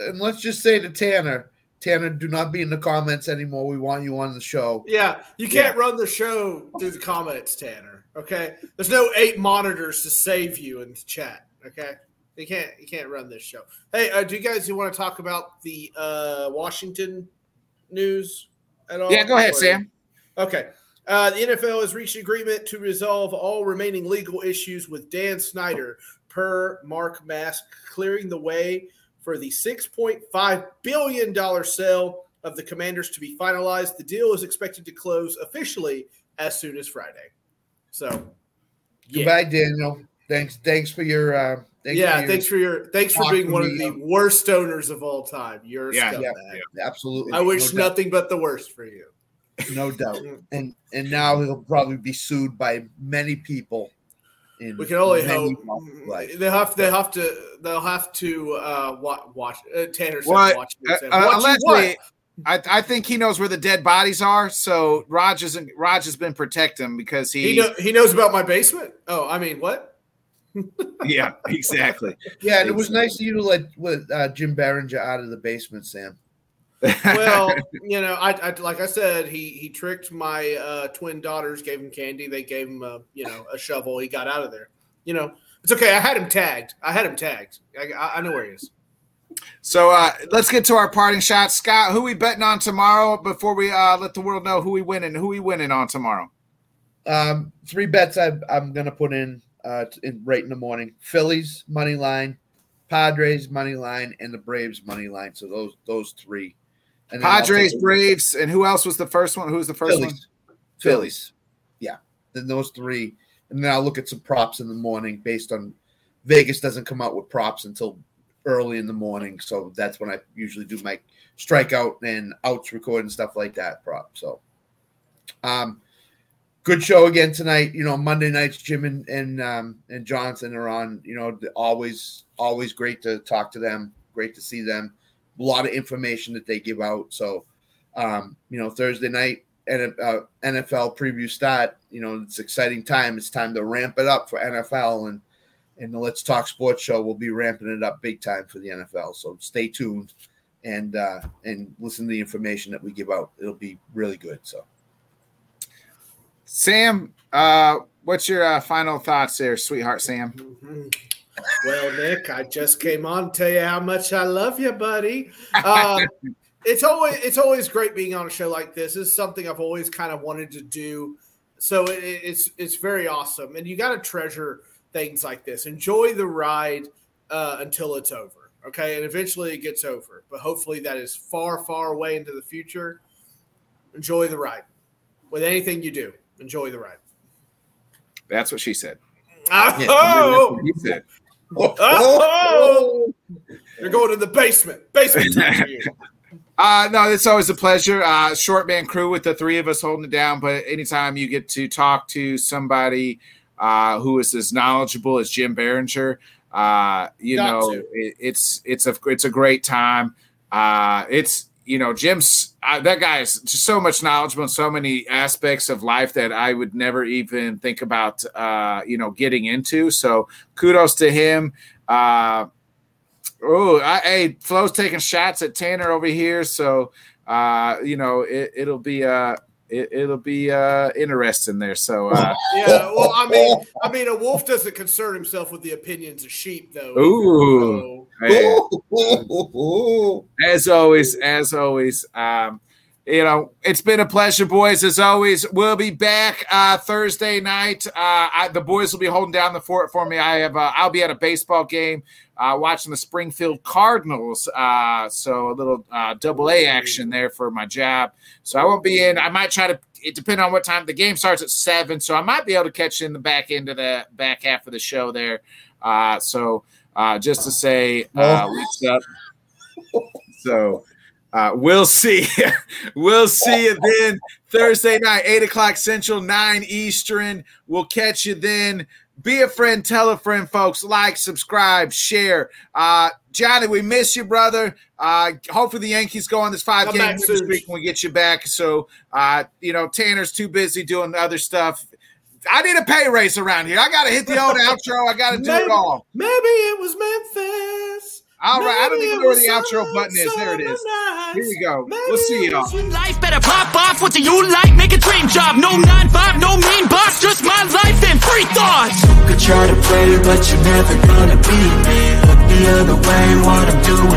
and let's just say to Tanner, Tanner, do not be in the comments anymore. We want you on the show. yeah, you can't run the show through the comments, Tanner. Okay, there's no eight monitors to save you in the chat. Okay, you can't you can't run this show. Hey, uh, do you guys want to talk about the uh, Washington news at all? Yeah, go ahead, Or- Sam. Okay. Uh, the NFL has reached agreement to resolve all remaining legal issues with Dan Snyder, per Mark Maske, clearing the way for the $6.5 billion sale of the Commanders to be finalized. The deal is expected to close officially as soon as Friday. So, yeah, Goodbye, Daniel. Thanks. Thanks for your. Uh, thanks yeah. for your, thanks for your thanks for being to one of the worst owners of all time. You're a Yeah, yeah, absolutely. I wish no doubt, nothing but the worst for you. No doubt. And and now he'll probably be sued by many people. In We can only many hope walks of life. they'll have they have to they'll have to uh, watch. watch uh, Tanner said What? watch. Uh, said, uh, watch allegedly, I, I think he knows where the dead bodies are. So Rogers and Rogers been protecting him because he. He know, he knows about my basement. Oh, I mean what? yeah, exactly. Yeah, and it was nice of you to let with uh, Jim Barringer out of the basement, Sam. Well, you know, I, I like I said, he he tricked my uh, twin daughters, gave him candy, they gave him a you know a shovel. He got out of there. You know, it's okay. I had him tagged. I had him tagged. I, I- I know where he is. So uh, let's get to our parting shot, Scott. Who we betting on tomorrow? Before we uh, let the world know who we winning, who we winning on tomorrow. Um, three bets I, I'm going to put in, uh, in right in the morning: Phillies money line, Padres money line, and the Braves money line. So those those three. And Padres, Braves, and who else was the first one? Who was the first one? Phillies. Phillies. Yeah. Then those three. And then I'll look at some props in the morning based on Vegas doesn't come out with props until early in the morning. So that's when I usually do my strikeout and outs record and stuff like that prop. So um good show again tonight. You know, Monday nights Jim and and um and Jonathan are on, you know, always always great to talk to them, great to see them. A lot of information that they give out. So um, you know, Thursday night and uh, NFL preview start. You know, it's exciting time. It's time to ramp it up for NFL, and and the Let's Talk Sports show will be ramping it up big time for the NFL. So stay tuned and uh, and listen to the information that we give out. It'll be really good. So Sam, uh, what's your uh, final thoughts there, sweetheart Sam? Mhm. Well, Nick, I just came on to tell you how much I love you, buddy. Um, it's always it's always great being on a show like this. This is something I've always kind of wanted to do. So it, it's it's very awesome, and you got to treasure things like this. Enjoy the ride. uh, until it's over. Okay, and eventually it gets over, but hopefully that is far, far away into the future. Enjoy the ride. With anything you do, enjoy the ride. That's what she said. Oh, He said. oh, you're going to the basement. Basement. Uh, no, it's always a pleasure. Uh, short man crew with the three of us holding it down. But anytime you get to talk to somebody uh, who is as knowledgeable as Jim Behringer, uh, you Got know, it, it's it's a it's a great time. Uh, it's you know, Jim's uh, that guy is just so much knowledgeable in so many aspects of life that I would never even think about, uh, you know, getting into. So kudos to him. Uh, Oh, hey, Flo's taking shots at Tanner over here, so uh, you know it, it'll be uh, it, it'll be uh, interesting there. So, uh, Yeah, well, I mean, I mean, a wolf doesn't concern himself with the opinions of sheep, though. Ooh. So- as always, as always, um, you know, it's been a pleasure, boys. As always, we'll be back uh, Thursday night. Uh, I, the boys will be holding down the fort for me. I have, uh, I'll be at a baseball game uh, watching the Springfield Cardinals. Uh, so a little uh, double A action there for my job. So I won't be in. I might try to. It depends on what time the game starts at seven. So I might be able to catch in the back end of the back half of the show there. Uh, so uh, just to say, uh, what's up? So uh, we'll see. we'll see you then Thursday night, eight o'clock Central, nine Eastern. We'll catch you then. Be a friend, tell a friend, folks. Like, subscribe, share. Uh, Johnny, we miss you, brother. Uh, hopefully the Yankees go on this five Come game soon. streak when we get you back. So, uh, you know, Tanner's too busy doing other stuff. I need a pay raise around here. I got to hit the old outro. I got to do it Maybe- all. Maybe it was Memphis. All right. I don't even know where the outro button is. There it is. Here we go. Maybe We'll see it y'all. Life better pop off. What do you like? Make a dream job. No nine five, no mean boss. Just my life and free thoughts. could try to play, but you're never gonna beat me. Look the other way, what I'm doing